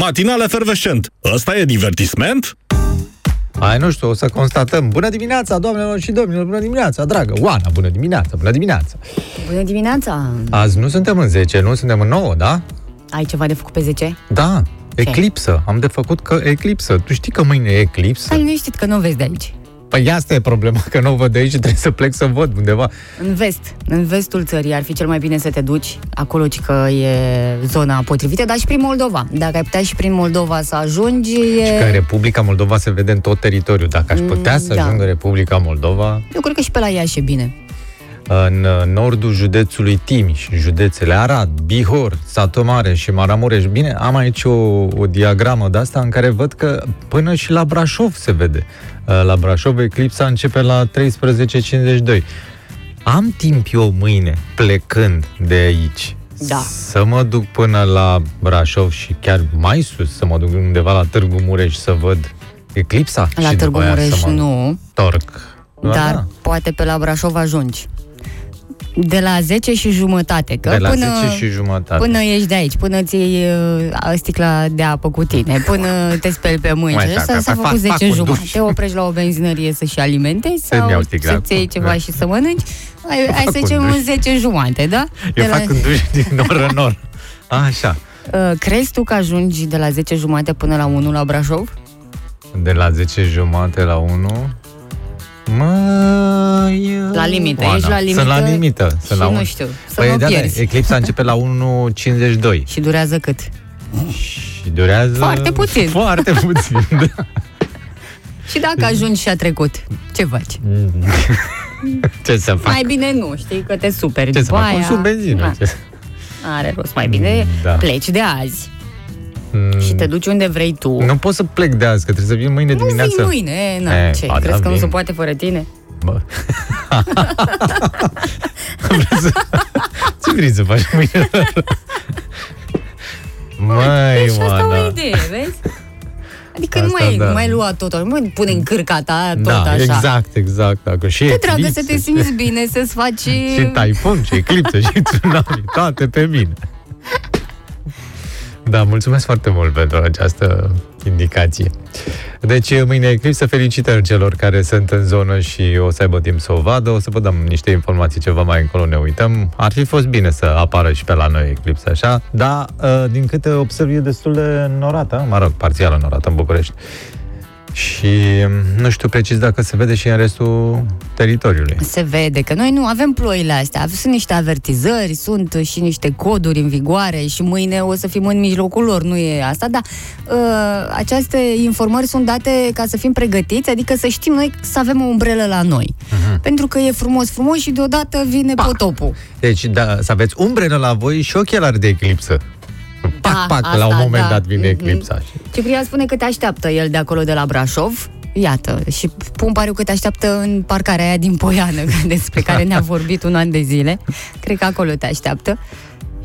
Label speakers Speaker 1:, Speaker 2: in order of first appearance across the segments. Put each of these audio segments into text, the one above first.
Speaker 1: Matinal efervescent. Ăsta e divertisment?
Speaker 2: Ai, nu știu, o să constatăm. Bună dimineața, doamnelor și domnilor, bună dimineața, dragă. Oana, bună dimineața, bună dimineața.
Speaker 3: Bună dimineața!
Speaker 2: Azi nu suntem în 10, nu suntem în 9, da?
Speaker 3: Ai ceva de făcut pe 10?
Speaker 2: Da, eclipsă. Am de făcut că eclipsă. Tu știi că mâine e eclipsă?
Speaker 3: Stai liniștit că nu vezi de aici.
Speaker 2: Păi asta e problema, că nu o văd de aici, trebuie să plec să văd undeva.
Speaker 3: În vest, în vestul țării ar fi cel mai bine să te duci, acolo ci că e zona potrivită, dar și prin Moldova. Dacă ai putea și prin Moldova să ajungi, e...
Speaker 2: Și că în Republica Moldova se vede în tot teritoriul. Dacă aș putea să
Speaker 3: da.
Speaker 2: ajung în Republica Moldova,
Speaker 3: Eu cred că și pe la Iași e bine.
Speaker 2: În uh, nordul județului Timiș, județele Arad, Bihor, Satu și Maramureș. Bine, am aici o, o diagramă de asta în care văd că până și la Brașov se vede. Uh, La Brașov eclipsa începe la 13.52. Am timp eu mâine, plecând de aici,
Speaker 3: Da.
Speaker 2: să mă duc până la Brașov și chiar mai sus, să mă duc undeva la Târgu Mureș să văd eclipsa.
Speaker 3: La
Speaker 2: și
Speaker 3: Târgu
Speaker 2: după aia
Speaker 3: Mureș
Speaker 2: să mă
Speaker 3: nu,
Speaker 2: întorc. Ba
Speaker 3: dar
Speaker 2: da.
Speaker 3: poate pe la Brașov ajungi. De la 10 și jumătate, că
Speaker 2: de la
Speaker 3: până...
Speaker 2: 10 și jumătate.
Speaker 3: Până ieși de aici, până ți iei uh, sticla de apă cu tine, până te speli pe mâini,
Speaker 2: Mai
Speaker 3: și
Speaker 2: da,
Speaker 3: asta
Speaker 2: că
Speaker 3: s-a
Speaker 2: fac-
Speaker 3: făcut
Speaker 2: fac
Speaker 3: 10
Speaker 2: un
Speaker 3: jumate.
Speaker 2: duș.
Speaker 3: Te oprești la o benzinărie să-și alimentezi
Speaker 2: Să-mi
Speaker 3: sau
Speaker 2: iau sticla
Speaker 3: să-ți iei
Speaker 2: cu-
Speaker 3: ceva
Speaker 2: da.
Speaker 3: și să mănânci. Hai, hai
Speaker 2: fac
Speaker 3: să
Speaker 2: un
Speaker 3: zicem
Speaker 2: duș.
Speaker 3: în 10 jumate, da?
Speaker 2: Eu
Speaker 3: De la-
Speaker 2: fac un duș din nor în nor. Așa.
Speaker 3: Uh, crezi tu că ajungi de la 10 jumate până la 1 la Brașov?
Speaker 2: De la 10 jumate la 1 Măi...
Speaker 3: La limită,
Speaker 2: Oana,
Speaker 3: ești la limită
Speaker 2: Sunt la limită. Sunt
Speaker 3: și
Speaker 2: la
Speaker 3: nu
Speaker 2: un-
Speaker 3: știu, să
Speaker 2: păi
Speaker 3: mă
Speaker 2: da, da,
Speaker 3: pierzi.
Speaker 2: eclipsa începe la 1.52
Speaker 3: Și durează cât?
Speaker 2: și durează...
Speaker 3: Foarte puțin.
Speaker 2: Foarte puțin, da.
Speaker 3: Și dacă ajungi și a trecut, ce faci?
Speaker 2: Ce să fac?
Speaker 3: Mai bine nu, știi că te superi
Speaker 2: Ce să
Speaker 3: după
Speaker 2: fac?
Speaker 3: aia.
Speaker 2: Consum benzină.
Speaker 3: Da.
Speaker 2: Ce-
Speaker 3: Are rost, mai bine
Speaker 2: Da.
Speaker 3: pleci de azi
Speaker 2: Mm,
Speaker 3: și te duci unde vrei tu.
Speaker 2: Nu pot să plec de azi, că trebuie să vin mâine
Speaker 3: Nu
Speaker 2: dimineață.
Speaker 3: vii mâine, na,
Speaker 2: E,
Speaker 3: ce,
Speaker 2: ba da,
Speaker 3: crezi că nu
Speaker 2: vin.
Speaker 3: se poate fără tine?
Speaker 2: Bă. Vrei să- Ce vrei să faci mâine? Măi,
Speaker 3: și asta o
Speaker 2: Oana.
Speaker 3: idee, vezi? Adică nu
Speaker 2: Asta
Speaker 3: mai,
Speaker 2: da.
Speaker 3: nu mai lua tot, nu mai pune în cârca ta tot
Speaker 2: Da,
Speaker 3: așa.
Speaker 2: exact, exact. Dacă și
Speaker 3: Te dragă să te
Speaker 2: eclipse,
Speaker 3: simți bine, să-ți faci...
Speaker 2: Și taifun, și eclipsă, și tsunami, toate pe mine. Da, mulțumesc foarte mult pentru această indicație. Deci, mâine eclipsă, felicitări celor care sunt în zonă și o să aibă timp să o vadă. O să vă dăm niște informații ceva mai încolo, ne uităm. Ar fi fost bine să apară și pe la noi eclipsă așa, dar, uh, din câte observ, e destul de norată, mă rog, parțial norată în București. Și mm, nu știu precis dacă se vede și în restul teritoriului.
Speaker 3: Se vede că noi nu avem ploile astea. Sunt niște avertizări, sunt și niște coduri în vigoare și mâine o să fim în mijlocul lor, nu e asta, dar uh, aceste informări sunt date ca să fim pregătiți, adică să știm noi să avem o umbrelă la noi. Uh-huh. Pentru că e frumos, frumos și deodată vine
Speaker 2: Pac.
Speaker 3: potopul.
Speaker 2: Deci, da, să aveți umbrelă la voi și ochelari de eclipsă. Pac,
Speaker 3: Da,
Speaker 2: pac,
Speaker 3: asta,
Speaker 2: la un moment
Speaker 3: da.
Speaker 2: dat vine
Speaker 3: Mhm.
Speaker 2: eclipsa.
Speaker 3: Ciprian spune că te așteaptă el de acolo de la Brașov. Iată, și pun pariu că te așteaptă în parcarea aia din Poiană, despre care ne-a vorbit un an de zile. Cred că acolo te așteaptă.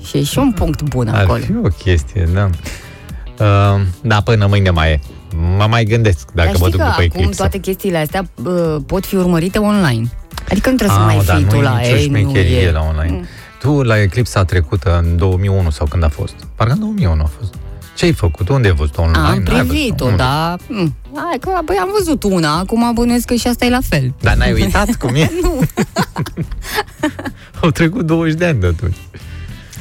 Speaker 3: Și e și un punct bun
Speaker 2: Ar
Speaker 3: acolo.
Speaker 2: fi o chestie, da. Uh, da, până mâine mai e. Mă mai gândesc dacă
Speaker 3: Dar
Speaker 2: mă
Speaker 3: știi
Speaker 2: duc
Speaker 3: că
Speaker 2: după
Speaker 3: acum
Speaker 2: eclipsă.
Speaker 3: toate chestiile astea uh, pot fi urmărite online. Adică nu trebuie să
Speaker 2: Ah,
Speaker 3: mai
Speaker 2: dar
Speaker 3: fii tu
Speaker 2: nu
Speaker 3: la
Speaker 2: e nicio
Speaker 3: ei, nu
Speaker 2: șmecherie
Speaker 3: e.
Speaker 2: la online.
Speaker 3: Mm.
Speaker 2: Tu la eclipsa trecută, în 2001 sau când a fost? Parcă în 2001 a fost. Ce ai făcut? Unde ai văzut online?
Speaker 3: Am
Speaker 2: N-ai văzut-o?
Speaker 3: privit-o,
Speaker 2: Unde?
Speaker 3: da. Mm. Hai că, băi, am văzut una, acum bănuiesc că și asta e la fel.
Speaker 2: Dar n-ai uitat cum e?
Speaker 3: Nu.
Speaker 2: Au trecut 20 de ani de atunci.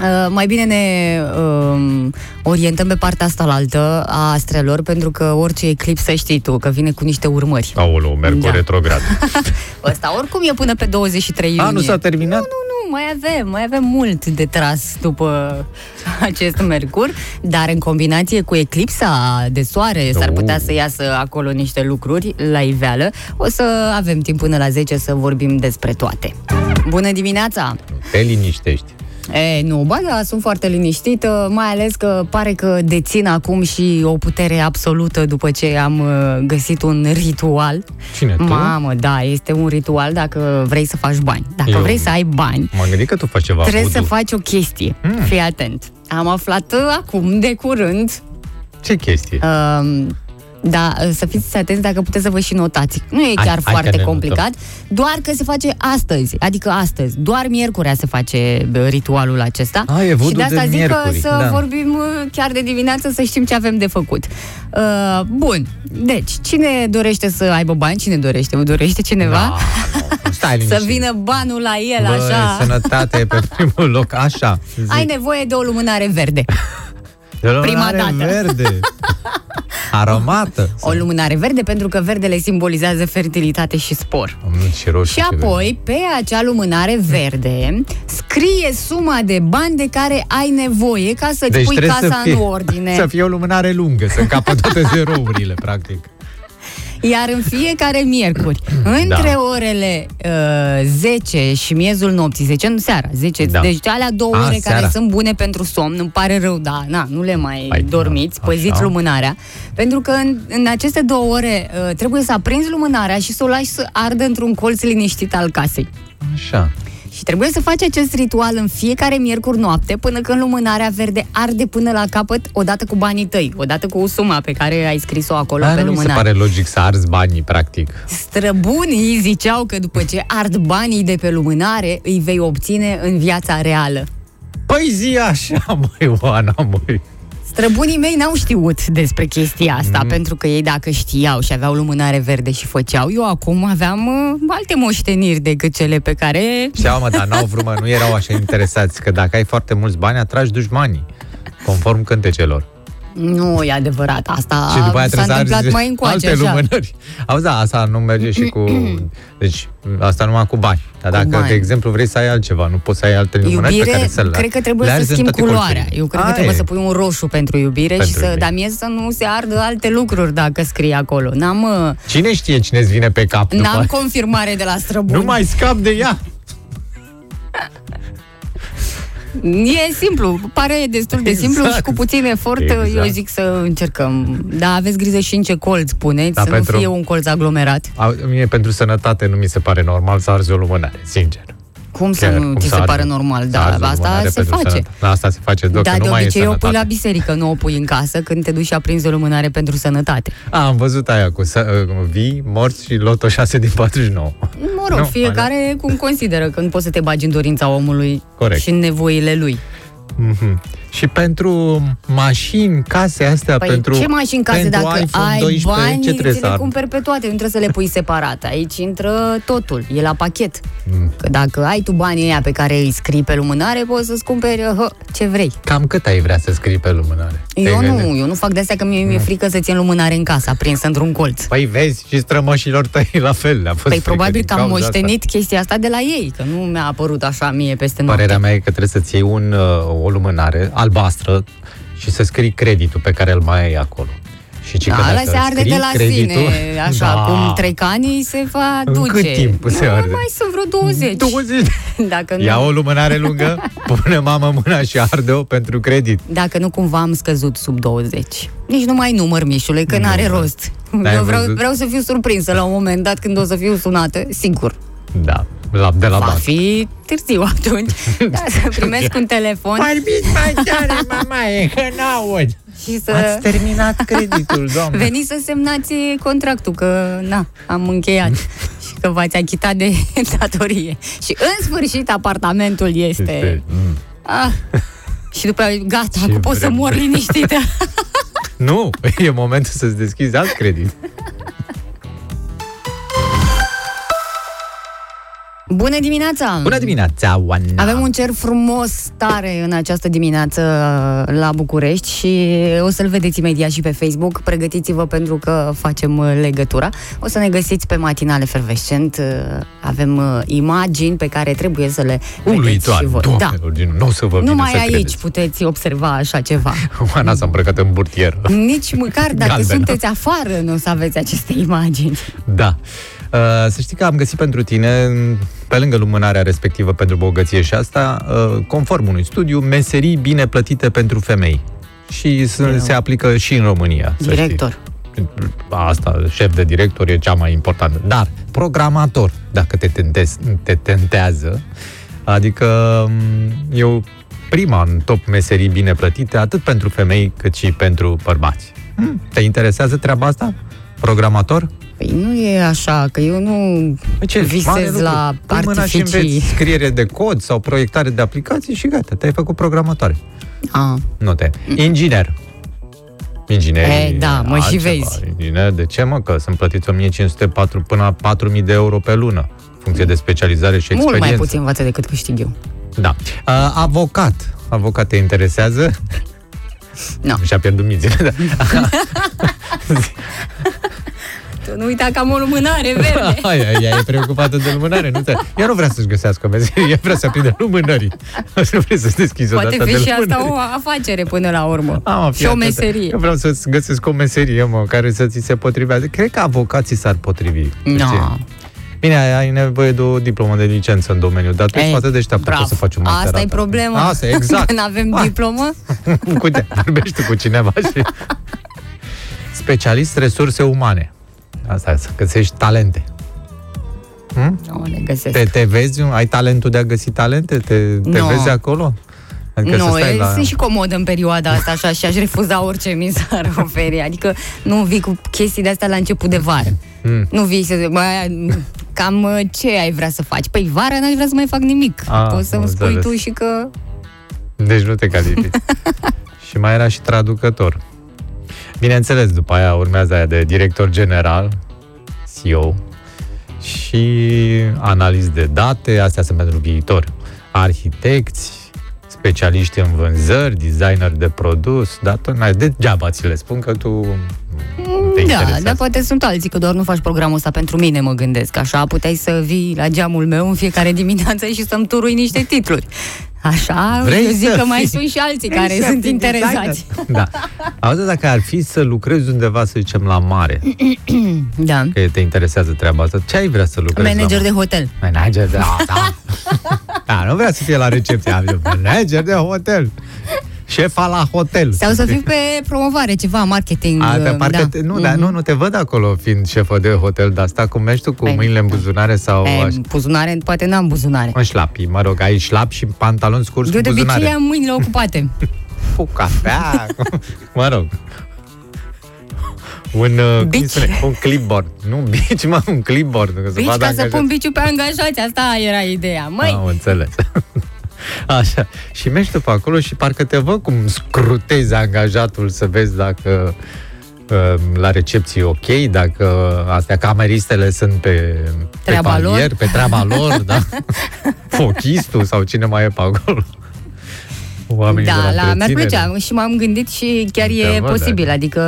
Speaker 3: Uh, mai bine ne um, orientăm pe partea asta la altă a astrelor, pentru că orice eclipsă știi tu, că vine cu niște urmări.
Speaker 2: Aoleu, Mercur
Speaker 3: Da.
Speaker 2: retrograd.
Speaker 3: Ăsta oricum e până pe 23 iunie.
Speaker 2: A, nu s-a terminat?
Speaker 3: Nu, nu, nu, mai avem, mai avem mult de tras după acest Mercur, dar în combinație cu eclipsa de soare s-ar
Speaker 2: Oh.
Speaker 3: putea să iasă acolo niște lucruri la iveală. O să avem timp până la 10 să vorbim despre toate. Bună dimineața!
Speaker 2: Te liniștești.
Speaker 3: E, nu, ba da, sunt foarte liniștită, mai ales că pare că dețin acum și o putere absolută după ce am uh, găsit un ritual.
Speaker 2: Cine, tu?
Speaker 3: Mamă, da, este un ritual dacă vrei să faci bani. Dacă
Speaker 2: Eu-
Speaker 3: vrei să ai bani,
Speaker 2: M-am gândit că tu faci ceva
Speaker 3: trebuie
Speaker 2: voodoo.
Speaker 3: să faci o chestie.
Speaker 2: Mm.
Speaker 3: Fii atent. Am aflat uh, acum, de curând,
Speaker 2: Ce chestie?
Speaker 3: um, Da, să fiți atenți dacă puteți să vă și notați. Nu e
Speaker 2: Hai,
Speaker 3: chiar
Speaker 2: hai
Speaker 3: foarte
Speaker 2: că ne
Speaker 3: complicat, doar că se face astăzi, adică astăzi. Doar miercurea se face bă, ritualul acesta.
Speaker 2: A, e
Speaker 3: și
Speaker 2: vodul
Speaker 3: de asta
Speaker 2: de
Speaker 3: zic
Speaker 2: miercuri,
Speaker 3: că să
Speaker 2: da.
Speaker 3: vorbim uh, chiar de dimineață să știm ce avem de făcut. Uh, bun, deci, cine dorește să aibă bani? Cine dorește? Vă dorește cineva?
Speaker 2: Da, nu, stai
Speaker 3: Să
Speaker 2: liniștit.
Speaker 3: vină banul la el,
Speaker 2: Băi,
Speaker 3: așa.
Speaker 2: sănătate e pe primul loc, așa. Zi.
Speaker 3: Ai nevoie de o lumânare verde.
Speaker 2: De la
Speaker 3: prima
Speaker 2: are
Speaker 3: dată.
Speaker 2: verde. Aromată.
Speaker 3: O lumânare verde pentru că verdele simbolizează fertilitate și spor.
Speaker 2: Am nu, și roșu.
Speaker 3: Și apoi, pe acea lumânare verde, scrie suma de bani de care ai nevoie ca să-ți
Speaker 2: Deci
Speaker 3: pui
Speaker 2: trebuie
Speaker 3: casa
Speaker 2: să fie,
Speaker 3: în ordine.
Speaker 2: să fie o lumânare lungă, să încapă toate zerourile, practic.
Speaker 3: Iar în fiecare miercuri, între
Speaker 2: Da.
Speaker 3: orele uh, 10 și miezul nopții, 10 în seara, 10,
Speaker 2: Da.
Speaker 3: deci alea două
Speaker 2: A,
Speaker 3: ore care
Speaker 2: seara.
Speaker 3: sunt bune pentru somn, îmi pare rău, da, na, nu le mai
Speaker 2: Păi,
Speaker 3: dormiți,
Speaker 2: da,
Speaker 3: păziți
Speaker 2: așa.
Speaker 3: lumânarea, pentru că în, în aceste două ore uh, trebuie să aprinzi lumânarea și să o lași să ardă într-un colț liniștit al casei.
Speaker 2: Așa.
Speaker 3: Și trebuie să faci acest ritual în fiecare miercuri noapte până când lumânarea verde arde până la capăt, odată cu banii tăi, odată cu suma pe care ai scris-o acolo
Speaker 2: Dar
Speaker 3: pe
Speaker 2: nu mi se
Speaker 3: lumânare.
Speaker 2: pare logic să arzi banii, practic.
Speaker 3: Străbunii ziceau că după ce ard banii de pe lumânare, îi vei obține în viața reală.
Speaker 2: Păi zi așa, măi, Oana, măi.
Speaker 3: Străbunii mei n-au știut despre chestia asta, mm. pentru că ei dacă știau și aveau lumânare verde și făceau, eu acum aveam uh, alte moșteniri decât cele pe care...
Speaker 2: Știau, mă, dar n-au vrut, mă, nu erau așa interesați, că dacă ai foarte mulți bani, atragi dușmanii, conform cântecelor.
Speaker 3: Nu e adevărat, asta
Speaker 2: și după aia
Speaker 3: s-a
Speaker 2: trebuie să
Speaker 3: întâmplat
Speaker 2: arzi
Speaker 3: mai încoace,
Speaker 2: alte
Speaker 3: așa.
Speaker 2: lumânări. Auzi, da, asta nu merge și cu... Deci, asta numai cu bani. Dar
Speaker 3: Cu
Speaker 2: dacă,
Speaker 3: bani.
Speaker 2: de exemplu, vrei să ai altceva, nu poți să ai alte lumânări pe
Speaker 3: Iubire,
Speaker 2: care să le
Speaker 3: cred că trebuie
Speaker 2: le
Speaker 3: să
Speaker 2: arzi în
Speaker 3: schimbi
Speaker 2: toate
Speaker 3: culoarea.
Speaker 2: colțurile.
Speaker 3: Eu cred că
Speaker 2: Aia
Speaker 3: trebuie
Speaker 2: e.
Speaker 3: să pui un roșu pentru iubire
Speaker 2: Pentru
Speaker 3: și să,
Speaker 2: iubire.
Speaker 3: dar mie să nu se ardă alte lucruri dacă scrie acolo. N-am, uh,
Speaker 2: Cine știe cine îți vine pe cap după
Speaker 3: n-am
Speaker 2: aia?
Speaker 3: confirmare de la străbuni.
Speaker 2: Nu mai scap de ea!
Speaker 3: E simplu, pare destul de simplu
Speaker 2: Exact.
Speaker 3: și cu puțin efort
Speaker 2: Exact.
Speaker 3: eu zic să încercăm. Dar aveți grijă și în ce colț puneți,
Speaker 2: Da,
Speaker 3: să
Speaker 2: pentru-
Speaker 3: nu fie un colț aglomerat.
Speaker 2: A, Mie pentru sănătate nu mi se pare normal să arzi o lumânare, sincer.
Speaker 3: Cum să
Speaker 2: Chiar,
Speaker 3: nu
Speaker 2: cum
Speaker 3: ți
Speaker 2: să
Speaker 3: se
Speaker 2: arzi-
Speaker 3: pare normal?
Speaker 2: să
Speaker 3: Da,
Speaker 2: arzi o
Speaker 3: asta
Speaker 2: lumânare
Speaker 3: se
Speaker 2: pentru
Speaker 3: face.
Speaker 2: sănătate. Da, asta se face, doar
Speaker 3: Da,
Speaker 2: că
Speaker 3: de
Speaker 2: nu mai e
Speaker 3: obicei o pui
Speaker 2: sănătate.
Speaker 3: la biserică, nu o pui în casă când te duci și aprinzi o lumânare pentru sănătate.
Speaker 2: A, am văzut aia cu să, uh, vii, morți și loto 6 din 49.
Speaker 3: Mă rog,
Speaker 2: Nu,
Speaker 3: fiecare cum consideră că nu poți să te bagi în dorința omului
Speaker 2: Corect.
Speaker 3: și în nevoile lui.
Speaker 2: Mhm. Și pentru mașini, case astea,
Speaker 3: Păi
Speaker 2: pentru
Speaker 3: ce mașini case
Speaker 2: pentru
Speaker 3: dacă
Speaker 2: iPhone
Speaker 3: ai
Speaker 2: 12,
Speaker 3: bani,
Speaker 2: ce trebuie
Speaker 3: ți
Speaker 2: să
Speaker 3: le
Speaker 2: ar...
Speaker 3: cumperi pe toate, nu trebuie să le pui separat. Aici intră totul, e la pachet.
Speaker 2: Mm.
Speaker 3: Că dacă ai tu banii ăia pe care îi scrii pe lumânare, poți să-ți cumperi hă, ce vrei.
Speaker 2: Cam cât ai vrea să scrii pe lumânare?
Speaker 3: Eu
Speaker 2: Te-ai
Speaker 3: nu,
Speaker 2: gândit?
Speaker 3: eu nu fac de astea că mie mi-e frică să țin lumânare în casă, aprinsă într-un colț.
Speaker 2: Păi vezi, și strămoșilor tăi la fel. Le-a fost
Speaker 3: Păi
Speaker 2: frică
Speaker 3: probabil
Speaker 2: din
Speaker 3: că am
Speaker 2: cauza
Speaker 3: moștenit chestia asta de la ei, că nu mi-a apărut așa mie peste
Speaker 2: Asta.
Speaker 3: noapte.
Speaker 2: Părerea mea e că trebuie să-ți iei un, uh, o lumânare albastră și să scrii creditul pe care îl mai ai acolo. Și ci
Speaker 3: Da,
Speaker 2: că
Speaker 3: ăla
Speaker 2: dacă
Speaker 3: se arde
Speaker 2: scrii
Speaker 3: de la
Speaker 2: creditul,
Speaker 3: sine, așa,
Speaker 2: da.
Speaker 3: cum trecanii se va
Speaker 2: În
Speaker 3: duce.
Speaker 2: cât timp se
Speaker 3: Nu,
Speaker 2: arde?
Speaker 3: Mai sunt vreo 20.
Speaker 2: 20.
Speaker 3: Dacă nu,
Speaker 2: Ia o lumânare lungă, pune mama mâna și arde-o pentru credit.
Speaker 3: dacă nu cumva am scăzut sub 20. Nici nu mai număr, Mișule, că
Speaker 2: Nu,
Speaker 3: n-are
Speaker 2: da.
Speaker 3: rost.
Speaker 2: N-ai
Speaker 3: Eu vreau,
Speaker 2: văzut?
Speaker 3: vreau să fiu surprinsă la un moment dat când o să fiu sunată, sigur.
Speaker 2: Da, la, de la
Speaker 3: Va
Speaker 2: bancă.
Speaker 3: fi târziu atunci. da, să primesc un telefon
Speaker 2: Vorbiți mai tare, mama, e că n-aud.
Speaker 3: și să
Speaker 2: Ați terminat creditul, doamne.
Speaker 3: veniți să semnați contractul, că na, am încheiat și că v-ați achitat de datorie. Și în sfârșit apartamentul este...
Speaker 2: Este, mm.
Speaker 3: Ah, și după aia, gata,
Speaker 2: Ce
Speaker 3: acum pot să
Speaker 2: vremuri.
Speaker 3: mor liniștită.
Speaker 2: Nu, e momentul să-ți deschizi alt credit.
Speaker 3: Bună dimineața!
Speaker 2: Bună dimineața, Oana!
Speaker 3: Avem un cer frumos tare în această dimineață uh, la București și o să-l vedeți imediat și pe Facebook. Pregătiți-vă pentru că facem uh, legătura. O să ne găsiți pe Matinal Efervescent. Uh, Avem uh, imagini pe care trebuie să le vedeți
Speaker 2: Uluitoare,
Speaker 3: și voi. Da.
Speaker 2: doamnelor, din nu o să vă vină
Speaker 3: Numai
Speaker 2: să
Speaker 3: aici
Speaker 2: credeți.
Speaker 3: puteți observa așa ceva.
Speaker 2: Oana s-a îmbrăcat în burtieră.
Speaker 3: Nici măcar dacă
Speaker 2: Galbenă.
Speaker 3: sunteți afară nu o să aveți aceste imagini.
Speaker 2: Da. Uh, să știi că am găsit pentru tine, pe lângă lumânarea respectivă pentru bogăție și asta, uh, conform unui studiu, meserii bine plătite pentru femei. Și se,
Speaker 3: Eu.
Speaker 2: se aplică și în România. să
Speaker 3: Director.
Speaker 2: știi. Asta, șef de director, e cea mai importantă. Dar, programator, dacă te, tentezi, te tentează, adică m, eu prima în top meserii bine plătite, atât pentru femei cât și pentru bărbați. Hmm, te interesează treaba asta? Programator?
Speaker 3: Păi nu e așa, că eu nu
Speaker 2: Păi ce? Mare
Speaker 3: visez
Speaker 2: lucru.
Speaker 3: la
Speaker 2: Pui mâna și înveți
Speaker 3: artificii.
Speaker 2: scriere de cod sau proiectare de aplicații și gata, te-ai făcut programatoare.
Speaker 3: A,
Speaker 2: Nu te. Inginer. Inginer.
Speaker 3: E, da, mă și vezi.
Speaker 2: Inginer, de ce mă? Că sunt plătiți 1504 până la 4000 de euro pe lună, în funcție de specializare și
Speaker 3: mult
Speaker 2: experiență.
Speaker 3: mai puțin față decât câștig eu.
Speaker 2: Da. Uh, avocat. Avocat te interesează?
Speaker 3: Nu.
Speaker 2: Și-a pierdut mințile. Da.
Speaker 3: Tu nu uita că am o lumânare verde.
Speaker 2: Aia, ea e preocupată de lumânare. Nu te... Ea nu vrea să-și găsească o meserie, ea vrea să aprinde lumânării. Nu vrei să-ți deschizi o
Speaker 3: Poate
Speaker 2: dată
Speaker 3: fi
Speaker 2: de
Speaker 3: și asta
Speaker 2: lumânări.
Speaker 3: o afacere până la urmă.
Speaker 2: Am,
Speaker 3: și o meserie.
Speaker 2: Eu vreau să-ți găsesc o meserie, mă, care să ți se potrivească. Cred că avocații s-ar potrivi.
Speaker 3: No.
Speaker 2: știi? Bine, ai, ai nevoie de o diplomă de licență în domeniu, dar tu ești
Speaker 3: Ei,
Speaker 2: foarte deșteaptă
Speaker 3: bravo.
Speaker 2: poți să faci un masterat.
Speaker 3: Asta e problema.
Speaker 2: Asta, e, exact.
Speaker 3: Când avem
Speaker 2: Ah.
Speaker 3: diplomă,
Speaker 2: Uite, vorbești tu cu cineva și... Specialist resurse umane. Asta e, să găsești talente. Hm?
Speaker 3: nu le găsesc.
Speaker 2: Te, te vezi, ai talentul de a găsi talente? Te, te
Speaker 3: Nu.
Speaker 2: vezi acolo? Adică să
Speaker 3: nu,
Speaker 2: stai
Speaker 3: e,
Speaker 2: la...
Speaker 3: sunt și comod în perioada asta așa și aș refuza orice mi s-ar oferi. Adică nu vii cu chestii de astea la început de vară.
Speaker 2: Mm.
Speaker 3: Nu vii să zic, "Bă, cam uh, ce ai vrea să faci? Păi vara n-aș vrea să mai fac nimic.
Speaker 2: Ah,
Speaker 3: Poți să-mi
Speaker 2: am
Speaker 3: spui
Speaker 2: înțeles.
Speaker 3: tu și că...
Speaker 2: Deci nu te califici. și mai era și traducător. Bineînțeles, după aia urmează aia de director general, CEO, și analiz de date, astea sunt pentru viitor. Arhitecți, specialiști în vânzări, designer de produs, dar tot n-ai degeaba ți le spun că tu te
Speaker 3: Da,
Speaker 2: interesează.
Speaker 3: dar poate sunt alții, că doar nu faci programul ăsta pentru mine, mă gândesc. Așa puteai să vii la geamul meu în fiecare dimineață și să-mi turui niște titluri. Așa,
Speaker 2: Vrei
Speaker 3: eu zic
Speaker 2: să
Speaker 3: că mai
Speaker 2: fii-
Speaker 3: sunt și alții
Speaker 2: Vrei
Speaker 3: care
Speaker 2: să
Speaker 3: sunt
Speaker 2: fii
Speaker 3: interesați.
Speaker 2: designer? Da. Auzi, dacă ar fi să lucrezi undeva, să zicem, la mare,
Speaker 3: Da.
Speaker 2: că te interesează treaba asta, ce ai vrea să lucrezi
Speaker 3: Manager
Speaker 2: la
Speaker 3: de hotel.
Speaker 2: Manager de da. da, nu vrea să fie la recepție, am zis, manager de hotel. Șefa la hotel.
Speaker 3: Sau să fiu pe promovare, ceva, marketing.
Speaker 2: A, pe
Speaker 3: uh,
Speaker 2: parcă
Speaker 3: da.
Speaker 2: te, nu, dar nu, nu te văd acolo fiind șefă de hotel, dar asta cum mergi tu cu
Speaker 3: Păi,
Speaker 2: mâinile în buzunare sau
Speaker 3: E,
Speaker 2: așa?
Speaker 3: buzunare, poate n-am buzunare.
Speaker 2: În șlapi, mă rog, ai șlap și pantaloni scurți
Speaker 3: Eu
Speaker 2: cu
Speaker 3: de obicei
Speaker 2: buzunare.
Speaker 3: am mâinile ocupate.
Speaker 2: Cu cafea, cu- mă rog. Un, uh, cum
Speaker 3: Bici.
Speaker 2: spune, un clipboard. Nu bici, mă, un clipboard. Că se
Speaker 3: Bici
Speaker 2: vadă
Speaker 3: ca să
Speaker 2: angajați.
Speaker 3: pun biciu pe angajați, asta era ideea. Măi,
Speaker 2: Am înțeles. Așa. Și mergi tu pe acolo și parcă te văd cum scrutezi angajatul să vezi dacă uh, la recepție e ok, dacă astea cameristele sunt pe, pe
Speaker 3: Treaba
Speaker 2: palier,
Speaker 3: lor.
Speaker 2: pe treaba lor, da? Fochistul sau cine mai e pe acolo. Oamenii
Speaker 3: da,
Speaker 2: de la
Speaker 3: la, mi-ar
Speaker 2: întreținere.
Speaker 3: plăcea și m-am gândit și chiar
Speaker 2: Te
Speaker 3: e
Speaker 2: văd,
Speaker 3: posibil,
Speaker 2: da.
Speaker 3: adică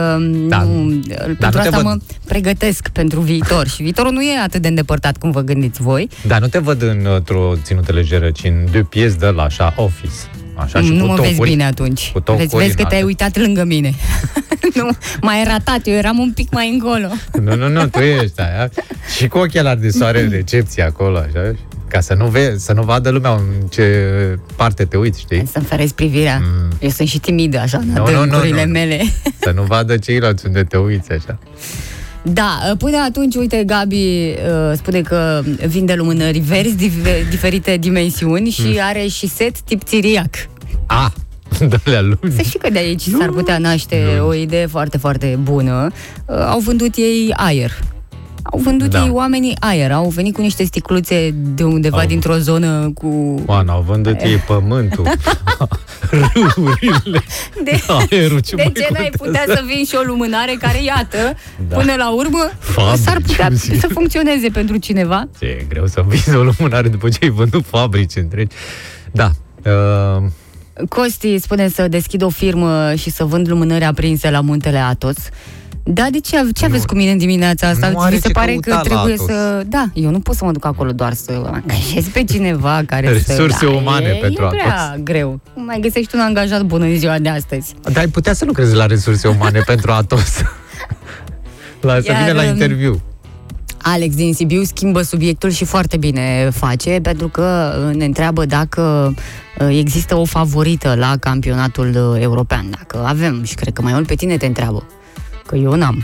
Speaker 2: Da.
Speaker 3: nu,
Speaker 2: Dar
Speaker 3: pentru
Speaker 2: nu te
Speaker 3: asta
Speaker 2: văd-
Speaker 3: mă pregătesc pentru viitor și viitorul nu e atât de îndepărtat cum vă gândiți voi.
Speaker 2: Dar nu te văd într-o ținută lejeră, ci în de piese de la așa, office. Așa și
Speaker 3: nu
Speaker 2: cu
Speaker 3: mă
Speaker 2: tocuri.
Speaker 3: vezi bine atunci.
Speaker 2: cu tocuri
Speaker 3: vezi, vezi că te-ai
Speaker 2: înalte.
Speaker 3: uitat lângă mine. nu, mai ratat, eu eram un pic mai încolo.
Speaker 2: Nu, nu, nu, tu ești aia. Și cu ochelari de soare în recepție acolo, așa, ca să nu, ve- să nu vadă lumea în ce parte te uiți, știi?
Speaker 3: Să-mi ferezi privirea.
Speaker 2: Mm.
Speaker 3: Eu sunt și timidă, așa, în
Speaker 2: Nu, nu, nu,
Speaker 3: adâncurile
Speaker 2: nu.
Speaker 3: mele.
Speaker 2: Să nu vadă ceilalți unde te uiți, așa.
Speaker 3: Da, până atunci, uite, Gabi uh, spune că vinde lumânări verzi, div- diferite dimensiuni și
Speaker 2: Mm.
Speaker 3: are și set tip țiriac.
Speaker 2: A, de la luni.
Speaker 3: Să știi că de aici s-ar putea naște o idee foarte, foarte bună. Uh, au vândut ei aer. Au vândut
Speaker 2: Da.
Speaker 3: ei oamenii aer. Au venit cu niște sticluțe de undeva
Speaker 2: Au-
Speaker 3: dintr-o zonă cu...
Speaker 2: Oana, au vândut ei pământul, râurile,
Speaker 3: De,
Speaker 2: aerul, ce
Speaker 3: de
Speaker 2: mai
Speaker 3: ce n-ai putea
Speaker 2: contează?
Speaker 3: să vin și o lumânare care, iată,
Speaker 2: Da.
Speaker 3: până la urmă,
Speaker 2: Fabrici,
Speaker 3: s-ar putea
Speaker 2: cum zic.
Speaker 3: să funcționeze pentru cineva?
Speaker 2: Ce e greu să vinzi o lumânare după ce ai vândut fabrici întregi. Da, uh,
Speaker 3: Costi spune să deschid o firmă și să vând lumânări aprinse la muntele Atos. Da, de ce, ce aveți cu mine în dimineața asta?
Speaker 2: Nu are
Speaker 3: Vi se
Speaker 2: ce
Speaker 3: pare
Speaker 2: căuta
Speaker 3: că
Speaker 2: la
Speaker 3: trebuie
Speaker 2: Atos.
Speaker 3: să... Da, eu nu pot să mă duc acolo doar să angajez pe cineva care
Speaker 2: Resurse
Speaker 3: să... Da,
Speaker 2: umane
Speaker 3: e,
Speaker 2: pentru
Speaker 3: e prea
Speaker 2: Atos.
Speaker 3: greu. Cum mai găsești un angajat bun în ziua de astăzi?
Speaker 2: dar ai putea să lucrezi la resurse umane pentru Atos. La, să
Speaker 3: Iar,
Speaker 2: vină la
Speaker 3: um,
Speaker 2: interviu.
Speaker 3: Alex din Sibiu schimbă subiectul și foarte bine face, pentru că uh, ne întreabă dacă uh, există o favorită la campionatul uh, european. Dacă avem, și cred că mai mult pe tine te întreabă. Că eu n-am.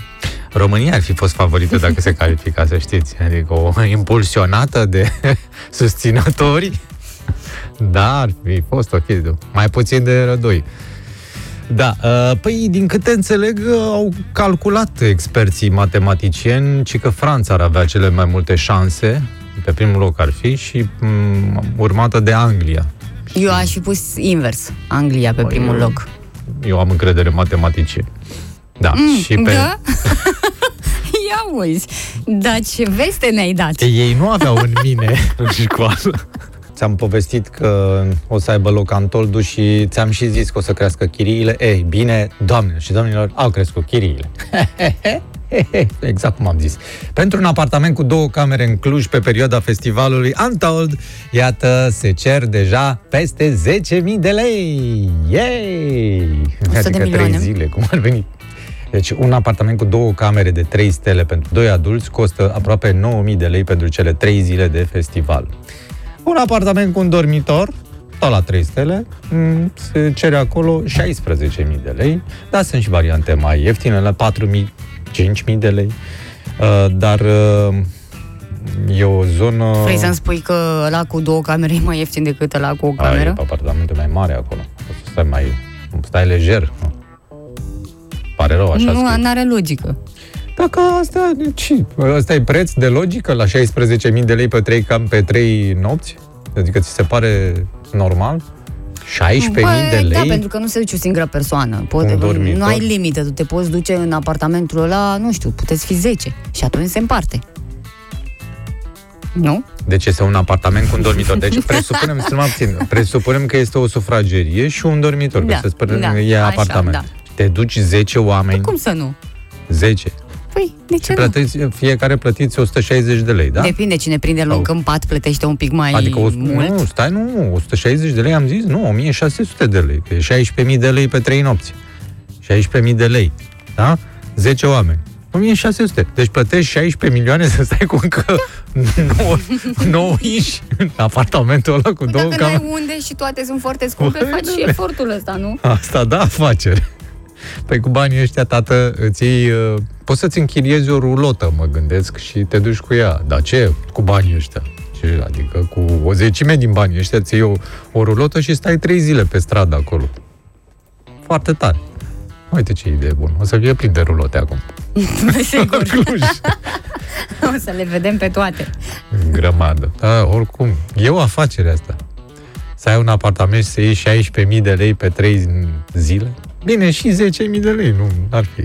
Speaker 2: România ar fi fost favorită dacă se califica, să știți. Adică o impulsionată de susținători. Da, ar fi fost ok. Mai puțin de rădoi. Da, uh, păi din câte înțeleg uh, au calculat experții matematicieni ci că Franța ar avea cele mai multe șanse, pe primul loc ar fi, și um, urmată de Anglia.
Speaker 3: Eu aș fi pus invers, Anglia pe
Speaker 2: Bă,
Speaker 3: primul
Speaker 2: eu-
Speaker 3: loc.
Speaker 2: Eu am încredere în matematicieni. Da,
Speaker 3: Mm,
Speaker 2: și pe...
Speaker 3: Da? Ia uiți, dar ce veste ne-ai dat?
Speaker 2: Ei nu aveau în mine în școală. Ți-am povestit că o să aibă loc Antoldu și ți-am și zis că o să crească chiriile. Ei, bine, doamnelor și domnilor, au crescut chiriile. exact cum am zis. Pentru un apartament cu două camere în Cluj pe perioada festivalului Untold, iată, se cer deja peste 10.000 de lei. Yay!
Speaker 3: 100 de
Speaker 2: Adică trei
Speaker 3: milioane.
Speaker 2: zile, cum ar veni. Deci un apartament cu două camere de 3 stele pentru doi adulți costă aproape 9.000 de lei pentru cele 3 zile de festival. Un apartament cu un dormitor, tot la 3 stele, m, se cere acolo 16.000 de lei, dar sunt și variante mai ieftine, la 4.000, 5.000 de lei, Uh, dar uh, e o zonă...
Speaker 3: Vrei să-mi spui că ăla cu două camere e mai ieftin decât ăla cu o
Speaker 2: Ai,
Speaker 3: cameră?
Speaker 2: apartamentul mai mare acolo. O să stai mai... Stai lejer. Pare rău, așa
Speaker 3: nu,
Speaker 2: scrie.
Speaker 3: are logică.
Speaker 2: Dacă asta, ce? Ăsta e preț de logică la 16.000 de lei pe 3 cam pe 3 nopți? Adică ți se pare normal? 16.000 de
Speaker 3: Păi, Da,
Speaker 2: lei?
Speaker 3: pentru că nu se duce o singură persoană. Poate,
Speaker 2: Un dormitor.
Speaker 3: nu ai limită, tu te poți duce în apartamentul ăla, nu știu, puteți fi 10 și atunci se împarte. Nu?
Speaker 2: Deci este un apartament cu un dormitor. Deci presupunem, să mă abțin, presupunem că este o sufragerie și un dormitor,
Speaker 3: Da,
Speaker 2: că se spune,
Speaker 3: da,
Speaker 2: e
Speaker 3: așa,
Speaker 2: apartament.
Speaker 3: da.
Speaker 2: Te duci 10 oameni,
Speaker 3: Cum să nu?
Speaker 2: 10.
Speaker 3: Păi, de ce nu?
Speaker 2: Plătiți, fiecare plătiți 160 de lei, da?
Speaker 3: Depinde cine prinde loc
Speaker 2: Sau-
Speaker 3: în pat, plătește un pic mai
Speaker 2: Adică, o,
Speaker 3: mult.
Speaker 2: nu, stai, nu, 160 de lei am zis, nu, 1600 de lei, că e 16.000 de lei pe 3 nopți. 16.000 de lei, da? 10 oameni. 1600. Deci plătești 16 milioane să stai cu încă 9, 9 inși în apartamentul ăla cu două
Speaker 3: Păi Dacă
Speaker 2: camere.
Speaker 3: n-ai unde și toate sunt foarte scumpe,
Speaker 2: Păi,
Speaker 3: faci și
Speaker 2: da.
Speaker 3: efortul ăsta, nu?
Speaker 2: Asta da afacere. Păi cu banii ăștia, tată, îți iei, uh, poți să-ți închiriezi o rulotă, mă gândesc, și te duci cu ea. Dar ce? Cu banii ăștia? Ce? Adică cu o zecime din banii ăștia ți iei o, o rulotă și stai trei zile pe stradă acolo. Foarte tare. Uite ce idee bună. O să fie plin de rulote acum.
Speaker 3: Sigur.
Speaker 2: Cluj.
Speaker 3: O să le vedem pe toate.
Speaker 2: În grămadă. Da, oricum. E o afacere asta. Să ai un apartament și să iei 16.000 de lei pe 3 zile? Bine, și 10.000 de lei, nu ar fi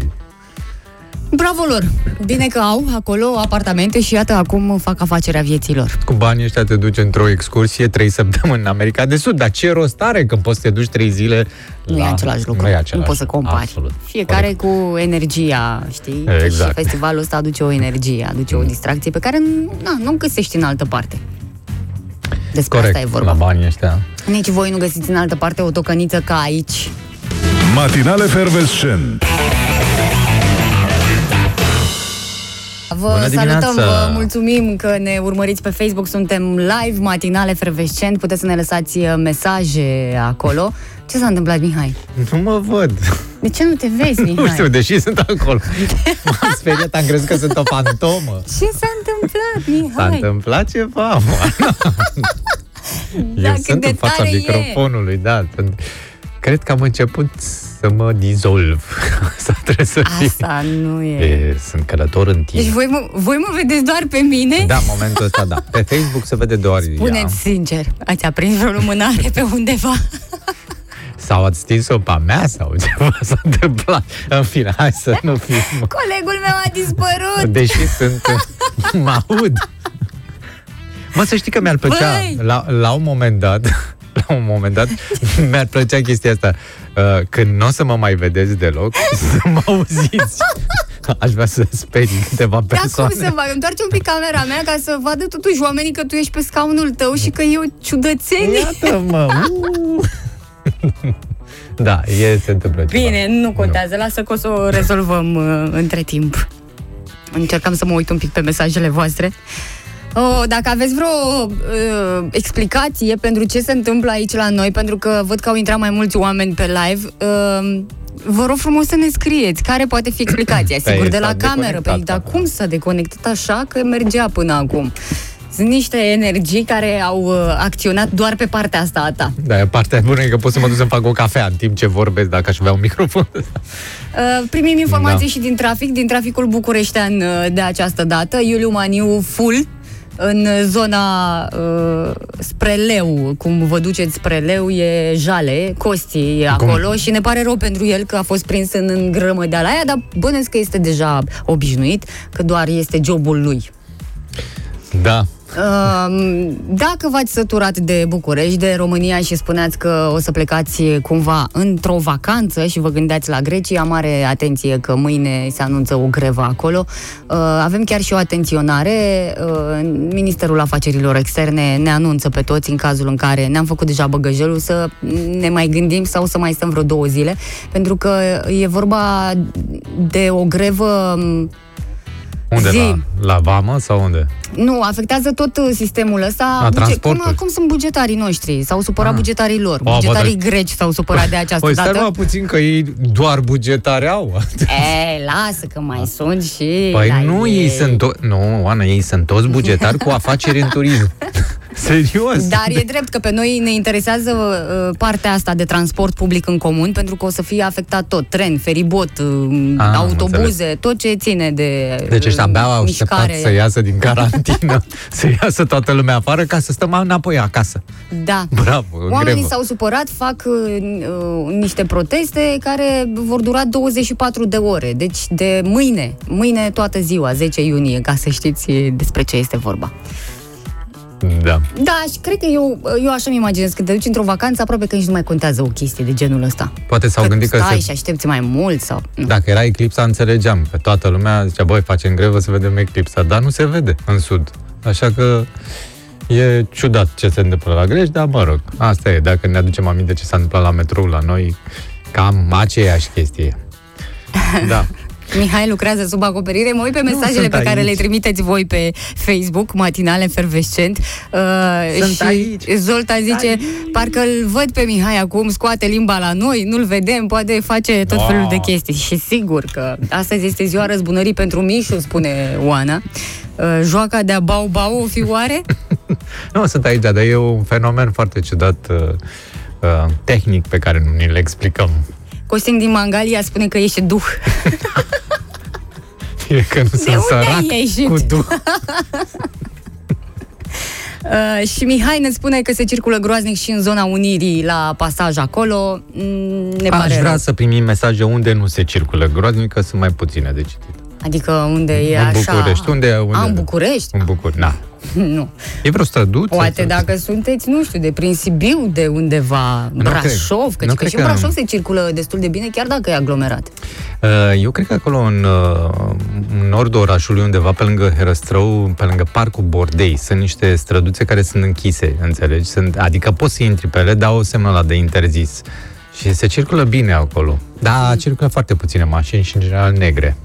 Speaker 3: Bravo lor! Bine că au acolo apartamente și iată acum fac afacerea vieților.
Speaker 2: Cu banii ăștia te duci într-o excursie trei săptămâni în America de Sud, dar ce rost are când poți să te duci trei zile
Speaker 3: Nu
Speaker 2: la...
Speaker 3: e același lucru.
Speaker 2: Nu, e
Speaker 3: nu
Speaker 2: același
Speaker 3: poți să
Speaker 2: lucru.
Speaker 3: compari.
Speaker 2: Absolut.
Speaker 3: Fiecare cu energia, știi?
Speaker 2: Exact.
Speaker 3: Și festivalul ăsta aduce o energie, aduce o distracție pe care na, nu o găsești în altă parte. Despre
Speaker 2: Corect,
Speaker 3: asta e vorba.
Speaker 2: la banii ăștia.
Speaker 3: Nici voi nu găsiți în altă parte o tocăniță ca aici.
Speaker 1: Matinale Fervescent.
Speaker 3: Vă
Speaker 2: Bună
Speaker 3: salutăm,
Speaker 2: dimineața!
Speaker 3: vă mulțumim că ne urmăriți pe Facebook, suntem live, matinale fervescent, puteți să ne lăsați uh, mesaje acolo. Ce s-a întâmplat, Mihai?
Speaker 2: Nu mă văd.
Speaker 3: De ce nu te vezi, Mihai?
Speaker 2: Nu știu, deși sunt acolo. M-am speriat, am crezut că sunt o fantomă.
Speaker 3: Ce s-a întâmplat,
Speaker 2: S-a
Speaker 3: Mihai?
Speaker 2: întâmplat ceva, mă.
Speaker 3: Da,
Speaker 2: Eu
Speaker 3: cât
Speaker 2: sunt
Speaker 3: de
Speaker 2: în fața
Speaker 3: tare e.
Speaker 2: microfonului, da. Sunt... Cred că am început să mă dizolv. Asta trebuie să fie.
Speaker 3: Asta nu e.
Speaker 2: E, sunt călător în timp.
Speaker 3: Deci voi mă, voi mă vedeți doar pe mine?
Speaker 2: Da, în momentul ăsta, da. Pe Facebook se vede doar ea.
Speaker 3: Spuneți sincer, ați aprins vreo lumânare pe undeva?
Speaker 2: Sau ați stins-o pe a mea sau ceva s-a întâmplat. În fine, hai să nu fim...
Speaker 3: Colegul meu a dispărut!
Speaker 2: Deși sunt... mă aud. Mă, să știi că mi-ar plăcea,
Speaker 3: Băi!
Speaker 2: la, la un moment dat, la un moment dat, mi-ar plăcea chestia asta. Uh, când nu o să mă mai vedeți deloc, să mă auziți. Aș vrea să sperii câteva
Speaker 3: Dar cum
Speaker 2: persoane.
Speaker 3: să fac? Întoarce un pic camera mea ca să vadă totuși oamenii că tu ești pe scaunul tău și că e o ciudățenie.
Speaker 2: Iată-mă! Uh! Da, e, se întâmplă ceva.
Speaker 3: Bine, nu contează, lasă că o să o rezolvăm uh, între timp. Încercam să mă uit un pic pe mesajele voastre. Oh, dacă aveți vreo uh, explicație pentru ce se întâmplă aici la noi, pentru că văd că au intrat mai mulți oameni pe live, uh, vă rog frumos să ne scrieți care poate fi explicația.
Speaker 2: Păi,
Speaker 3: Sigur, de
Speaker 2: s-a
Speaker 3: la cameră,
Speaker 2: deconectat
Speaker 3: păi, dar
Speaker 2: acum.
Speaker 3: cum s-a deconectat așa că mergea până acum? Sunt niște energii care au uh, acționat doar pe partea asta a ta.
Speaker 2: Da, partea bună e că pot să mă duc să-mi fac o cafea în timp ce vorbesc, dacă aș avea un microfon.
Speaker 3: Uh, primim informații
Speaker 2: Da.
Speaker 3: și din trafic, din traficul bucureștean uh, de această dată. Iuliu Maniu full în zona uh, spre Leu, cum vă duceți spre Leu, e jale, Costi e
Speaker 2: Cum?
Speaker 3: acolo și ne pare rău pentru el că a fost prins în, în grămădeala aia, dar bănesc că este deja obișnuit, că doar este jobul lui.
Speaker 2: Da.
Speaker 3: Uh, Dacă v-ați săturat de București, de România și spuneați că o să plecați cumva într-o vacanță și vă gândeați la Grecia, mare atenție că mâine se anunță o grevă acolo. Uh, Avem chiar și o atenționare. Uh, Ministerul Afacerilor Externe ne anunță pe toți în cazul în care ne-am făcut deja băgăjelul să ne mai gândim sau să mai stăm vreo două zile, pentru că e vorba de o grevă m,
Speaker 2: Unde?
Speaker 3: Zi.
Speaker 2: La, la vamă sau unde?
Speaker 3: nu, afectează tot uh, sistemul ăsta.
Speaker 2: A,
Speaker 3: cum,
Speaker 2: transportul.
Speaker 3: cum sunt bugetarii noștri? S-au supărat
Speaker 2: Ah.
Speaker 3: bugetarii lor.
Speaker 2: O,
Speaker 3: Bugetarii
Speaker 2: bă,
Speaker 3: greci s-au supărat de această
Speaker 2: Păi stai
Speaker 3: dată.
Speaker 2: mă puțin că ei doar bugetare au.
Speaker 3: E, lasă că mai sunt și
Speaker 2: Păi
Speaker 3: la
Speaker 2: nu, ei sunt to- Nu, Oana, ei sunt toți bugetari cu afaceri în turism. Serios.
Speaker 3: Dar e drept că pe noi ne interesează uh, partea asta de transport public în comun, pentru că o să fie afectat tot. Tren, feribot, uh,
Speaker 2: Ah, am
Speaker 3: autobuze, tot ce ține de
Speaker 2: Deci ăștia abia au
Speaker 3: uh,
Speaker 2: așteptat
Speaker 3: mișcare.
Speaker 2: să iasă din carantină, să iasă toată lumea afară ca să stăm înapoi acasă.
Speaker 3: Da.
Speaker 2: Bravo, în
Speaker 3: Oamenii
Speaker 2: grevă.
Speaker 3: s-au supărat, fac uh, uh, niște proteste care vor dura 24 de ore. Deci de mâine, mâine toată ziua, 10 iunie, ca să știți despre ce este vorba.
Speaker 2: Da.
Speaker 3: Da, și cred că eu, eu așa mi imaginez, când te duci într-o vacanță, aproape că nici nu mai contează o chestie de genul ăsta.
Speaker 2: Poate s-au
Speaker 3: că
Speaker 2: gândit că
Speaker 3: stai
Speaker 2: se-
Speaker 3: și aștepți mai mult sau... Nu.
Speaker 2: Dacă era eclipsa, înțelegeam că toată lumea zicea, băi, facem grevă să vedem eclipsa, dar nu se vede în sud. Așa că e ciudat ce se întâmplă la Grești, dar mă rog, asta e. Dacă ne aducem aminte ce s-a întâmplat la metrou la noi, cam aceeași chestie. Da.
Speaker 3: Mihai lucrează sub acoperire. Mă uit pe mesajele
Speaker 2: sunt
Speaker 3: pe care
Speaker 2: aici.
Speaker 3: le trimiteți voi pe Facebook, matinale efervescent. Uh,
Speaker 2: Sunt
Speaker 3: și
Speaker 2: aici.
Speaker 3: Zolta zice,
Speaker 2: Aici.
Speaker 3: parcă îl văd pe Mihai acum, scoate limba la noi, nu-l vedem, poate face tot
Speaker 2: Wow.
Speaker 3: felul de chestii. Și sigur că astăzi este ziua răzbunării pentru Mișu, spune Oana. Uh, joaca de-a bau-bau o fi oare?
Speaker 2: Nu, sunt aici, dar e un fenomen foarte ciudat uh, uh, tehnic pe care nu ni-l explicăm.
Speaker 3: Costin din Mangalia spune că ești duh.
Speaker 2: E că nu sunt
Speaker 3: unde
Speaker 2: sărac
Speaker 3: ai ieșit?
Speaker 2: cu duh.
Speaker 3: Uh, și Mihai ne spune că se circulă groaznic și în zona Unirii la pasaj acolo. Mm, Ne
Speaker 2: Aș
Speaker 3: pare
Speaker 2: vrea
Speaker 3: rău.
Speaker 2: să primim mesaje unde nu se circulă groaznic, că sunt mai puține de citit.
Speaker 3: Adică unde e
Speaker 2: în
Speaker 3: așa...
Speaker 2: București. Unde, unde?
Speaker 3: A, în București?
Speaker 2: În București, na.
Speaker 3: nu.
Speaker 2: E vreo străduță?
Speaker 3: Poate dacă sunteți, nu știu, de prin Sibiu, de undeva,
Speaker 2: Nu
Speaker 3: Brașov,
Speaker 2: cred.
Speaker 3: că,
Speaker 2: Nu
Speaker 3: că
Speaker 2: cred
Speaker 3: și în
Speaker 2: că-
Speaker 3: Brașov se circulă destul de bine, chiar dacă e aglomerat.
Speaker 2: Uh, Eu cred că acolo în, uh, în nordul orașului, undeva pe lângă Herăstrău, pe lângă Parcul Bordei, sunt niște străduțe care sunt închise, înțelegi? Sunt, adică poți să intri pe ele, dar au semnul ăla de interzis. Și se circulă bine acolo. Da, circulă foarte puține mașini și în general negre.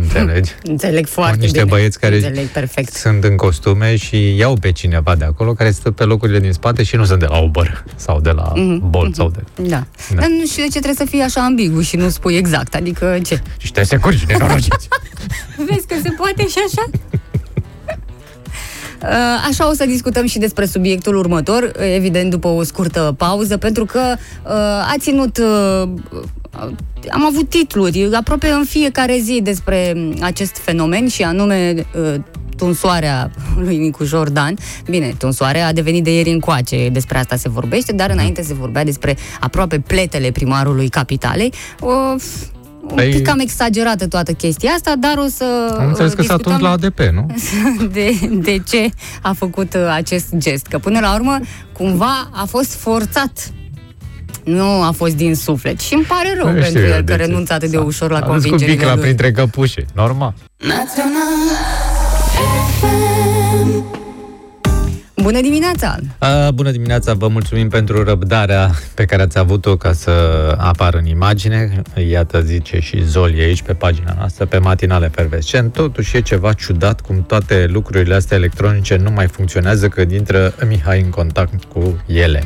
Speaker 2: Înțelegi?
Speaker 3: Înțeleg foarte
Speaker 2: niște
Speaker 3: bine.
Speaker 2: băieți care
Speaker 3: Înțeleg perfect.
Speaker 2: sunt în costume și iau pe cineva de acolo care stă pe locurile din spate și nu sunt de la Uber sau de la
Speaker 3: Mhm,
Speaker 2: Bolt sau de...
Speaker 3: Da.
Speaker 2: Da.
Speaker 3: Dar nu știu de ce trebuie să fii așa ambigu și nu spui exact. Adică ce?
Speaker 2: Și te securi și nenorociți.
Speaker 3: Vezi că se poate și așa? Uh, Așa o să discutăm și despre subiectul următor, evident după o scurtă pauză, pentru că uh, a ținut... Uh, am avut titluri aproape în fiecare zi despre acest fenomen și anume uh, tunsoarea lui Nicu Jordan. Bine, tunsoarea a devenit de ieri încoace, despre asta se vorbește, dar înainte se vorbea despre aproape pletele primarului capitalei. Uh, un
Speaker 2: Păi-
Speaker 3: pic cam exagerată toată chestia asta, dar o să
Speaker 2: Am înțeles că s-a
Speaker 3: discutăm
Speaker 2: tuns la ADP, nu?
Speaker 3: de, de ce a făcut uh, acest gest. Că până la urmă, cumva a fost forțat. Nu a fost din suflet. Și îmi pare rău
Speaker 2: Nu
Speaker 3: pentru
Speaker 2: știu eu
Speaker 3: el
Speaker 2: de
Speaker 3: că
Speaker 2: ce.
Speaker 3: renunță atât de
Speaker 2: S-a-
Speaker 3: ușor la
Speaker 2: a dus cu
Speaker 3: convingerile
Speaker 2: bicla
Speaker 3: lui.
Speaker 2: printre căpușe, normal.
Speaker 3: Bună dimineața!
Speaker 2: A, bună dimineața, vă mulțumim pentru răbdarea pe care ați avut-o ca să apară în imagine. Iată, zice și Zoli aici pe pagina noastră, pe matinale fervescent. Totuși e ceva ciudat cum toate lucrurile astea electronice nu mai funcționează când intră Mihai în contact cu ele.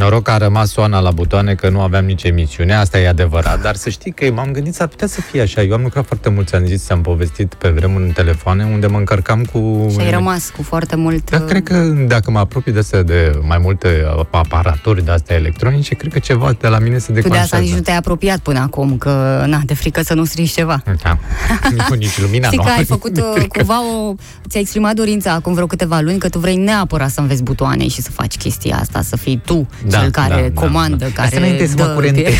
Speaker 2: Noroc că a rămas Oana la butoane că nu aveam nici emisiune, asta e adevărat, dar să știi că m-am gândit s-ar putea să fie așa. Eu am lucrat foarte mult, ți-am zis, ți-am povestit pe vremuri în telefoane, unde mă încărcam cu...
Speaker 3: Și ai rămas cu foarte mult...
Speaker 2: Da, cred că dacă mă apropii de astea de mai multe aparaturi de astea electronice, cred că ceva de la mine se
Speaker 3: Tu de
Speaker 2: declanșează.
Speaker 3: asta nici nu te-ai apropiat până acum, că na, de frică să nu strici ceva.
Speaker 2: Da. Nu, nici lumina
Speaker 3: Știi
Speaker 2: nu.
Speaker 3: că ai făcut uh, cumva o... Ți-ai exprimat dorința acum vreo câteva luni că tu vrei neapărat să înveți butoane și să faci chestia asta, să fii tu
Speaker 2: Da,
Speaker 3: cel care
Speaker 2: da, da,
Speaker 3: comandă,
Speaker 2: da.
Speaker 3: care
Speaker 2: Asta înainte să mă
Speaker 3: dă-
Speaker 2: curentez.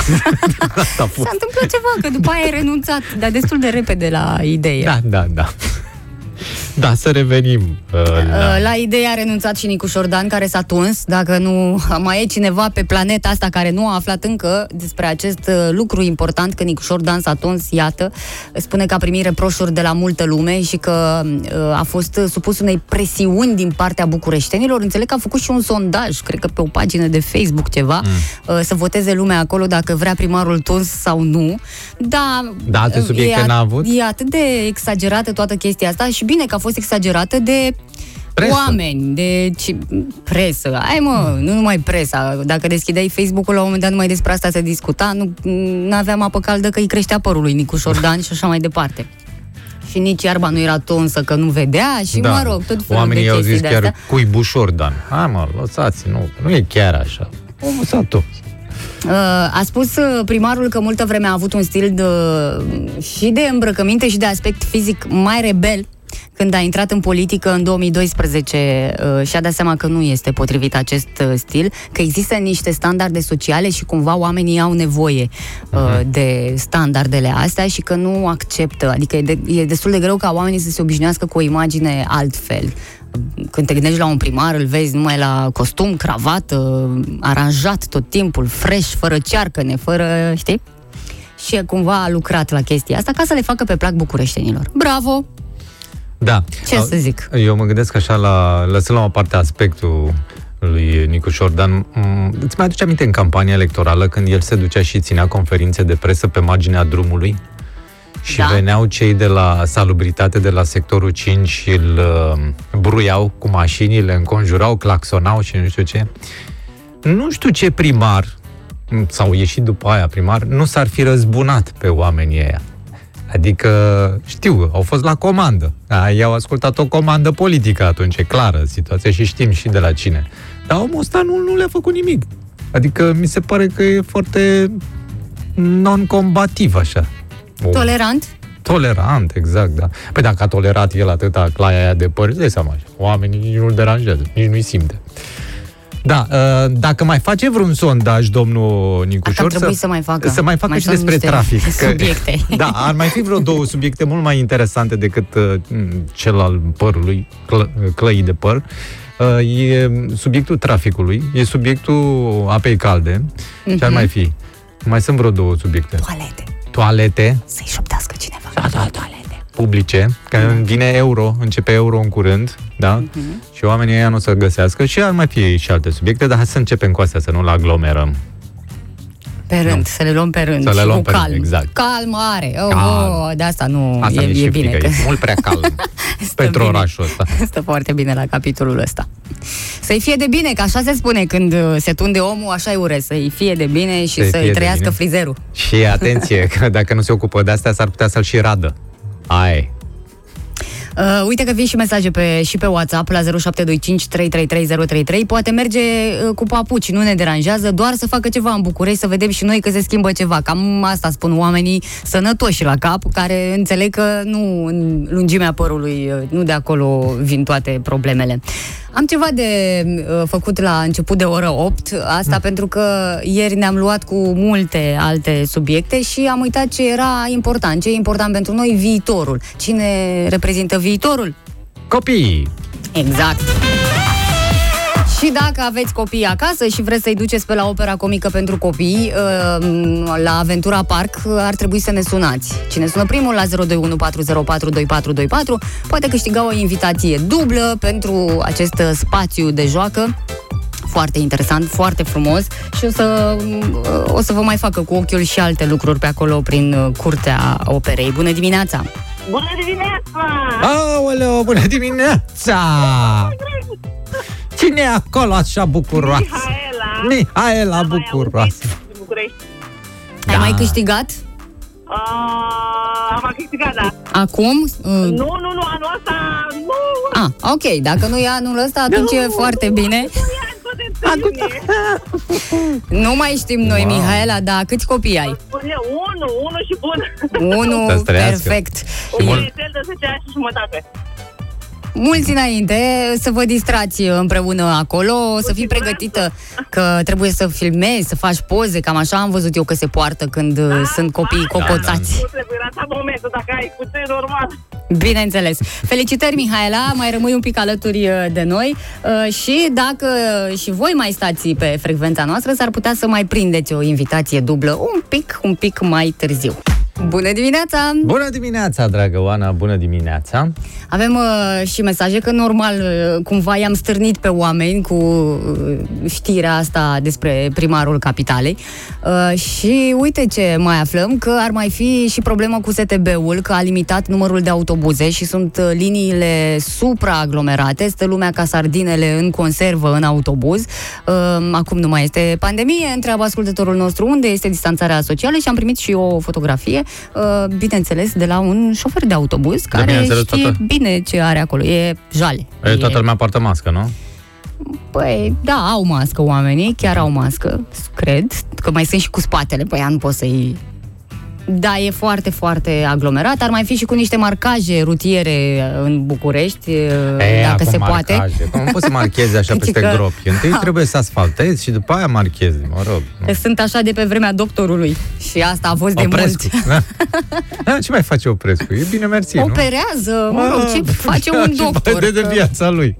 Speaker 2: Asta a
Speaker 3: S-a
Speaker 2: fost.
Speaker 3: întâmplat ceva, că după aia ai renunțat, dar destul de repede la idee.
Speaker 2: Da, da, da. Da, să revenim uh, la...
Speaker 3: Uh, La idee a renunțat și Nicu Șordan, care s-a tuns. Dacă nu mai e cineva pe planeta asta care nu a aflat încă despre acest uh, lucru important, că Nicu Șordan s-a tuns, iată, spune că a primit reproșuri de la multă lume și că uh, a fost supus unei presiuni din partea bucureștenilor. Înțeleg că a făcut și un sondaj, cred că pe o pagină de Facebook ceva, mm. să voteze lumea acolo dacă vrea primarul tuns sau nu. Da,
Speaker 2: Da, alte subiecte
Speaker 3: e,
Speaker 2: n-a avut?
Speaker 3: E atât de exagerată toată chestia asta și bine că a fost exagerată de
Speaker 2: Presă.
Speaker 3: oameni, de ci, presă. Ai mă, nu numai presa. Dacă deschideai Facebook-ul, la un moment dat numai despre asta se discuta, nu aveam apă caldă că îi creștea părul lui Nicuș Șordan și așa mai departe. Și nici iarba nu era tonsă că nu vedea și, mă rog, tot felul
Speaker 2: Da. Oamenii
Speaker 3: de
Speaker 2: au
Speaker 3: chestii
Speaker 2: zis
Speaker 3: de
Speaker 2: chiar
Speaker 3: astea.
Speaker 2: cui bușor, Dan. Hai mă, lăsați, nu, nu e chiar așa. Omul s-a tot.
Speaker 3: Uh, a spus uh, primarul că multă vreme a avut un stil de, și de îmbrăcăminte și de aspect fizic mai rebel când a intrat în politică în 2012 uh, și-a dat seama că nu este potrivit acest uh, stil, că există niște standarde sociale și cumva oamenii au nevoie uh, de standardele astea și că nu acceptă, adică e, de, e destul de greu ca oamenii să se obișnuiască cu o imagine altfel. Când te gândești la un primar, îl vezi numai la costum, cravată, aranjat tot timpul, fresh, fără cearcăne, fără, știi? Și cumva a lucrat la chestia asta ca să le facă pe plac bucureștenilor. Bravo!
Speaker 2: Da.
Speaker 3: Ce
Speaker 2: Au-
Speaker 3: să zic?
Speaker 2: Eu mă gândesc așa la, lăsând la o parte aspectul lui Nicu Șordan, m- îți mai aduce aminte în campania electorală când el se ducea și ținea conferințe de presă pe marginea drumului? Și
Speaker 3: Da.
Speaker 2: veneau cei de la salubritate de la sectorul 5 și îl uh, bruiau cu mașinile, înconjurau, claxonau și nu știu ce. Nu știu ce primar, m, sau ieșit după aia primar, nu s-ar fi răzbunat pe oamenii ăia. Adică, știu, au fost la comandă. Da, ei au ascultat o comandă politică atunci, e clară situația și știm și de la cine. Dar omul ăsta nu, nu le-a făcut nimic. Adică mi se pare că e foarte non-combativ așa. O-
Speaker 3: Tolerant?
Speaker 2: Tolerant, exact, da. Păi dacă a tolerat el atâta claia aia de păr, îți dai seama, oamenii nici nu-l deranjează, nici nu-i simte. Da, uh, dacă mai face vreun sondaj, domnul Nicușor,
Speaker 3: Ar trebui să mai facă.
Speaker 2: să mai facă
Speaker 3: Mai
Speaker 2: și
Speaker 3: sunt
Speaker 2: despre
Speaker 3: niște
Speaker 2: trafic.
Speaker 3: subiecte.
Speaker 2: Da, ar mai fi vreo două subiecte mult mai interesante decât uh, cel al părului, clă, clăii de păr. Uh, e subiectul traficului, e subiectul apei calde. Ce
Speaker 3: Mhm.
Speaker 2: ar mai fi? Mai sunt vreo două subiecte.
Speaker 3: Toalete.
Speaker 2: Toalete,
Speaker 3: Să-i șoptească cineva.
Speaker 2: da, da, toalete. Publice, că vine euro, începe euro în curând, da?
Speaker 3: Mhm.
Speaker 2: Și oamenii ăia nu o să găsească și ar mai fi și alte subiecte, dar hai să începem cu astea, să nu-l aglomerăm.
Speaker 3: Pe rând, să le luăm pe rând.
Speaker 2: Să le
Speaker 3: și
Speaker 2: luăm
Speaker 3: cu
Speaker 2: pe rând,
Speaker 3: calm.
Speaker 2: exact.
Speaker 3: Calm are. Oh,
Speaker 2: Calm.
Speaker 3: oh, de asta nu
Speaker 2: Asta
Speaker 3: e,
Speaker 2: mi-e
Speaker 3: e
Speaker 2: și
Speaker 3: bine.
Speaker 2: frică,
Speaker 3: că
Speaker 2: e mult prea calm
Speaker 3: stă
Speaker 2: pentru
Speaker 3: bine.
Speaker 2: orașul ăsta.
Speaker 3: Stă foarte bine la capitolul ăsta. Să-i fie de bine, că așa se spune când uh, se tunde omul, așa-i urez, să-i fie de bine și
Speaker 2: Să-i fie
Speaker 3: să-i
Speaker 2: de
Speaker 3: trăiască
Speaker 2: bine.
Speaker 3: frizerul.
Speaker 2: Și atenție, că dacă nu se ocupă de astea, s-ar putea să-l și radă. Ai.
Speaker 3: Uh, uite că vin și mesaje pe, și pe WhatsApp la 0725 333033. Poate merge uh, cu papuci, nu ne deranjează, doar să facă ceva în București, să vedem și noi că se schimbă ceva. Cam asta spun oamenii sănătoși la cap, care înțeleg că nu în lungimea părului, uh, nu de acolo vin toate problemele. Am ceva de uh, făcut la început de oră 8, asta pentru că ieri ne-am luat cu multe alte subiecte și am uitat ce era important. Ce e important pentru noi? Viitorul. Cine reprezintă viitorul?
Speaker 2: Copii!
Speaker 3: Exact. Și dacă aveți copii acasă și vreți să-i duceți pe la opera comică pentru copii, uh, la Aventura Park, ar trebui să ne sunați. Cine sună primul la 02140422424 poate câștiga o invitație dublă pentru acest uh, spațiu de joacă foarte interesant, foarte frumos și o să, uh, o să vă mai facă cu ochiul și alte lucruri pe acolo prin uh, curtea operei. Bună dimineața!
Speaker 4: Bună dimineața!
Speaker 2: Aoleo, bună dimineața! Cine e acolo așa bucuroasă?
Speaker 4: Mihaela!
Speaker 2: Mi, aia e la
Speaker 4: Am mai
Speaker 2: bucuroasă.
Speaker 4: auzit din București.
Speaker 3: Ai
Speaker 2: Da.
Speaker 3: mai câștigat?
Speaker 4: Uh, am câștigat, da.
Speaker 3: Acum? Uh,
Speaker 4: Nu, nu, nu, anul ăsta, nu.
Speaker 3: Ah, ok. Dacă nu e anul ăsta, atunci e foarte bine.
Speaker 4: Nu e în tot de iunie.
Speaker 3: Nu mai știm noi,
Speaker 2: Wow.
Speaker 3: Mihaela, dar câți copii ai?
Speaker 4: Spun eu, unu, unu și bun.
Speaker 3: Unul,
Speaker 2: Să-ți trăiască.
Speaker 3: perfect.
Speaker 4: Un
Speaker 2: Mult.
Speaker 4: băiețel de 10 ani și jumătate.
Speaker 3: Mulți înainte să vă distrați împreună acolo, să fii pregătită că trebuie să filmezi, să faci poze, cam așa am văzut eu că se poartă când uh, sunt copiii cocoțați.
Speaker 4: Nu trebuie rata momentul, dacă ai cu ce normal.
Speaker 3: Bineînțeles. Felicitări, Mihaela, mai rămâi un pic alături uh, de noi uh, și dacă și voi mai stați pe frecvența noastră, s-ar putea să mai prindeți o invitație dublă un pic, un pic mai târziu. Bună dimineața!
Speaker 2: Bună dimineața, dragă Oana, bună dimineața.
Speaker 3: Avem uh, și mesaje că normal uh, cumva i-am stârnit pe oameni cu uh, știrea asta despre primarul capitalei uh, și uite ce mai aflăm că ar mai fi și problemă cu STB-ul că a limitat numărul de autobuze și sunt uh, liniile supraaglomerate, stă lumea ca sardinele în conservă în autobuz. Uh, acum nu mai este pandemie, întreabă ascultătorul nostru unde este distanțarea socială și am primit și o fotografie, uh, bineînțeles, de la un șofer de autobuz care
Speaker 2: bineînțeles,
Speaker 3: știe
Speaker 2: toată-
Speaker 3: bine ce are acolo. E jale.
Speaker 2: E, toată lumea poartă mască, nu?
Speaker 3: Păi, da, au mască oamenii, chiar au mască, cred, că mai sunt și cu spatele, păi ea nu poți să-i... Da, e foarte, foarte aglomerat. Ar mai fi și cu niște marcaje rutiere în București,
Speaker 2: E,
Speaker 3: dacă
Speaker 2: acum
Speaker 3: se poate.
Speaker 2: marcaje. Cum poți să marchezi așa
Speaker 3: Deci
Speaker 2: peste
Speaker 3: că-
Speaker 2: gropi? Întâi trebuie să asfaltezi și după aia marchezi, mă rog. nu?
Speaker 3: Că sunt așa de pe vremea doctorului și asta a fost de
Speaker 2: Oprescu.
Speaker 3: mult.
Speaker 2: Da. da, ce mai face Oprescu? E bine mersi, nu?
Speaker 3: Operează, mă rog, ce face un
Speaker 2: Ce
Speaker 3: doctor?
Speaker 2: vede de
Speaker 3: Că-
Speaker 2: viața lui.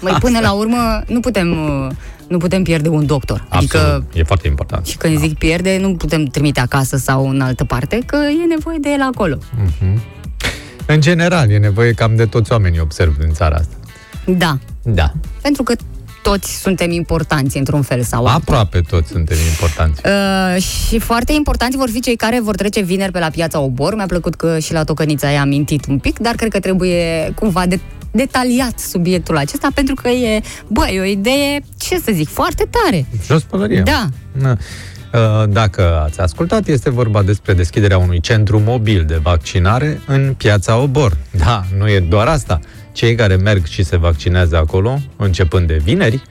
Speaker 3: Măi, până la urmă, nu putem, uh, nu putem pierde un doctor.
Speaker 2: Absolut.
Speaker 3: Adică
Speaker 2: E foarte important.
Speaker 3: Și când zic pierde, nu putem trimite acasă sau în altă parte, că e nevoie de el acolo.
Speaker 2: În general, e nevoie cam de toți oamenii, observ, din țara asta.
Speaker 3: Da,
Speaker 2: Da.
Speaker 3: pentru că toți suntem importanți într-un fel sau altul.
Speaker 2: Aproape toți suntem importanți.
Speaker 3: Uh, și foarte importanți vor fi cei care vor trece vineri pe la piața Obor. Mi-a plăcut că și la Tocănița ai amintit un pic, dar cred că trebuie cumva de detaliat subiectul acesta, pentru că e, bă, e o idee, ce să zic, foarte tare.
Speaker 2: Jos pălăria.
Speaker 3: Da.
Speaker 2: Na. Uh, Dacă ați ascultat, este vorba despre deschiderea unui centru mobil de vaccinare în piața Obor. Da, nu e doar asta. Cei care merg și se vaccinează acolo, începând de vineri,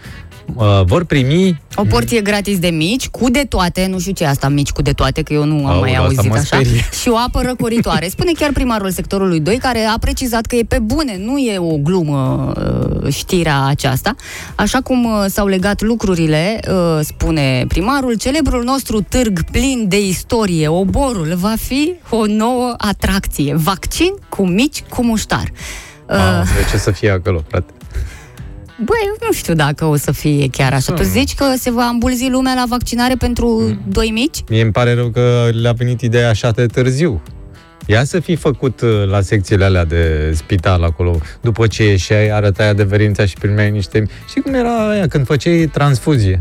Speaker 2: uh, vor primi
Speaker 3: O porție gratis de mici, cu de toate, nu știu ce e asta, mici cu de toate, că eu nu am
Speaker 2: Aoleu,
Speaker 3: mai
Speaker 2: asta
Speaker 3: auzit
Speaker 2: mă
Speaker 3: așa,
Speaker 2: sperie.
Speaker 3: și o apă răcoritoare. Spune chiar primarul sectorului 2, care a precizat că e pe bune, nu e o glumă uh, știrea aceasta. Așa cum uh, s-au legat lucrurile, uh, spune primarul, celebrul nostru târg plin de istorie, oborul, va fi o nouă atracție. Vaccin cu mici cu muștar. Uh,
Speaker 2: Ah, de ce să fie acolo, frate?
Speaker 3: Băi, eu nu știu dacă o să fie chiar așa. Tu zici că se va îmbulzi lumea la vaccinare pentru doi mici?
Speaker 2: Mie îmi pare rău că le-a venit ideea așa de târziu. Ia să fi făcut uh, la secțiile alea de spital acolo, după ce ieșeai, arătai adeverința și primeai niște... Știi cum era aia când făceai transfuzie?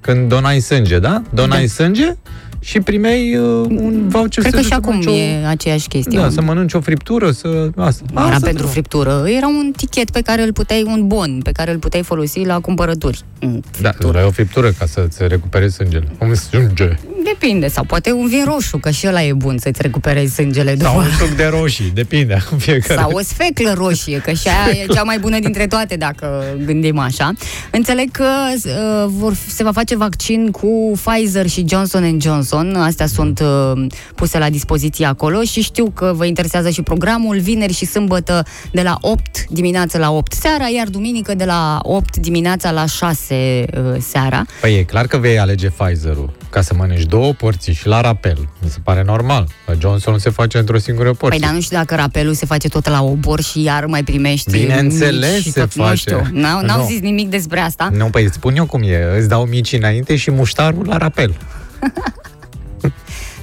Speaker 2: Când donai sânge, da? Donai
Speaker 3: Da.
Speaker 2: sânge și primeai uh, un voucher
Speaker 3: Cred
Speaker 2: să
Speaker 3: că și
Speaker 2: să
Speaker 3: acum
Speaker 2: mănânci o...
Speaker 3: e aceeași chestie.
Speaker 2: Da, să mănânci o friptură, să... Asta.
Speaker 3: Nu era
Speaker 2: Asta
Speaker 3: pentru
Speaker 2: trebuie.
Speaker 3: friptură, era un tichet pe care îl puteai, un bon pe care îl puteai folosi la cumpărături. Mm,
Speaker 2: Da,
Speaker 3: friptură.
Speaker 2: vrei o friptură ca să-ți recuperezi sângele. Cum sânge.
Speaker 3: Depinde, sau poate un vin roșu, că și ăla e bun să-ți recuperezi sângele
Speaker 2: Sau
Speaker 3: după.
Speaker 2: un suc de roșii, depinde. Fiecare.
Speaker 3: Sau o sfeclă roșie, că și aia e cea mai bună dintre toate, dacă gândim așa. Înțeleg că uh, vor, se va face vaccin cu Pfizer și Johnson Johnson. Astea sunt uh, puse la dispoziție acolo și știu că vă interesează și programul vineri și sâmbătă de la 8 dimineața la 8 seara, iar duminică de la 8 dimineața la 6 uh, seara.
Speaker 2: Păi e clar că vei alege Pfizer-ul ca să mănânci două porții și la rapel. Mi se pare normal. La Johnson se face într-o singură
Speaker 3: Păi
Speaker 2: porție.
Speaker 3: dar nu știu dacă rapelul se face tot la obor și iar mai primești
Speaker 2: Bineînțeles
Speaker 3: mici și
Speaker 2: se
Speaker 3: tot, Nu
Speaker 2: face.
Speaker 3: știu, n-au, n-au
Speaker 2: Nu.
Speaker 3: zis nimic despre asta.
Speaker 2: Nu, păi îți spun eu cum e. Îți dau mici înainte și muștarul la rapel.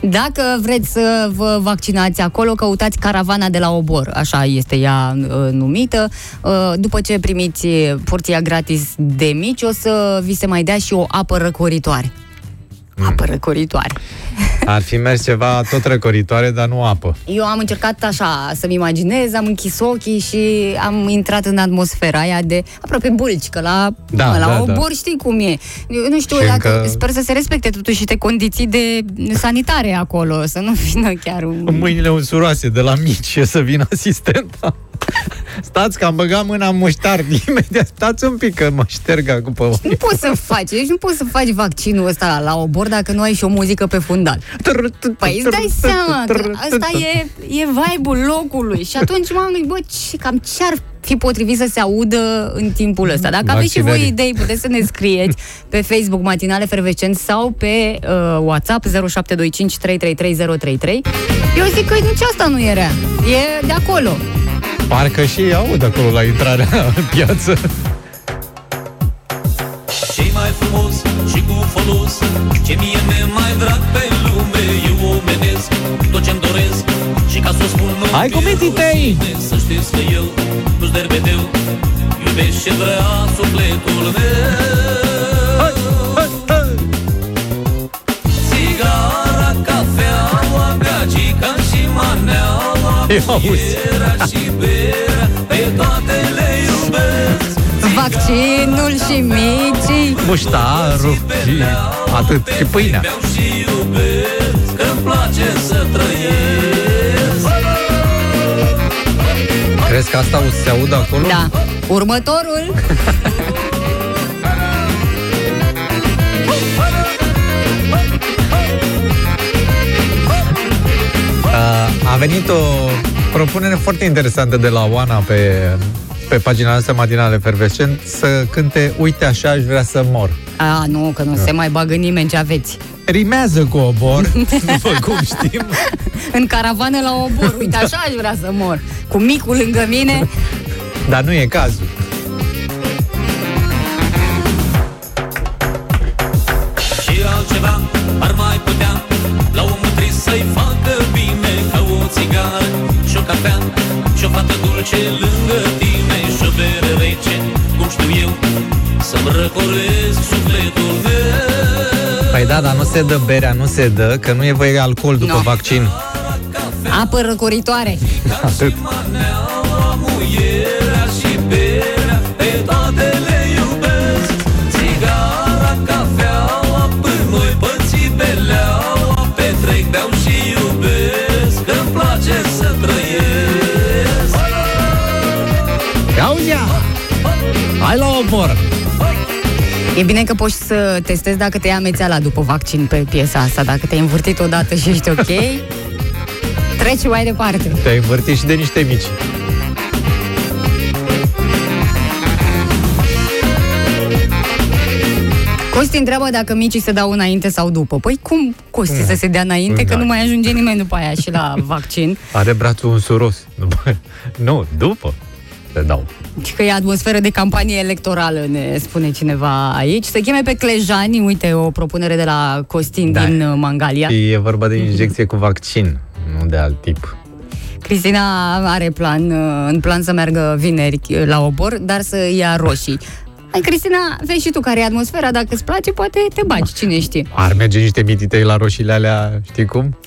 Speaker 3: Dacă vreți să vă vaccinați acolo, căutați caravana de la Obor, așa este ea uh, numită. Uh, după ce primiți porția gratis de mici, o să vi se mai dea și o apă răcoritoare. Apă răcoritoare.
Speaker 2: Ar fi mers ceva tot răcoritoare, dar nu apă.
Speaker 3: Eu am încercat așa să-mi imaginez, am închis ochii și am intrat în atmosfera aia de aproape bulcică la,
Speaker 2: Da,
Speaker 3: la
Speaker 2: da,
Speaker 3: obor,
Speaker 2: da.
Speaker 3: știi cum e. Eu nu știu,
Speaker 2: Și
Speaker 3: dacă,
Speaker 2: încă-
Speaker 3: sper să se respecte totuși niște condiții de sanitare acolo, să nu vină chiar un...
Speaker 2: Mâinile unsuroase de la mici e să vină asistenta. Stați că am băgat mâna în muștar imediat. Stați un pic că mă șterg acum pe
Speaker 3: Nu poți să faci, deci nu poți să faci vaccinul ăsta la obor dacă nu ai și o muzică pe fundal. Păi îți dai seama că asta e, e vibe-ul locului și atunci m-am gândit, bă, ce, cam ce ar fi potrivit să se audă în timpul ăsta. Dacă aveți și voi
Speaker 2: Vaccinării.
Speaker 3: idei, puteți să ne scrieți pe Facebook Matinale Fervescent sau pe uh, WhatsApp 0725 333033. Eu zic că nici asta nu e rea. E de acolo.
Speaker 2: Parcă și ei aud acolo la intrarea în piață.
Speaker 5: ce mai frumos și cu folos Ce mie mi mai drag pe lume
Speaker 2: Hai cu
Speaker 5: fie
Speaker 2: miții tăi!
Speaker 5: rușine, Să știți că eu nu-ți derbedeu Iubesc ce vrea sufletul meu Țigara, cafeaua, gagica și maneaua
Speaker 2: Eu auzi.
Speaker 5: Era și berea, pe toate le iubesc
Speaker 3: Vaccinul și micii.
Speaker 2: Muștarul și atât. Și pâinea.
Speaker 5: Beau și iubesc Că-mi place să trăiesc
Speaker 2: Crezi că asta o să se audă acolo?
Speaker 3: Da. Următorul.
Speaker 2: Uh, a venit o propunere foarte interesantă de la Oana pe, pe pagina noastră matinale Efervescent să cânte Uite așa aș vrea să mor.
Speaker 3: A, nu, că nu se mai bagă nimeni ce aveți.
Speaker 2: Rimează cu obor, după cum știm.
Speaker 3: În caravană la obor. Uite, așa aș vrea să mor. Cu micul lângă mine.
Speaker 2: Dar nu e cazul.
Speaker 5: Și altceva ar mai putea La omul trist să-i facă bine Ca o țigară și o cafea Și o fată dulce lângă tine Și o bere rece, cum știu eu Să-mi răcoresc sufletul meu
Speaker 2: Păi da, dar nu se dă berea, nu se dă, că nu e voie alcool după
Speaker 3: Nu.
Speaker 2: vaccin.
Speaker 3: Apă răcoritoare.
Speaker 2: Atât.
Speaker 5: Maneaua, muierea și berea Pe toate le iubesc Țigara, cafeaua Până noi pății beleaua Petrec, beau și iubesc Că-mi place să trăiesc
Speaker 2: Auzia! Hai la obor!
Speaker 3: E bine că poți să testezi dacă te ia amețeala după vaccin pe piesa asta. Dacă te-ai învârtit odată și ești ok, treci mai departe.
Speaker 2: Te-ai învârtit și de niște mici.
Speaker 3: Costi întreabă dacă micii se dau înainte sau după. Păi cum Costi să se dea înainte, că
Speaker 2: Da.
Speaker 3: nu mai ajunge nimeni după aia și la vaccin.
Speaker 2: Are brațul unsuros. După... Nu, după te dau.
Speaker 3: Și că e atmosferă de campanie electorală, ne spune cineva aici. Se cheme pe Clejani, uite, o propunere de la Costin
Speaker 2: Da.
Speaker 3: din uh, Mangalia.
Speaker 2: Și e vorba de injecție cu vaccin, nu de alt tip.
Speaker 3: Cristina are plan, uh, în plan să meargă vineri uh, la obor, dar să ia roșii. Hai, Cristina, vezi și tu care e atmosfera, dacă îți place, poate te bagi, cine știe.
Speaker 2: Ar merge niște mititei la roșiile alea, știi cum?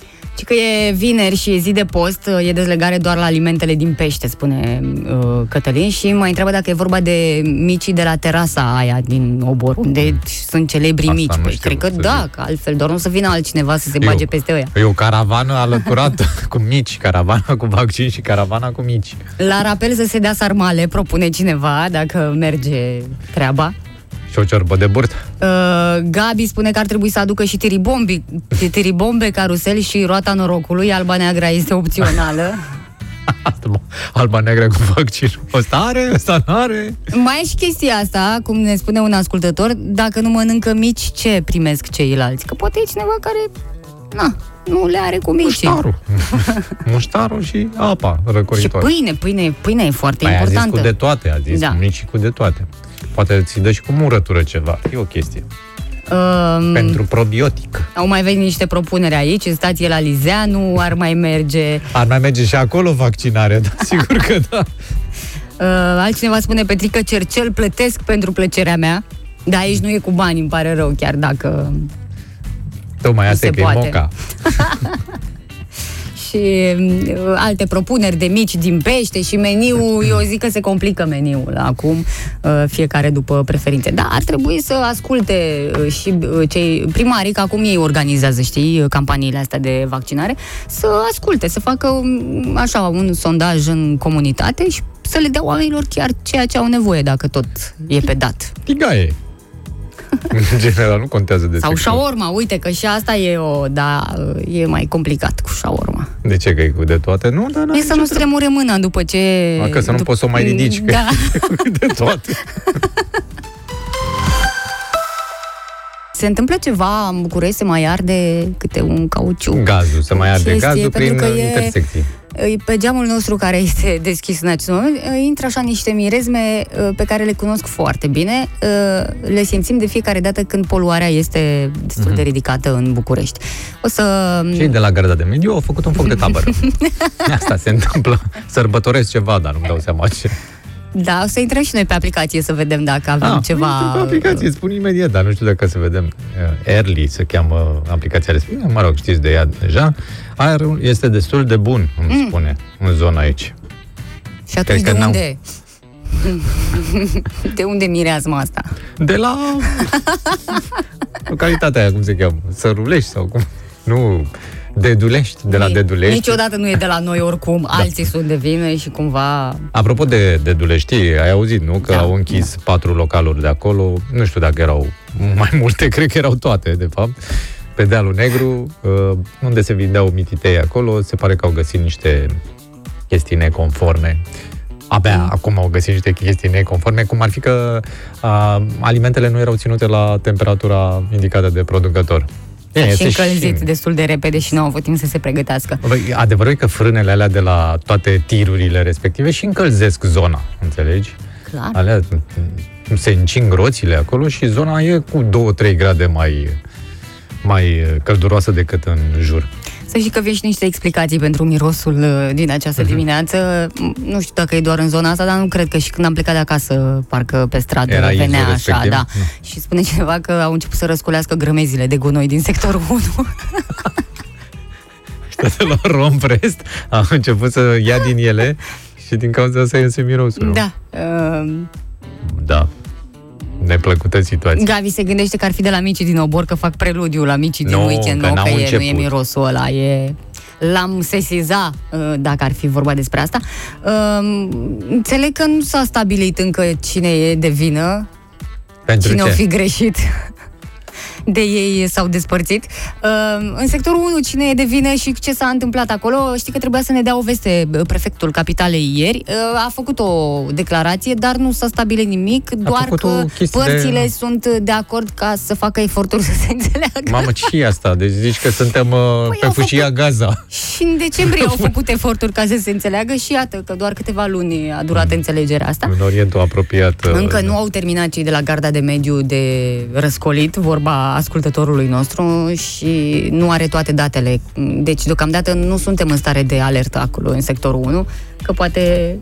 Speaker 3: Și că e vineri și e zi de post, uh, e dezlegare doar la alimentele din pește, spune uh, Cătălin, și mai întreabă dacă e vorba de micii de la terasa aia din obor, unde sunt celebri
Speaker 2: Asta
Speaker 3: mici.
Speaker 2: nu
Speaker 3: Păi,
Speaker 2: știu
Speaker 3: cred că
Speaker 2: să
Speaker 3: da,
Speaker 2: zic.
Speaker 3: că altfel doar nu să vină altcineva să se
Speaker 2: Eu-
Speaker 3: bage peste ăia.
Speaker 2: E o caravană alăturată cu mici, caravana cu vaccin și caravana cu mici.
Speaker 3: La rapel să se dea sarmale, propune cineva, dacă merge treaba.
Speaker 2: Și o ciorbă de burtă.
Speaker 3: Uh, Gabi spune că ar trebui să aducă și tiribombi, tiribombe, carusel și roata norocului. Alba neagra este opțională.
Speaker 2: Asta, mă, alba neagră cu vaccin. Ăsta are, ăsta nu are.
Speaker 3: Mai e și chestia asta, cum ne spune un ascultător, dacă nu mănâncă mici, ce primesc ceilalți? Că poate e cineva care, na, nu le are cu mici.
Speaker 2: Muștarul. Muștarul și apa
Speaker 3: Și
Speaker 2: răcoritoare.
Speaker 3: pâine, pâine, pâine e foarte
Speaker 2: Mai a zis
Speaker 3: importantă.
Speaker 2: cu de toate, a zis
Speaker 3: Da.
Speaker 2: da. mici cu de toate. Poate ți dă și cu murătură ceva. E o chestie.
Speaker 3: Um,
Speaker 2: Pentru probiotic.
Speaker 3: Au mai venit niște propuneri aici, în stație la Lizeanu, ar mai merge.
Speaker 2: Ar mai merge și acolo vaccinare, da, sigur că da.
Speaker 3: Uh, altcineva spune, Petrică Cercel, plătesc pentru plăcerea mea. Da, aici nu e cu bani, îmi pare rău, chiar dacă...
Speaker 2: Tocmai
Speaker 3: Nu
Speaker 2: asta e
Speaker 3: se
Speaker 2: că e
Speaker 3: poate.
Speaker 2: moca.
Speaker 3: și mm, alte propuneri de mici din pește și meniul, eu zic că se complică meniul acum, uh, fiecare după preferințe. Da, ar trebui să asculte uh, și uh, cei primarii, că acum ei organizează, știi, campaniile astea de vaccinare, să asculte, să facă um, așa un sondaj în comunitate și să le dea oamenilor chiar ceea ce au nevoie, dacă tot e pe dat.
Speaker 2: Tigaie. În general, nu contează de
Speaker 3: Sau
Speaker 2: sex.
Speaker 3: șaorma, uite că și asta e o, da, e mai complicat cu șaorma.
Speaker 2: De ce că e cu de toate? Nu, dar n-are
Speaker 3: E să nu
Speaker 2: nicio
Speaker 3: stremure mâna după ce...
Speaker 2: A, că să nu
Speaker 3: dup-
Speaker 2: poți să o mai ridici, că-
Speaker 3: Da.
Speaker 2: de toate.
Speaker 3: Se întâmplă ceva în București, se mai arde câte un cauciuc.
Speaker 2: Gazul, să mai arde
Speaker 3: Chestie,
Speaker 2: gazul
Speaker 3: pentru
Speaker 2: prin
Speaker 3: că e-
Speaker 2: intersecții.
Speaker 3: Pe geamul nostru care este deschis în acest moment, intră așa niște mirezme uh, pe care le cunosc foarte bine. Uh, Le simțim de fiecare dată când poluarea este destul de ridicată în București. O să...
Speaker 2: Cei de la Garda de Mediu au făcut un foc de tabără. Asta se întâmplă. Sărbătoresc ceva, dar nu-mi dau seama ce.
Speaker 3: Da, o să intrăm și noi pe aplicație să vedem dacă avem
Speaker 2: Ah,
Speaker 3: ceva...
Speaker 2: Pe aplicație, spun imediat, dar nu știu dacă să vedem. Uh, Early se cheamă aplicația respectivă. Mă rog, știți de ea deja. Aerul este destul de bun, îmi spune, în zona aici.
Speaker 3: Și atunci
Speaker 2: Cred
Speaker 3: de
Speaker 2: că n-au-
Speaker 3: unde? de unde mireazma asta?
Speaker 2: De la localitatea aia, cum se cheamă? Sărulești sau cum? Nu, Dedulești, de la
Speaker 3: Ni-
Speaker 2: Dedulești.
Speaker 3: Niciodată nu e de la noi oricum, da. alții sunt de vină și cumva...
Speaker 2: Apropo de Dedulești, ai auzit, nu? Că
Speaker 3: Da.
Speaker 2: au închis patru localuri de acolo. Nu știu dacă erau mai multe, cred că erau toate, de fapt. Pe dealul negru, uh, unde se vindeau mititei acolo, se pare că au găsit niște chestii neconforme. Abia
Speaker 3: Mm.
Speaker 2: acum au găsit niște chestii neconforme, cum ar fi că uh, alimentele nu erau ținute la temperatura indicată de producător.
Speaker 3: Și
Speaker 2: este
Speaker 3: încălzit destul de repede și nu au avut timp să se pregătească.
Speaker 2: Băi, adevărul e că frânele alea de la toate tirurile respective și încălzesc zona, înțelegi?
Speaker 3: Clar.
Speaker 2: Alea m, se încing roțile acolo și zona e cu 2-3 grade mai, mai călduroasă decât în jur.
Speaker 3: Să știi că vin și niște explicații pentru mirosul uh, din această
Speaker 2: Mhm.
Speaker 3: dimineață. M, Nu știu dacă e doar în zona asta, dar nu cred că și când am plecat de acasă, parcă pe stradă
Speaker 2: Era
Speaker 3: venea
Speaker 2: izul
Speaker 3: așa,
Speaker 2: respectiv?
Speaker 3: da.
Speaker 2: Nu.
Speaker 3: Și spune cineva că au început să răsculească grămezile de gunoi din sectorul 1.
Speaker 2: De la Romprest am început să ia din ele și din cauza asta iese mirosul. nu?
Speaker 3: da. Uh,
Speaker 2: Da. Neplăcută situație.
Speaker 3: Gavi se gândește că ar fi de la micii din obor, că fac preludiu la micii din
Speaker 2: Nu,
Speaker 3: weekend,
Speaker 2: că
Speaker 3: nu,
Speaker 2: n-au
Speaker 3: că e, nu e
Speaker 2: început.
Speaker 3: mirosul ăla, e... L-am sesiza, uh, dacă ar fi vorba despre asta. Uh, Înțeleg că nu s-a stabilit încă cine e de vină,
Speaker 2: Pentru
Speaker 3: cine
Speaker 2: ce?
Speaker 3: o fi greșit de ei s-au despărțit. Uh, În sectorul 1, cine e de vină și ce s-a întâmplat acolo? Știi că trebuia să ne dea o veste uh, prefectul capitalei ieri. Uh, A făcut o declarație, dar nu s-a stabilit nimic, doar
Speaker 2: făcut o
Speaker 3: că
Speaker 2: chestie de-
Speaker 3: părțile sunt de acord ca să facă eforturi să se înțeleagă.
Speaker 2: Mamă, ce e asta? Deci zici că suntem uh, pe
Speaker 3: Păi au
Speaker 2: fâșia Gaza.
Speaker 3: Și în decembrie au făcut eforturi ca să se înțeleagă și iată că doar câteva luni a durat înțelegerea asta.
Speaker 2: În Orientul apropiat. uh,
Speaker 3: Încă nu au terminat cei de la Garda de Mediu de răscolit, vorba ascultătorului nostru și nu are toate datele. Deci, deocamdată, nu suntem în stare de alertă acolo, în sectorul 1, că poate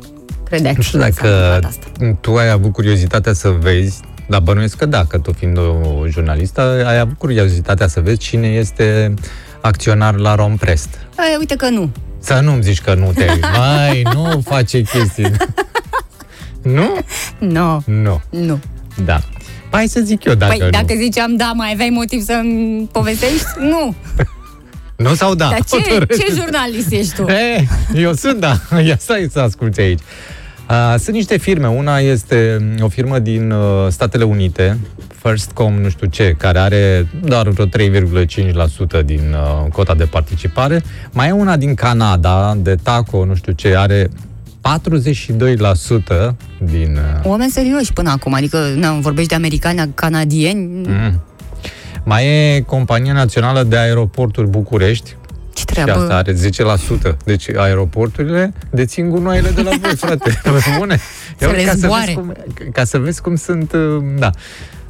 Speaker 3: credea
Speaker 2: Nu știu
Speaker 3: că s-a
Speaker 2: dacă
Speaker 3: întâmplat asta.
Speaker 2: tu ai avut curiozitatea să vezi, dar bănuiesc că da, că tu fiind o jurnalistă, ai avut curiozitatea să vezi cine este acționar la Romprest.
Speaker 3: E, uite că nu.
Speaker 2: Să nu-mi zici că nu te Mai, nu face chestii. nu?
Speaker 3: Nu,
Speaker 2: Nu.
Speaker 3: nu.
Speaker 2: Da. Hai să zic eu dacă
Speaker 3: Păi,
Speaker 2: nu.
Speaker 3: dacă ziceam da, mai aveai motiv să-mi povestești? Nu.
Speaker 2: Nu sau da?
Speaker 3: Dar ce,
Speaker 2: Hotărâți.
Speaker 3: ce jurnalist ești tu?
Speaker 2: E, eu sunt, da. Ia stai să asculti aici. Uh, sunt niște firme. Una este mm, o firmă din uh, Statele Unite, Firstcom, nu știu ce, care are doar vreo 3,5% din uh, cota de participare. Mai e una din Canada, de Taco, nu știu ce, are 42% din... Uh,
Speaker 3: Oameni serioși până acum, adică na, vorbești de americani, canadieni,
Speaker 2: mm. Mai e Compania Națională de Aeroporturi București,
Speaker 3: ce
Speaker 2: Și
Speaker 3: treabă?
Speaker 2: asta are 10%. Deci aeroporturile dețin gunoaiele de la voi, frate. Pe Bune.
Speaker 3: Să le
Speaker 2: ca, să
Speaker 3: zboare.
Speaker 2: vezi cum, ca să vezi cum sunt... uh, Da.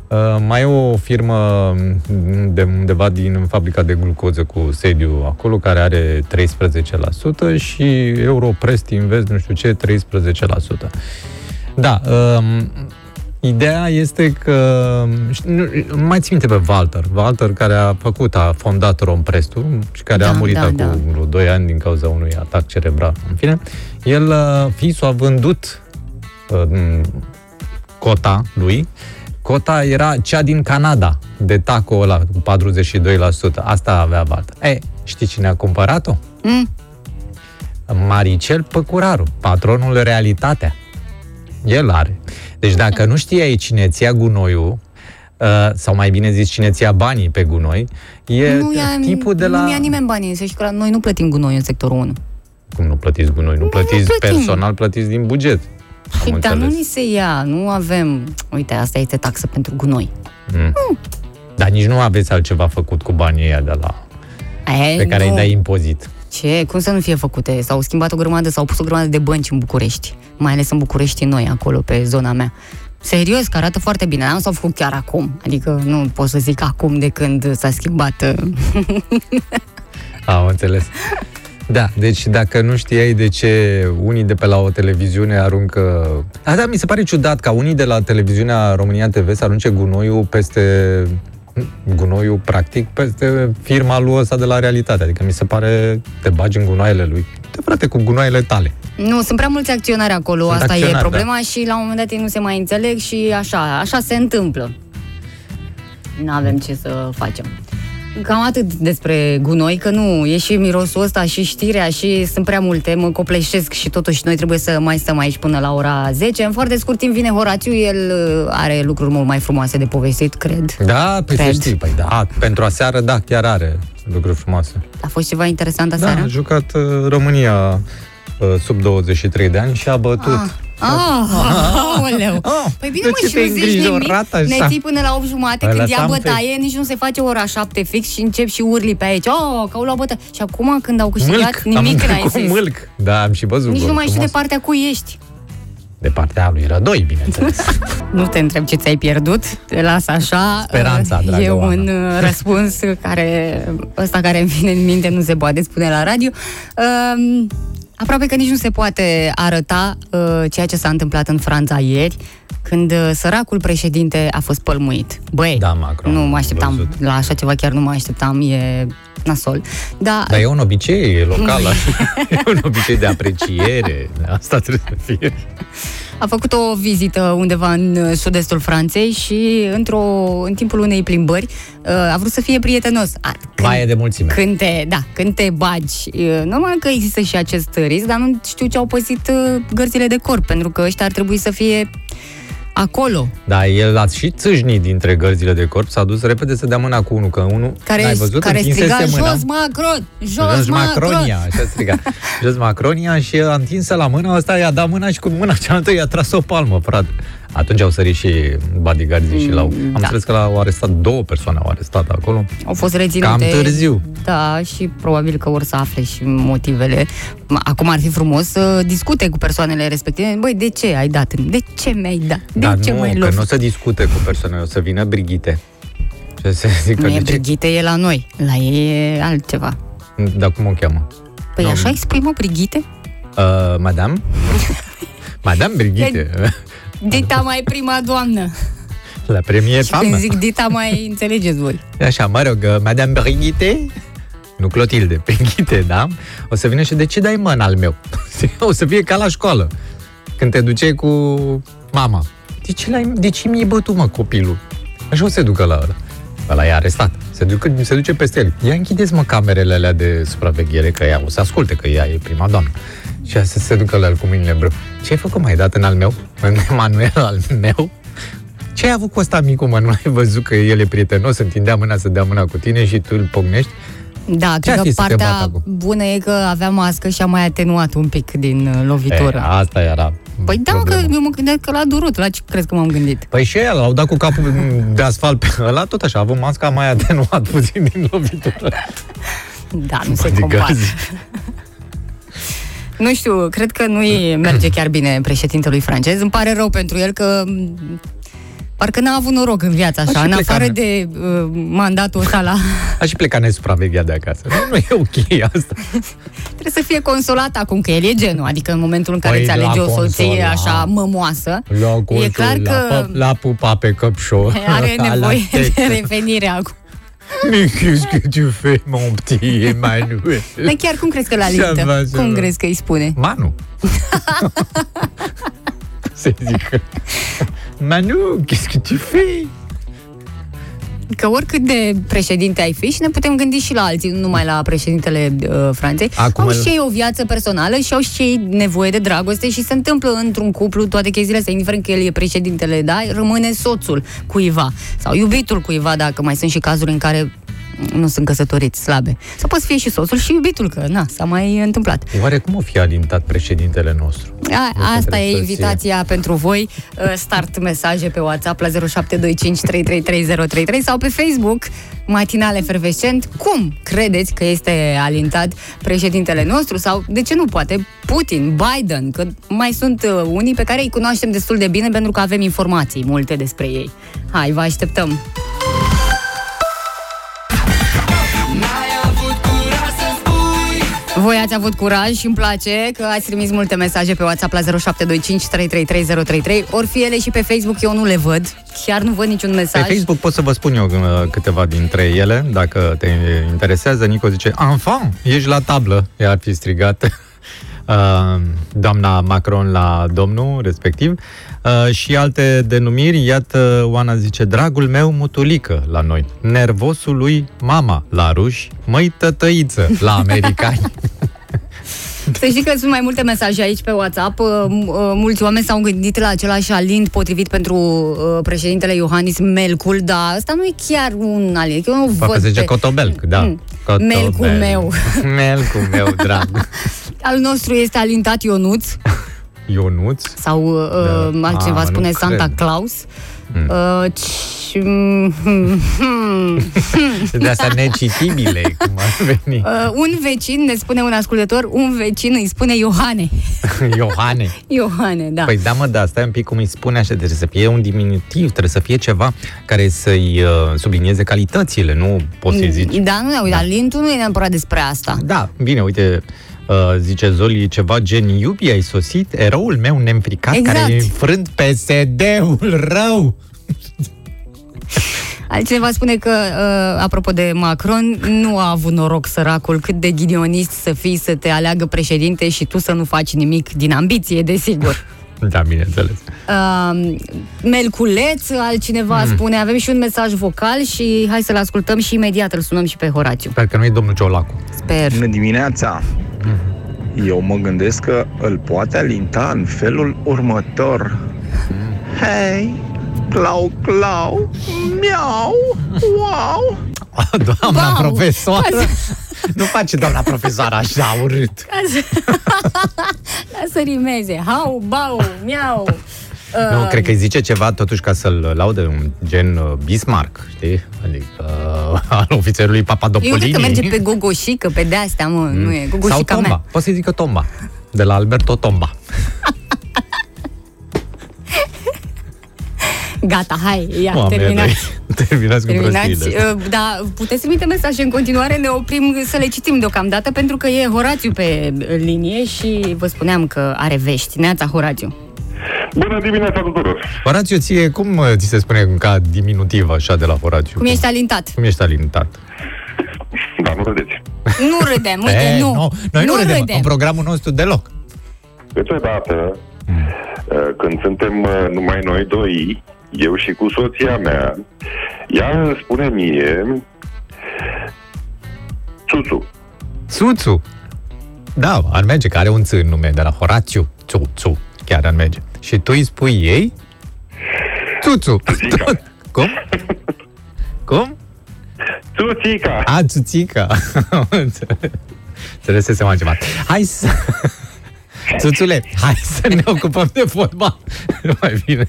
Speaker 2: Uh, mai e o firmă mm, de undeva din fabrica de glucoză cu sediu acolo, care are 13% și Europrest Invest, nu știu ce, 13%. Da, um, Ideea este că... Nu, mai țin minte pe Walter. Walter care a făcut, a fondat Romprestul și care
Speaker 3: Da,
Speaker 2: a murit
Speaker 3: da,
Speaker 2: acum
Speaker 3: da.
Speaker 2: vreo 2 ani din cauza unui atac cerebral. În fine, el, uh, fisul a vândut uh, cota lui. Cota era cea din Canada, de taco ăla, cu 42%. Asta avea Walter. E, știi cine a cumpărat-o?
Speaker 3: Mm.
Speaker 2: Maricel Păcuraru, patronul Realitatea. El are. Deci dacă nu știai cine ți ia gunoiul, uh, sau mai bine zis cine ți ia banii pe gunoi, e
Speaker 3: Nu ia,
Speaker 2: tipul de la...
Speaker 3: nu ia nimeni banii, să știi că la noi nu plătim gunoi în sectorul 1.
Speaker 2: Cum nu plătiți gunoi? Nu plătiți
Speaker 3: plătim.
Speaker 2: personal, plătiți din buget. Am
Speaker 3: Păi, dar nu
Speaker 2: înțeles.
Speaker 3: ni se ia, nu avem... Uite, asta este taxă pentru gunoi.
Speaker 2: Dar nici nu aveți altceva făcut cu banii ăia de la...
Speaker 3: E,
Speaker 2: pe care
Speaker 3: nu.
Speaker 2: îi dai impozit.
Speaker 3: Ce? Cum să nu fie făcute? S-au schimbat o grămadă, s-au pus o grămadă de bănci în București. Mai ales în București noi, acolo, pe zona mea. Serios, că arată foarte bine. Nu s-au făcut chiar acum. Adică nu pot să zic acum de când s-a schimbat. uh,
Speaker 2: Am înțeles. Da, deci dacă nu știai de ce unii de pe la o televiziune aruncă... A, da, mi se pare ciudat ca unii de la televiziunea România TV să arunce gunoiul peste gunoiul, practic, peste firma lui ăsta de la realitate. Adică mi se pare, te bagi în gunoaiele lui. Te frate cu gunoaiele tale.
Speaker 3: Nu, sunt prea mulți acționari acolo,
Speaker 2: Sunt
Speaker 3: asta e
Speaker 2: acționari, da.
Speaker 3: problema și la un moment dat ei nu se mai înțeleg și așa, așa se întâmplă. Nu avem ce să facem. Cam atât despre gunoi, că nu, e și mirosul ăsta și știrea și sunt prea multe, mă copleșesc și totuși noi trebuie să mai stăm aici până la ora 10. În foarte scurt timp vine Horațiu, el uh, are lucruri mult mai frumoase de povestit, cred.
Speaker 2: Da, pe să
Speaker 3: Cred.
Speaker 2: știi. Păi da, pentru aseară, da, chiar are lucruri frumoase.
Speaker 3: A fost ceva interesant
Speaker 2: Da,
Speaker 3: aseară?
Speaker 2: a jucat uh, România uh, sub 23 de ani și a bătut.
Speaker 3: Ah. Ah, aoleu.
Speaker 2: Ah,
Speaker 3: Păi bine,
Speaker 2: de
Speaker 3: mă,
Speaker 2: ce
Speaker 3: și
Speaker 2: te-ai
Speaker 3: nu zici nimic,
Speaker 2: îngrijorat așa?
Speaker 3: ne ții până la 8 jumate,
Speaker 2: Păi
Speaker 3: când ia
Speaker 2: lăsam
Speaker 3: bătaie, nici nu se face ora 7 fix și încep și urli pe aici. Oh, că au luat bătaie. Și acum, când au câștigat,
Speaker 2: Mâlc,
Speaker 3: nimic
Speaker 2: am
Speaker 3: n-ai
Speaker 2: cu
Speaker 3: zis.
Speaker 2: mâlc. Da, am și văzut
Speaker 3: Nici
Speaker 2: gol
Speaker 3: nu mai știu de
Speaker 2: frumos.
Speaker 3: partea cui ești.
Speaker 2: De partea lui Rădoi, bineînțeles.
Speaker 3: Nu te întreb ce ți-ai pierdut, te las așa.
Speaker 2: Speranța,
Speaker 3: Uh,
Speaker 2: dragă
Speaker 3: E
Speaker 2: Oana.
Speaker 3: un uh, răspuns care, ăsta care îmi vine în minte, nu se poate spune la radio. Um, Aproape că nici nu se poate arăta uh, ceea ce s-a întâmplat în Franța ieri, când uh, săracul președinte a fost pălmuit. Băi,
Speaker 2: Da, Macron,
Speaker 3: nu
Speaker 2: am
Speaker 3: mă așteptam
Speaker 2: văzut.
Speaker 3: la așa ceva, chiar nu mă așteptam, e nasol. Da,
Speaker 2: Dar e un obicei e local, așa. e un obicei de apreciere. Asta trebuie să fie.
Speaker 3: A făcut o vizită undeva în uh, sud-estul Franței și într-o, în timpul unei plimbări uh, a vrut să fie prietenos. A, când,
Speaker 2: Mai e de mulțime.
Speaker 3: când te, da, când te bagi, uh, normal că există și acest risc, dar nu știu ce au păzit uh, gărzile de corp, pentru că ăștia ar trebui să fie acolo.
Speaker 2: Da, el a și țâșnit dintre gărzile de corp, s-a dus repede să dea mâna cu unul, că unul,
Speaker 3: Care,
Speaker 2: n-ai văzut,
Speaker 3: care
Speaker 2: întinsese
Speaker 3: striga,
Speaker 2: mâna.
Speaker 3: jos Macron! Jos,
Speaker 2: Jos
Speaker 3: Macron!
Speaker 2: Macronia, așa striga. Jos Macronia și a întins la mână, ăsta i-a dat mâna și cu mâna cealaltă i-a tras o palmă, frate. Atunci au sărit și bodyguards și l-au... Am
Speaker 3: da.
Speaker 2: înțeles că l-au arestat, două persoane au arestat acolo.
Speaker 3: Au fost reținute.
Speaker 2: Cam târziu.
Speaker 3: Da, și probabil că vor să afle și motivele. Acum ar fi frumos să discute cu persoanele respective. Băi, de ce ai dat? De ce mi-ai dat? De
Speaker 2: Dar
Speaker 3: ce
Speaker 2: nu,
Speaker 3: mai
Speaker 2: că
Speaker 3: luat?
Speaker 2: nu o să discute cu persoanele, o să vină Brigitte. Ce să zică,
Speaker 3: Nu e
Speaker 2: de ce?
Speaker 3: Brigitte, e la noi. La ei e altceva.
Speaker 2: Dar cum o cheamă?
Speaker 3: Păi
Speaker 2: Nu.
Speaker 3: așa exprimă Brigitte?
Speaker 2: Uh, madame? madame Brigitte.
Speaker 3: Dita mai prima doamnă.
Speaker 2: La premier
Speaker 3: Și când
Speaker 2: femme.
Speaker 3: zic Dita mai înțelegeți voi.
Speaker 2: Așa, mă rog, uh, Madame Brigitte, nu Clotilde, Brigitte, da? O să vină și de ce dai mâna al meu? o să fie ca la școală. Când te duceai cu mama. De ce, l-ai, de ce mi-ai bătut, mă, copilul? Așa o să se ducă la ăla. Ăla e arestat. Se, ducă, se duce peste el. Ia închideți, mă, camerele alea de supraveghere, că ea o să asculte, că ea e prima doamnă. Și ea să se ducă la el cu mâinile în brâu. Ce ai făcut mai dat în al meu? În Emanuel al meu? Ce ai avut cu ăsta micu, mă? Nu ai văzut că el e prietenos, întindea mâna să dea mâna cu tine și tu îl pognești?
Speaker 3: Da,
Speaker 2: Ce
Speaker 3: cred
Speaker 2: ar
Speaker 3: că
Speaker 2: fi să te
Speaker 3: partea
Speaker 2: bată acum?
Speaker 3: bună e că avea mască și a mai atenuat un pic din uh, lovitură.
Speaker 2: E, asta era
Speaker 3: Păi da, mă, că
Speaker 2: problema.
Speaker 3: eu mă gândesc că l-a durut. La ce crezi că m-am gândit?
Speaker 2: Păi și el, l-au dat cu capul de asfalt pe ăla, tot așa, a avut masca mai atenuat puțin din lovitură.
Speaker 3: Da, nu se
Speaker 2: Adică
Speaker 3: compară.
Speaker 2: Zi-
Speaker 3: Nu știu, cred că nu-i merge chiar bine președintelui francez. Îmi pare rău pentru el că m, Parcă n-a avut noroc în viața
Speaker 2: Aș
Speaker 3: așa,
Speaker 2: fi
Speaker 3: în
Speaker 2: plecat,
Speaker 3: afară
Speaker 2: ne-
Speaker 3: de uh, mandatul ăsta la...
Speaker 2: Aș și pleca nesupravegheat de acasă. Nu, nu e ok asta.
Speaker 3: Trebuie să fie consolat acum, că el e genul. Adică în momentul în care
Speaker 2: Păi,
Speaker 3: îți
Speaker 2: la
Speaker 3: alege o soție
Speaker 2: consolat.
Speaker 3: așa mămoasă,
Speaker 2: La
Speaker 3: e
Speaker 2: consul,
Speaker 3: clar
Speaker 2: la,
Speaker 3: că
Speaker 2: pă- la pupa pe căpșor.
Speaker 3: are
Speaker 2: la
Speaker 3: nevoie de
Speaker 2: tectă.
Speaker 3: revenire acum.
Speaker 2: Mais qu'est-ce que tu fais, mon petit Emmanuel?
Speaker 3: Dar chiar cum crezi că la Cum crezi că îi spune?
Speaker 2: Manu. Zic. Manu, qu'est-ce que tu fais?
Speaker 3: Că oricât de președinte ai fi și ne putem gândi și la alții, nu numai la președintele uh, Franței,
Speaker 2: Acum
Speaker 3: au
Speaker 2: îl-
Speaker 3: și ei o viață personală și au și ei nevoie de dragoste și se întâmplă într-un cuplu toate chestiile astea, indiferent că el e președintele, da, rămâne soțul cuiva sau iubitul cuiva, dacă mai sunt și cazuri în care nu sunt căsătoriți, slabe. Sau poate să fie și soțul și iubitul, că na, s-a mai întâmplat.
Speaker 2: Oare cum o fi alintat președintele nostru?
Speaker 3: A,
Speaker 2: Nu
Speaker 3: asta
Speaker 2: trebuie
Speaker 3: e
Speaker 2: să
Speaker 3: invitația pentru voi. Uh, Start mesaje pe WhatsApp la 0725333033 sau pe Facebook Matinal Efervescent. Cum credeți că este alintat președintele nostru sau de ce nu poate Putin, Biden, că mai sunt uh, unii pe care îi cunoaștem destul de bine pentru că avem informații multe despre ei. Hai, vă așteptăm! Voi ați avut curaj și îmi place că ați trimis multe mesaje pe WhatsApp la 0725 Ori fi ele și pe Facebook, eu nu le văd. Chiar nu văd niciun
Speaker 2: Pe
Speaker 3: mesaj.
Speaker 2: Facebook pot să vă spun eu uh, câteva dintre ele, dacă te interesează. Nico zice, enfant, ești la tablă, ea ar fi strigat uh, doamna Macron la domnul respectiv. Uh, și alte denumiri, iată, Oana zice, dragul meu mutulică la noi, nervosul lui mama la ruși, măi tătăiță la americani.
Speaker 3: Să știi că sunt mai multe mesaje aici pe WhatsApp. Uh, m- uh, Mulți oameni s-au gândit la același alind potrivit pentru uh, președintele Iohannis Melcul, dar asta nu e chiar un alind. Eu nu
Speaker 2: Poate
Speaker 3: văd
Speaker 2: zice
Speaker 3: pe...
Speaker 2: Cotobelc, da.
Speaker 3: Mm.
Speaker 2: Cotobelc.
Speaker 3: Melcul meu.
Speaker 2: Melcul meu, drag.
Speaker 3: Al nostru este alintat Ionuț
Speaker 2: Ionuț.
Speaker 3: sau uh,
Speaker 2: Da.
Speaker 3: altcineva
Speaker 2: Ah, nu
Speaker 3: spune Santa
Speaker 2: cred.
Speaker 3: Claus.
Speaker 2: Mm.
Speaker 3: Uh, ci- mm,
Speaker 2: De astea necitibile, cum ar veni.
Speaker 3: Uh, un vecin, ne spune un ascultător, un vecin îi spune Iohane.
Speaker 2: Iohane.
Speaker 3: Iohane, da.
Speaker 2: Păi da, mă, da, stai un pic cum îi spune așa, trebuie să fie un diminutiv, trebuie să fie ceva care să-i uh, sublinieze calitățile, nu poți să-i zici.
Speaker 3: Da, nu, uite, alintul nu e neapărat despre asta.
Speaker 2: Da, bine, uite, uh, zice Zoli ceva gen iubi, ai sosit, eroul meu neînfricat
Speaker 3: Exact.
Speaker 2: care e înfrânt PSD-ul rău.
Speaker 3: Altcineva spune că, uh, apropo de Macron, nu a avut noroc săracul cât de ghidionist să fii să te aleagă președinte și tu să nu faci nimic din ambiție, desigur.
Speaker 2: Da, bineînțeles.
Speaker 3: Uh, Melculeț, altcineva mm. spune, avem și un mesaj vocal și hai să-l ascultăm și imediat îl sunăm și pe Horațiu.
Speaker 2: Sper că nu e domnul Ciolacu.
Speaker 3: Sper.
Speaker 6: Bună dimineața! Eu mă gândesc că îl poate alinta în felul următor. Hei, clau, clau, miau, wow!
Speaker 2: Doamna
Speaker 3: Bau!
Speaker 2: profesoară! Nu face doamna profesoară așa urât.
Speaker 3: Ca să, ca să rimeze. Hau, bau, miau.
Speaker 2: Nu,
Speaker 3: Uh,
Speaker 2: cred că îi zice ceva totuși ca să-l laude un gen uh, Bismarck, știi? Adică uh, al ofițerului
Speaker 3: Eu
Speaker 2: Papadopolini.
Speaker 3: cred că merge pe gogoșică, pe de-astea, mă, nu e
Speaker 2: Mm. Sau
Speaker 3: gogoșica
Speaker 2: Tomba.
Speaker 3: mea.
Speaker 2: Poți să-i zică Tomba. De la Alberto Tomba.
Speaker 3: Gata, hai, ia,
Speaker 2: Doamne,
Speaker 3: terminați.
Speaker 2: dai- Terminați cu
Speaker 3: Terminați.
Speaker 2: prostiile astea.
Speaker 3: Uh, Da, puteți trimite mesaje în continuare, ne oprim să le citim deocamdată, pentru că e Horațiu pe linie și vă spuneam că are vești. Neața, Horațiu.
Speaker 7: Bună dimineața tuturor!
Speaker 2: Horațiu, ție, cum uh, ți se spune ca diminutiv așa de la Horațiu?
Speaker 3: Cum ești alintat?
Speaker 2: Cum ești alintat?
Speaker 7: Da, nu râdeți.
Speaker 3: Nu râdem, uite,
Speaker 2: E,
Speaker 3: nu.
Speaker 2: nu. Noi nu,
Speaker 3: nu
Speaker 2: râdem
Speaker 3: râdem.
Speaker 2: în programul nostru deloc.
Speaker 7: Câteodată, uh, când suntem uh, numai noi doi, eu și cu soția mea, ea îmi spune mie Țuțu.
Speaker 2: Țuțu. Da, ar merge, că are un ț în nume de la Horațiu. Țuțu. Chiar ar merge. Și tu îi spui ei? Țuțu.
Speaker 7: Țuțica.
Speaker 2: Cum? Cum?
Speaker 7: Țuțica!
Speaker 2: A, țuțica. Înțelesesem altceva. Hai să... Țuțule, hai să ne ocupăm de fotbal. Nu mai bine.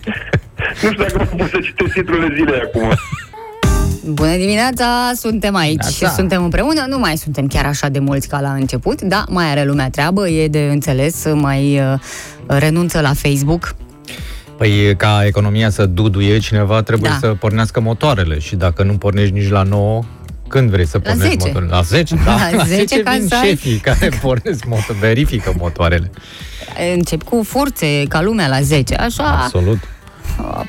Speaker 7: Nu știu dacă mă pot să citesc titlurile zilei acum.
Speaker 3: Bună dimineața, suntem aici
Speaker 2: Neața.
Speaker 3: și suntem împreună. Nu mai suntem chiar așa de mulți ca la început, da, mai are lumea treabă, e de înțeles, mai uh, renunță la Facebook.
Speaker 2: Păi ca economia să duduie, cineva trebuie
Speaker 3: Da.
Speaker 2: să pornească motoarele și dacă nu pornești nici la 9, când vrei să
Speaker 3: La
Speaker 2: pornești
Speaker 3: 10.
Speaker 2: motoarele? La 10, da.
Speaker 3: La 10 ca
Speaker 2: vin
Speaker 3: să ai-
Speaker 2: șefii care pornesc motor, verifică motoarele.
Speaker 3: Încep cu forțe ca lumea la 10, așa,
Speaker 2: Absolut.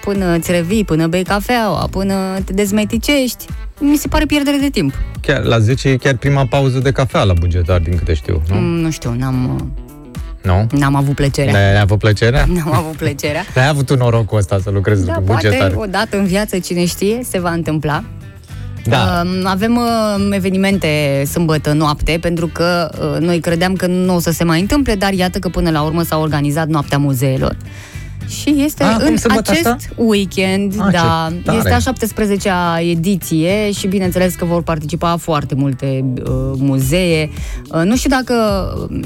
Speaker 3: Până îți revii, până bei cafeaua, până te dezmeticești. Mi se pare pierdere de timp.
Speaker 2: Chiar, la 10 e chiar prima pauză de cafea la bugetar, din câte știu, nu?
Speaker 3: Mm, nu știu, n-am,
Speaker 2: Nu?
Speaker 3: n-am avut plăcerea.
Speaker 2: Ne-ai avut plăcerea?
Speaker 3: N-am avut plăcerea.
Speaker 2: N-ai avut un norocul ăsta să lucrezi
Speaker 3: Da,
Speaker 2: cu
Speaker 3: poate
Speaker 2: bugetar.
Speaker 3: odată în viață, cine știe, se va întâmpla.
Speaker 2: Da.
Speaker 3: Uh, avem uh, evenimente sâmbătă noapte, pentru că uh, noi credeam că nu o să se mai întâmple, dar iată că până la urmă s-a organizat Noaptea Muzeelor. Și este
Speaker 2: Ah, acum
Speaker 3: în
Speaker 2: sâmbătă
Speaker 3: acest
Speaker 2: asta?
Speaker 3: weekend,
Speaker 2: Ah,
Speaker 3: da,
Speaker 2: ce tare.
Speaker 3: este a 17-a ediție și bineînțeles că vor participa foarte multe uh, muzee. Uh, nu știu dacă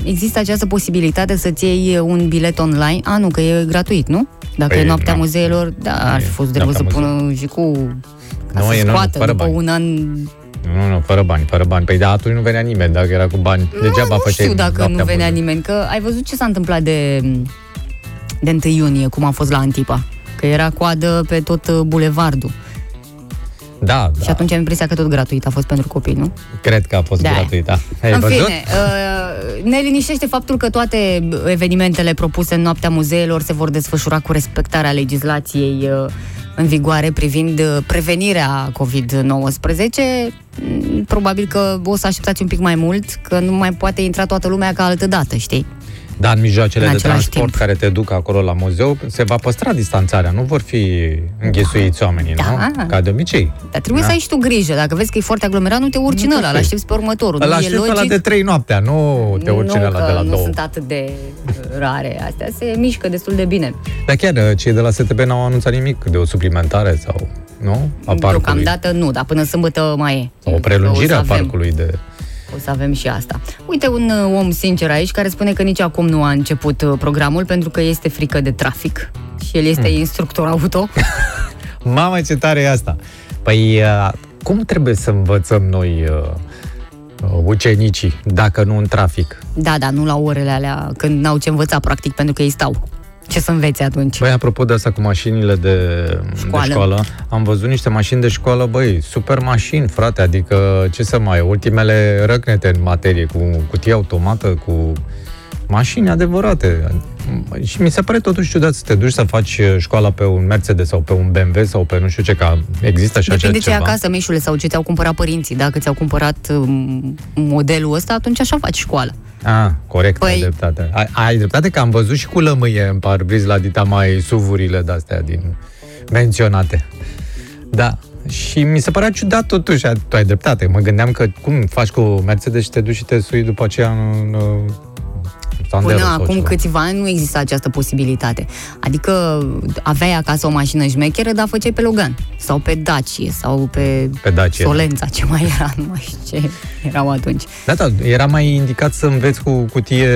Speaker 3: există această posibilitate să-ți iei un bilet online. A, nu, că e gratuit, nu? Dacă
Speaker 2: Păi,
Speaker 3: e Noaptea
Speaker 2: nu.
Speaker 3: Muzeelor, da, ar fi fost drăguț să
Speaker 2: Noaptea
Speaker 3: pună și cu... Ca
Speaker 2: Nu,
Speaker 3: să
Speaker 2: e, nu, nu,
Speaker 3: scoată
Speaker 2: fără
Speaker 3: după
Speaker 2: bani.
Speaker 3: un an
Speaker 2: Nu, nu, fără bani, fără bani. Păi da, atunci nu venea nimeni dacă era cu bani. Degeaba
Speaker 3: nu
Speaker 2: făceai
Speaker 3: știu dacă
Speaker 2: noaptea
Speaker 3: nu venea
Speaker 2: bună.
Speaker 3: nimeni, că ai văzut ce s-a întâmplat de, de 1 iunie, cum a fost la Antipa. Că era coadă pe tot uh, bulevardul.
Speaker 2: Da,
Speaker 3: Și
Speaker 2: da.
Speaker 3: atunci am impresia că tot gratuit a fost pentru copii, nu?
Speaker 2: Cred că a fost
Speaker 3: Da.
Speaker 2: gratuit, da. Ai
Speaker 3: în
Speaker 2: văzut?
Speaker 3: fine, uh, ne liniștește faptul că toate evenimentele propuse în Noaptea Muzeelor se vor desfășura cu respectarea legislației uh, în vigoare privind uh, prevenirea COVID-19. Mm, Probabil că o să așteptați un pic mai mult, că nu mai poate intra toată lumea ca altă dată, știi?
Speaker 2: Da, în mijloacele
Speaker 3: În
Speaker 2: de
Speaker 3: același
Speaker 2: transport
Speaker 3: timp.
Speaker 2: care te duc acolo la muzeu, se va păstra distanțarea, nu vor fi înghisuiți oamenii,
Speaker 3: Da.
Speaker 2: nu? Ca de obicei.
Speaker 3: Dar trebuie
Speaker 2: Da.
Speaker 3: să ai și tu grijă. Dacă vezi că e foarte aglomerat, nu te urci în
Speaker 2: Nu te
Speaker 3: ăla, îl
Speaker 2: fai.
Speaker 3: aștepți pe următorul.
Speaker 2: Îl
Speaker 3: nu e
Speaker 2: aștept pe la
Speaker 3: logic.
Speaker 2: de 3 noaptea, nu te urci în
Speaker 3: nu,
Speaker 2: ăla
Speaker 3: că
Speaker 2: de la
Speaker 3: nu
Speaker 2: 2.
Speaker 3: sunt atât de rare astea. Se mișcă destul de bine.
Speaker 2: Dar chiar cei de la STB n-au anunțat nimic de o suplimentare sau, nu? A parcului.
Speaker 3: Deocamdată nu, dar până sâmbătă mai e.
Speaker 2: Sau o prelungire
Speaker 3: O să
Speaker 2: a
Speaker 3: avem.
Speaker 2: parcului de...
Speaker 3: O să avem și asta. Uite un uh, om sincer aici care spune că nici acum nu a început uh, programul pentru că este frică de trafic. Și el este instructor auto.
Speaker 2: Mamă, ce tare e asta! Păi, uh, cum trebuie să învățăm noi uh, uh, ucenicii, dacă nu în trafic?
Speaker 3: Da, da, nu la orele alea când n-au ce învăța practic pentru că ei stau. Ce să înveți atunci?
Speaker 2: Băi, apropo de asta cu mașinile de
Speaker 3: Școală.
Speaker 2: de școală, am văzut niște mașini de școală, băi, super mașini, frate, adică ce să mai, ultimele răcnete în materie, cu cutie automată, cu mașini adevărate. Și mi se pare totuși ciudat să te duci să faci școala pe un Mercedes sau pe un BMW sau pe nu știu ce, ca există așa
Speaker 3: Depinde ce
Speaker 2: ceva.
Speaker 3: ai acasă, Mișule, sau ce ți-au cumpărat părinții. Dacă ți-au cumpărat um, modelul ăsta, atunci așa faci școală.
Speaker 2: Ah, corect,
Speaker 3: Păi-
Speaker 2: ai dreptate. Ai, ai dreptate că am văzut și cu lămâie în parbriz la dita mai suvurile de-astea din menționate. Da. Și mi se părea ciudat totuși, tu ai dreptate. Mă gândeam că cum faci cu Mercedes și te duci și te sui după aceea în, în Sandero
Speaker 3: Până
Speaker 2: sau
Speaker 3: acum
Speaker 2: ceva.
Speaker 3: câțiva ani nu exista această posibilitate. Adică aveai acasă o mașină șmecheră, dar făceai pe Logan. Sau pe Dacia, sau pe,
Speaker 2: Pe Dacia.
Speaker 3: Solența, ce mai era, nu mai știu ce erau atunci.
Speaker 2: Da, da, era mai indicat să înveți cu cutie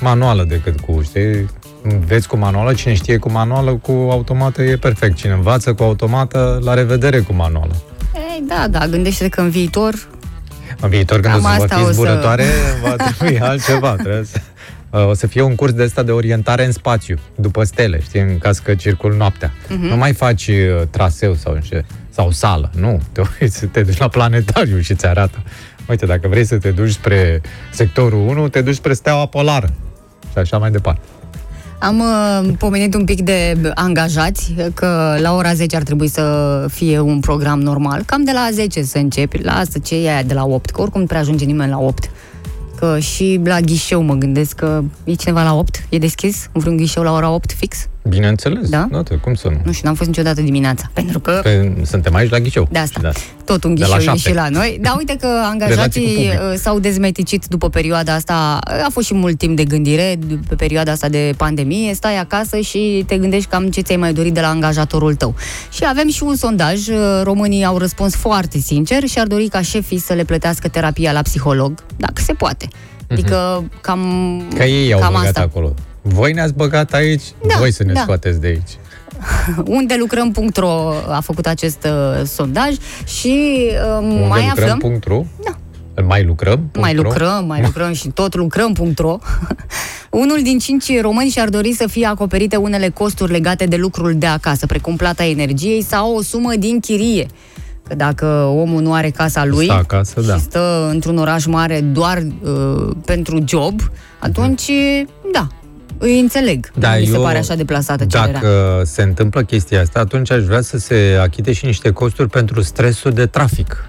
Speaker 2: manuală decât cu, știi? Înveți cu manuală, cine știe cu manuală, cu automată e perfect. Cine învață cu automată, la revedere cu manuală.
Speaker 3: Ei, da, da, gândește că în viitor
Speaker 2: În viitor, când
Speaker 3: Cam
Speaker 2: o să
Speaker 3: asta
Speaker 2: vă
Speaker 3: o
Speaker 2: fi
Speaker 3: să-
Speaker 2: zburătoare, va trebui altceva. Trebuie să... Uh, O să fie un curs de ăsta de orientare în spațiu, după stele, știi, în caz că circul noaptea.
Speaker 3: Mhm.
Speaker 2: Nu mai faci uh, traseu sau, nu știu, sau sală, nu. Te, uiți, te duci la planetariu și ți arată. Uite, dacă vrei să te duci spre sectorul 1, te duci spre steaua polară. Și așa mai departe.
Speaker 3: Am uh, pomenit un pic de angajați, că la ora 10 ar trebui să fie un program normal. Cam de la 10 să începi, lasă ce e aia de la 8, că oricum nu prea ajunge nimeni la 8. Că și la ghișeu mă gândesc că e cineva la 8, e deschis vreun ghișeu la ora 8 fix?
Speaker 2: Bineînțeles,
Speaker 3: Da?
Speaker 2: da te, cum să nu?
Speaker 3: Nu știu, n-am fost niciodată dimineața, pentru că
Speaker 2: Că suntem aici la ghiceu.
Speaker 3: de asta.
Speaker 2: Da.
Speaker 3: Tot un
Speaker 2: De la
Speaker 3: ghișeu e
Speaker 2: șapte.
Speaker 3: și la noi. Dar uite că
Speaker 2: Relații cu
Speaker 3: angajații
Speaker 2: public.
Speaker 3: uh, s-au dezmeticit după perioada asta. A fost și mult timp de gândire pe perioada asta de pandemie. Stai acasă și te gândești cam ce ți-ai mai dorit de la angajatorul tău. Și avem și un sondaj. Uh, Românii au răspuns foarte sincer și ar dori ca șefii să le plătească terapia la psiholog, dacă se poate. Adică cam,
Speaker 2: Mhm. Că ei au
Speaker 3: cam
Speaker 2: băgat
Speaker 3: asta.
Speaker 2: acolo. Voi ne-ați băgat aici,
Speaker 3: Da,
Speaker 2: voi să ne
Speaker 3: da.
Speaker 2: scoateți de aici.
Speaker 3: Unde lucrăm.ro a făcut acest uh, sondaj și uh,
Speaker 2: Unde
Speaker 3: mai
Speaker 2: lucrăm,
Speaker 3: aflăm...
Speaker 2: Punct ru?
Speaker 3: Da.
Speaker 2: Mai lucrăm?
Speaker 3: Mai
Speaker 2: punct ro?
Speaker 3: lucrăm, mai lucrăm și tot lucrăm.ro Unul din cinci români și-ar dori să fie acoperite unele costuri legate de lucrul de acasă, precum plata energiei sau o sumă din chirie. Că dacă omul nu are casa lui
Speaker 2: Stă acasă, da.
Speaker 3: și stă într-un oraș mare doar uh, pentru job, atunci, da, îi înțeleg.
Speaker 2: Da,
Speaker 3: Mi se
Speaker 2: eu,
Speaker 3: pare așa deplasată cererea.
Speaker 2: Dacă se întâmplă chestia asta, atunci aș vrea să se achite și niște costuri pentru stresul de trafic.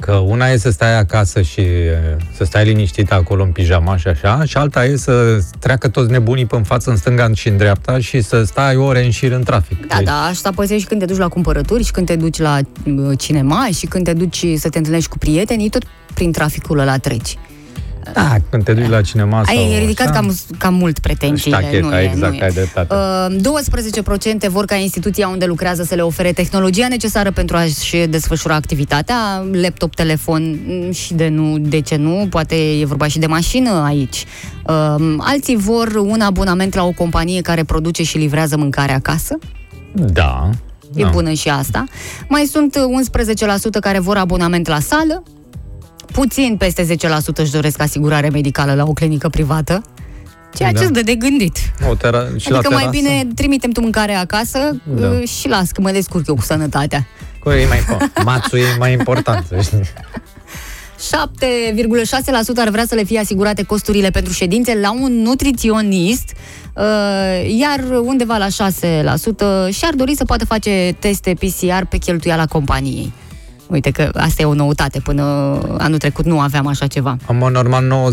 Speaker 2: Că una e să stai acasă și e, să stai liniștit acolo în pijama și așa, și alta e să treacă toți nebunii pe în față, în stânga și în dreapta și să stai ore în șir în trafic.
Speaker 3: Da,
Speaker 2: Deci,
Speaker 3: da, asta poți și când te duci la cumpărături, și când te duci la uh, cinema, și când te duci să te întâlnești cu prietenii, tot prin traficul ăla treci.
Speaker 2: Da, când te duci la cinema sau
Speaker 3: Ai ridicat
Speaker 2: așa,
Speaker 3: cam, cam mult pretențiile.
Speaker 2: ștacheta,
Speaker 3: nu e,
Speaker 2: exact,
Speaker 3: nu e.
Speaker 2: ai dreptate.
Speaker 3: Uh, 12% vor ca instituția unde lucrează să le ofere tehnologia necesară pentru a-și desfășura activitatea, laptop, telefon mm, și de nu, de ce nu, poate e vorba și de mașină aici. Uh, alții vor un abonament la o companie care produce și livrează mâncare acasă.
Speaker 2: Da.
Speaker 3: E
Speaker 2: da.
Speaker 3: bună și asta. Mai sunt uh, 11% care vor abonament la sală. Puțin peste 10% își doresc asigurare medicală la o clinică privată. Ceea
Speaker 2: Da.
Speaker 3: ce îți dă de gândit.
Speaker 2: O tera- și la
Speaker 3: adică mai
Speaker 2: terasă?
Speaker 3: bine trimitem tu mâncare acasă
Speaker 2: Da.
Speaker 3: uh, și las că mă descurc eu cu sănătatea.
Speaker 2: Cu e mai important. Mațul e mai important, să știi.
Speaker 3: 7,6% ar vrea să le fie asigurate costurile pentru ședințe la un nutriționist, uh, iar undeva la 6% și-ar dori să poată face teste PCR pe cheltuiala companiei. Uite că asta e o noutate, până anul trecut nu aveam așa ceva.
Speaker 2: În mod normal,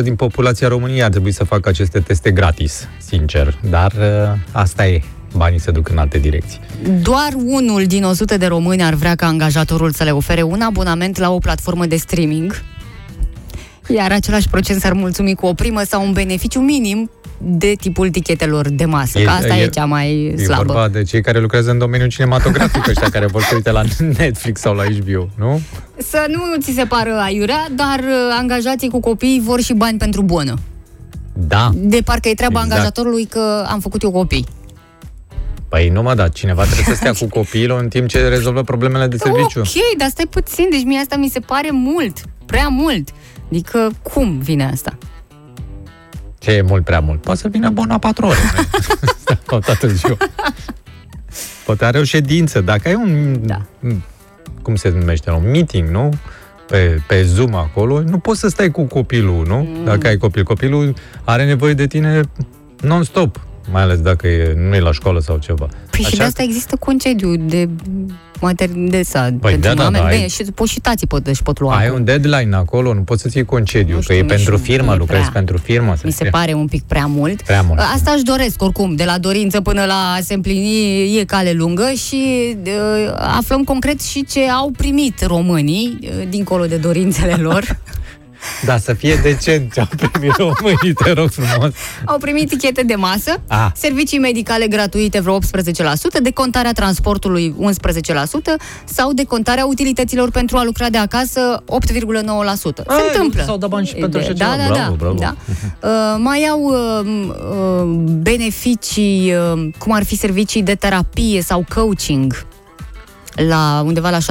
Speaker 2: 99% din populația României ar trebui să facă aceste teste gratis, sincer. Dar uh, asta e. Banii se duc în alte direcții.
Speaker 3: Doar unul din 100 de români ar vrea ca angajatorul să le ofere un abonament la o platformă de streaming, iar același procent s-ar mulțumi cu o primă sau un beneficiu minim de tipul tichetelor de masă. Că asta e, cea mai
Speaker 2: E
Speaker 3: slabă.
Speaker 2: vorba de cei care lucrează în domeniul cinematografic, ăștia care vor să uite la Netflix sau la HBO, nu?
Speaker 3: Să nu ți se pară aiurea, dar uh, angajații cu copii vor și bani pentru bună.
Speaker 2: Da.
Speaker 3: De parcă e treaba
Speaker 2: Exact.
Speaker 3: angajatorului că am făcut eu copii.
Speaker 2: Păi nu mă, da, cineva trebuie să stea cu copilul în timp ce rezolvă problemele de serviciu.
Speaker 3: Ok, dar stai puțin, deci mie asta mi se pare mult, prea mult. Adică cum vine asta?
Speaker 2: Ce e mult prea mult? Poate să vină bona patru ore. Stea toată ziua. Poate are o ședință. Dacă ai un...
Speaker 3: Da.
Speaker 2: Cum se numește? Un meeting, nu? Pe, pe Zoom acolo, nu poți să stai cu copilul, nu? Mm. Dacă ai copil. Copilul are nevoie de tine non-stop. Mai ales dacă e, nu e la școală sau ceva.
Speaker 3: Păi și de asta există concediu de mater... de sa,
Speaker 2: Păi
Speaker 3: pentru
Speaker 2: da, da,
Speaker 3: mame.
Speaker 2: da,
Speaker 3: Bine,
Speaker 2: ai-
Speaker 3: și poți și tații pot, își pot lua.
Speaker 2: Ai
Speaker 3: acum.
Speaker 2: un deadline acolo, nu poți să-ți iei concediu,
Speaker 3: Nu
Speaker 2: că
Speaker 3: știu,
Speaker 2: e
Speaker 3: nu
Speaker 2: pentru
Speaker 3: știu,
Speaker 2: firmă,
Speaker 3: e
Speaker 2: lucrezi
Speaker 3: prea.
Speaker 2: pentru firmă. să
Speaker 3: Mi se
Speaker 2: știi.
Speaker 3: pare un pic prea mult.
Speaker 2: Prea mult.
Speaker 3: Asta își doresc, oricum, de la dorință până la a se împlini e cale lungă și uh, aflăm concret și ce au primit românii, uh, dincolo de dorințele lor.
Speaker 2: Da, să fie decent ce au primit românii, te rog frumos.
Speaker 3: au primit tichete de masă,
Speaker 2: Ah.
Speaker 3: servicii medicale gratuite vreo 18%, decontarea transportului 11% sau decontarea utilităților pentru a lucra de acasă 8,9%. Se
Speaker 2: Ai,
Speaker 3: întâmplă.
Speaker 2: s-au dat bani și pentru așa
Speaker 3: da,
Speaker 2: ceva.
Speaker 3: da,
Speaker 2: Bravo,
Speaker 3: da,
Speaker 2: bravo.
Speaker 3: da. Uh, mai au uh, uh, beneficii, uh, cum ar fi servicii de terapie sau coaching la undeva la 6%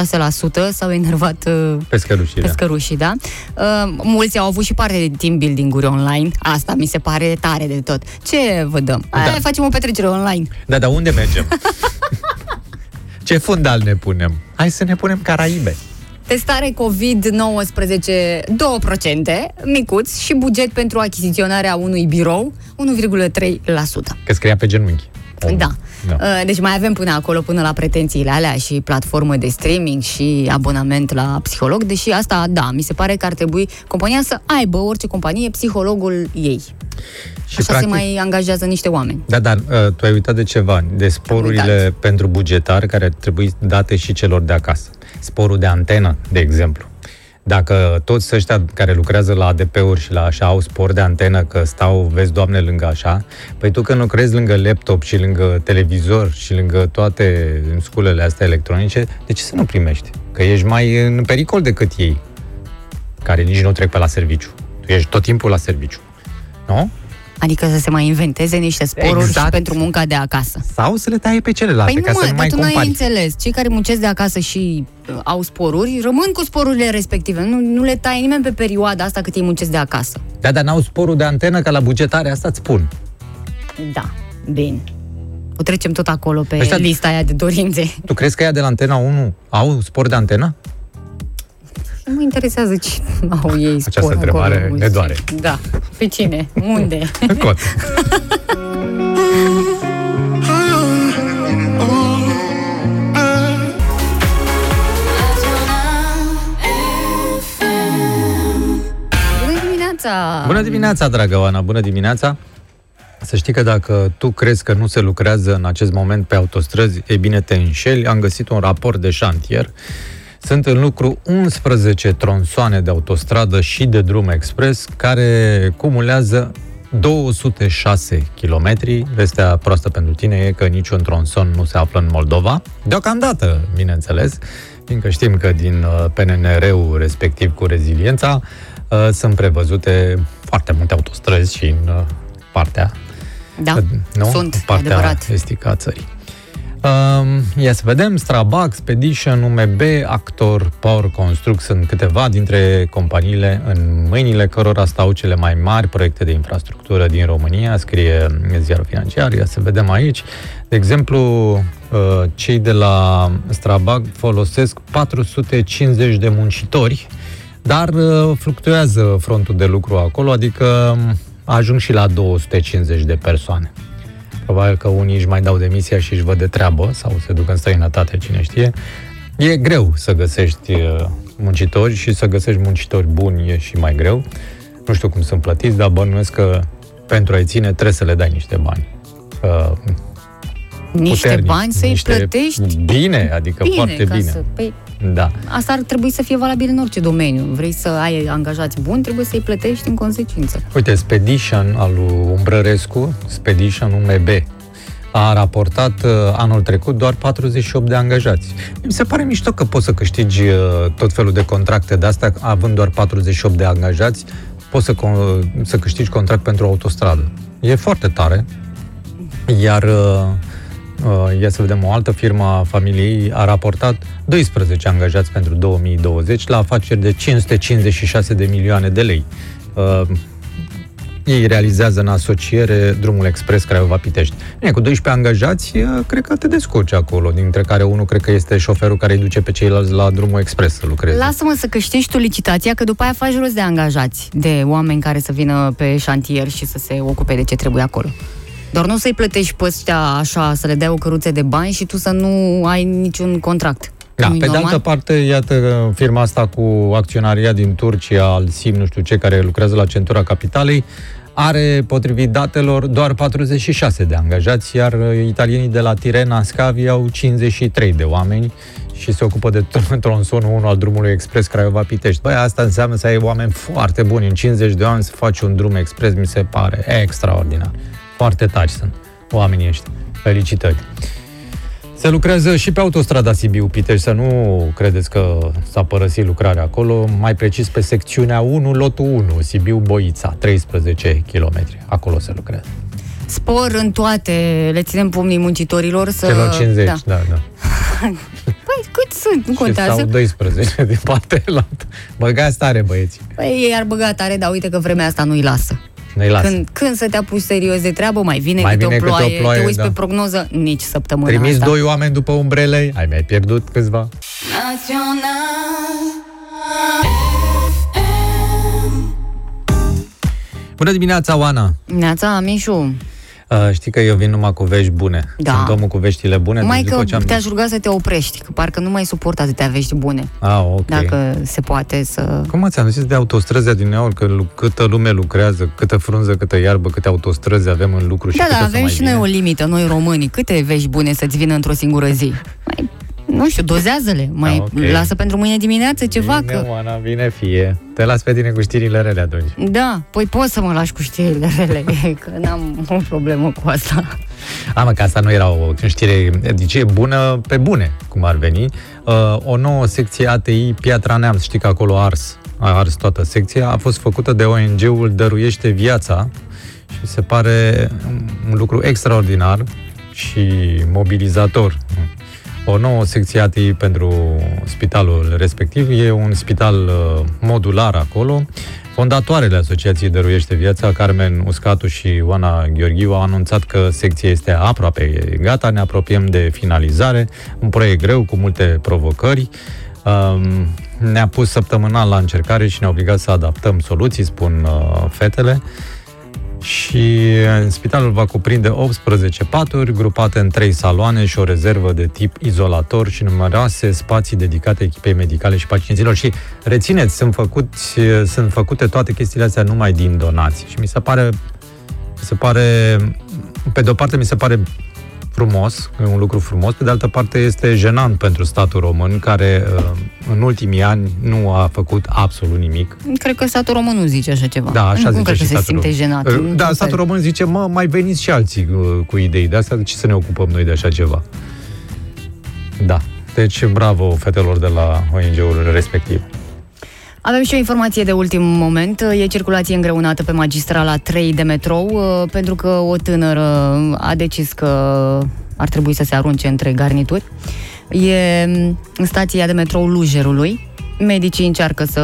Speaker 3: s-au enervat uh,
Speaker 2: Pescărușii, da.
Speaker 3: pescărușii, da? Uh, mulți au avut și parte de team building-uri online. Asta mi se pare tare de tot. Ce vă dăm? Da. Hai, facem o petrecere online.
Speaker 2: Da, dar unde mergem? Ce fundal ne punem? Hai să ne punem Caraibe.
Speaker 3: Testare COVID-19 2%, micuț și buget pentru achiziționarea unui birou 1,3%.
Speaker 2: Că scria pe genunchi. Om.
Speaker 3: Da.
Speaker 2: da.
Speaker 3: Uh, Deci mai avem până acolo, până la pretențiile alea și platformă de streaming și abonament la psiholog, deși asta, da, mi se pare că ar trebui compania să aibă, orice companie, psihologul ei.
Speaker 2: Și
Speaker 3: Așa se mai angajează niște oameni.
Speaker 2: Da, dar uh, tu ai uitat de ceva, de sporurile pentru bugetar care ar trebui date și celor de acasă. Sporul de antenă, de exemplu. Dacă toți ăștia care lucrează la ADP-uri și la așa au spor de antenă, că stau, vezi, doamne, lângă așa, păi tu când lucrezi lângă laptop și lângă televizor și lângă toate sculele astea electronice, de ce să nu primești? Că ești mai în pericol decât ei, care nici nu trec pe la serviciu. Tu ești tot timpul la serviciu. Nu?
Speaker 3: Adică să se mai inventeze niște sporuri
Speaker 2: Exact.
Speaker 3: și pentru munca de acasă.
Speaker 2: Sau să le taie pe celelalte,
Speaker 3: Păi
Speaker 2: ca
Speaker 3: nu,
Speaker 2: să
Speaker 3: mă,
Speaker 2: nu
Speaker 3: dar
Speaker 2: mai
Speaker 3: tu n-ai
Speaker 2: compari.
Speaker 3: înțeles. Cei care muncesc de acasă și uh, au sporuri, rămân cu sporurile respective. Nu, nu le taie nimeni pe perioada asta cât ei muncesc de acasă.
Speaker 2: Da, dar n-au sporul de antenă ca la bugetare, asta îți spun.
Speaker 3: Da, bine. O trecem tot acolo pe
Speaker 2: Ăștia-
Speaker 3: lista aia de dorințe.
Speaker 2: Tu crezi că ea de la Antena 1 au spor de antenă?
Speaker 3: Nu mă interesează ce au ei spor
Speaker 2: Această întrebare
Speaker 3: acolo.
Speaker 2: ne doare.
Speaker 3: Da. Pe cine? Unde?
Speaker 2: Cot.
Speaker 3: Bună dimineața!
Speaker 2: Bună dimineața, dragă Oana, bună dimineața! Să știi că dacă tu crezi că nu se lucrează în acest moment pe autostrăzi, e bine te înșeli. Am găsit un raport de șantier. Sunt în lucru 11 tronsoane de autostradă și de drum expres care cumulează 206 km. Vestea proastă pentru tine e că niciun tronson nu se află în Moldova. Deocamdată, bineînțeles, fiindcă știm că din uh, PNR-ul respectiv cu reziliența uh, sunt prevăzute foarte multe autostrăzi și în uh, partea
Speaker 3: Da,
Speaker 2: nu?
Speaker 3: sunt, e
Speaker 2: partea
Speaker 3: adevărat.
Speaker 2: estică a țării. Um, ia să vedem, Strabag, Expedition, UMB, Actor, Power Construct sunt câteva dintre companiile în mâinile cărora stau cele mai mari proiecte de infrastructură din România, scrie ziarul financiar, ia să vedem aici. De exemplu, uh, cei de la Strabag folosesc 450 de muncitori, dar uh, fluctuează frontul de lucru acolo, adică um, ajung și la 250 de persoane. Probabil că unii își mai dau demisia și își văd de treabă sau se duc în străinătate, cine știe. E greu să găsești uh, muncitori și să găsești muncitori buni e și mai greu. Nu știu cum sunt plătiți, dar bănuiesc că pentru a-i ține trebuie să le dai niște bani. Uh,
Speaker 3: Niște
Speaker 2: puternici,
Speaker 3: bani să-i
Speaker 2: niște-
Speaker 3: plătești
Speaker 2: Bine, adică foarte
Speaker 3: ca
Speaker 2: bine.
Speaker 3: Să, păi,
Speaker 2: Da.
Speaker 3: asta ar trebui să fie valabil în orice domeniu. Vrei să ai angajați buni, trebuie să-i plătești în consecință.
Speaker 2: Uite, Spedition al lui Umbrărescu, Spedition UMB, a raportat uh, anul trecut doar 48 de angajați. Mi se pare mișto că poți să câștigi uh, tot felul de contracte de astea, având doar 48 de angajați, poți să, con- să câștigi contract pentru autostradă. E foarte tare. Iar uh, uh, ia să vedem, o altă firmă a familiei a raportat 12 angajați pentru 2020 la afaceri de 556 de milioane de lei. Uh, ei realizează în asociere drumul expres Craiova-Pitești. Bine, cu 12 angajați, uh, cred că te descurci acolo, dintre care unul cred că este șoferul care îi duce pe ceilalți la drumul expres să lucreze.
Speaker 3: Lasă-mă să câștigi tu licitația, că după aia faci rost de angajați, de oameni care să vină pe șantier și să se ocupe de ce trebuie acolo. Doar nu să-i plătești pe ăștia așa, să le dai o căruță de bani și tu să nu ai niciun contract.
Speaker 2: Da,
Speaker 3: Nu-i
Speaker 2: pe de
Speaker 3: normal?
Speaker 2: altă parte, iată firma asta cu acționaria din Turcia, al SIM, nu știu ce, care lucrează la centura capitalei, are, potrivit datelor, doar 46 de angajați, iar uh, italienii de la Tirena Scavi au 53 de oameni și se ocupă de tr- tronsonul 1 al drumului expres Craiova-Pitești. Băi, asta înseamnă să ai oameni foarte buni. În 50 de ani să faci un drum expres, mi se pare extraordinar. Foarte tari sunt oamenii ăștia. Felicitări! Se lucrează și pe autostrada Sibiu-Pitești, să nu credeți că s-a părăsit lucrarea acolo, mai precis pe secțiunea 1, lotul 1, Sibiu-Boița, 13 km. Acolo se lucrează.
Speaker 3: Spor în toate, le ținem pumnii muncitorilor să...
Speaker 2: Celor 50,
Speaker 3: Da.
Speaker 2: da, da.
Speaker 3: Păi cât sunt, nu
Speaker 2: Și
Speaker 3: contează.
Speaker 2: sau 12 din partea elaltă. Băgați tare, băieți.
Speaker 3: Păi ei ar băga tare, dar uite că vremea asta nu-i lasă.
Speaker 2: Ne-i lasă.
Speaker 3: Când, când să te apuci serios de treabă, mai vine,
Speaker 2: Mai
Speaker 3: câte,
Speaker 2: vine
Speaker 3: o
Speaker 2: câte o
Speaker 3: ploaie,
Speaker 2: ploaie,
Speaker 3: te uiți
Speaker 2: da.
Speaker 3: pe prognoză, nici săptămâna
Speaker 2: Trimis
Speaker 3: asta.
Speaker 2: doi oameni după umbrele, ai mai pierdut câțiva. Bună dimineața, Oana!
Speaker 3: Neața, Mișu,
Speaker 2: Uh, știi că eu vin numai cu vești bune.
Speaker 3: Da.
Speaker 2: Sunt omul cu veștile bune.
Speaker 3: mai
Speaker 2: deci
Speaker 3: că
Speaker 2: după ce am...
Speaker 3: te-aș ruga să te oprești, că parcă nu mai suport atâtea vești bune.
Speaker 2: Ah, ok.
Speaker 3: Dacă se poate să...
Speaker 2: Cum ți-am zis de autostrăzi din aur, că lu- câtă lume lucrează, câtă frunză, câtă iarbă, câte autostrăzi avem în lucru și
Speaker 3: Da,
Speaker 2: câte
Speaker 3: da,
Speaker 2: să
Speaker 3: avem
Speaker 2: mai
Speaker 3: și
Speaker 2: vină.
Speaker 3: noi o limită, noi românii. Câte vești bune să-ți vină într-o singură zi? Mai, nu știu, dozează-le. Mai
Speaker 2: ok.
Speaker 3: lasă pentru mâine dimineață ceva,
Speaker 2: Bine,
Speaker 3: că...
Speaker 2: Oana, bine fie. Te las pe tine cu știrile rele atunci.
Speaker 3: Da, păi poți să mă lași cu știrile rele, că n-am o problemă cu asta.
Speaker 2: A, mă, că asta nu era o știre, deci e bună pe bune, cum ar veni. Uh, o nouă secție ATI Piatra Neamț, știi că acolo a ars, a ars toată secția, a fost făcută de ONG-ul Dăruiește Viața și Mi se pare un lucru extraordinar și mobilizator. O nouă secție ATI pentru spitalul respectiv. E un spital uh, modular acolo. Fondatoarele Asociației Dăruiește Viața, Carmen Uscatu și Oana Gheorghiu, au anunțat că secția este aproape gata, ne apropiem de finalizare. Un proiect greu, cu multe provocări. Um, ne-a pus săptămânal la încercare și ne-a obligat să adaptăm soluții, spun uh, fetele. Și uh, spitalul va cuprinde 18 paturi, grupate în 3 saloane și o rezervă de tip izolator și numeroase spații dedicate echipei medicale și pacienților. Și rețineți, sunt, făcuți, uh, sunt făcute toate chestiile astea numai din donații. Și mi se pare, mi se pare, pe de o parte mi se pare frumos, e un lucru frumos, pe de altă parte este jenant pentru statul român, care uh, în ultimii ani nu a făcut absolut nimic.
Speaker 3: Cred că statul român nu zice așa ceva.
Speaker 2: Da, așa
Speaker 3: nu
Speaker 2: zice
Speaker 3: cred
Speaker 2: și
Speaker 3: că se
Speaker 2: statul
Speaker 3: simte
Speaker 2: român.
Speaker 3: jenat.
Speaker 2: Uh,
Speaker 3: niciun
Speaker 2: Da,
Speaker 3: fel.
Speaker 2: statul român zice, mă, mai veniți și alții uh, cu idei de astea, de ce să ne ocupăm noi de așa ceva? Da. Deci, bravo fetelor de la ONG-ul respectiv.
Speaker 3: Avem și o informație de ultim moment. E circulație îngreunată pe magistrala 3 de metrou, uh, pentru că o tânără a decis că ar trebui să se arunce între garnituri. E în stația de metrou Lujerului. Medicii încearcă să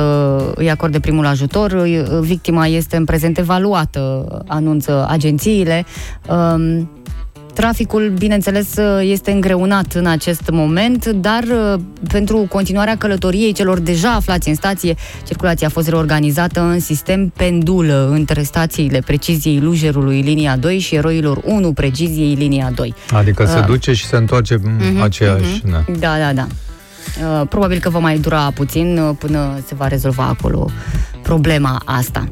Speaker 3: îi acorde primul ajutor. Victima este în prezent evaluată, anunță agențiile. Um, Traficul, bineînțeles, este îngreunat în acest moment, dar uh, pentru continuarea călătoriei celor deja aflați în stație, circulația a fost reorganizată în sistem pendulă între stațiile preciziei Lujerului linia 2 și eroilor 1 preciziei linia 2.
Speaker 2: Adică se
Speaker 3: Uh.
Speaker 2: duce și se întoarce uh-huh, aceeași.
Speaker 3: mhm.
Speaker 2: Uh-huh.
Speaker 3: Da, da, da. Uh, Probabil că va mai dura puțin uh, până se va rezolva acolo problema asta.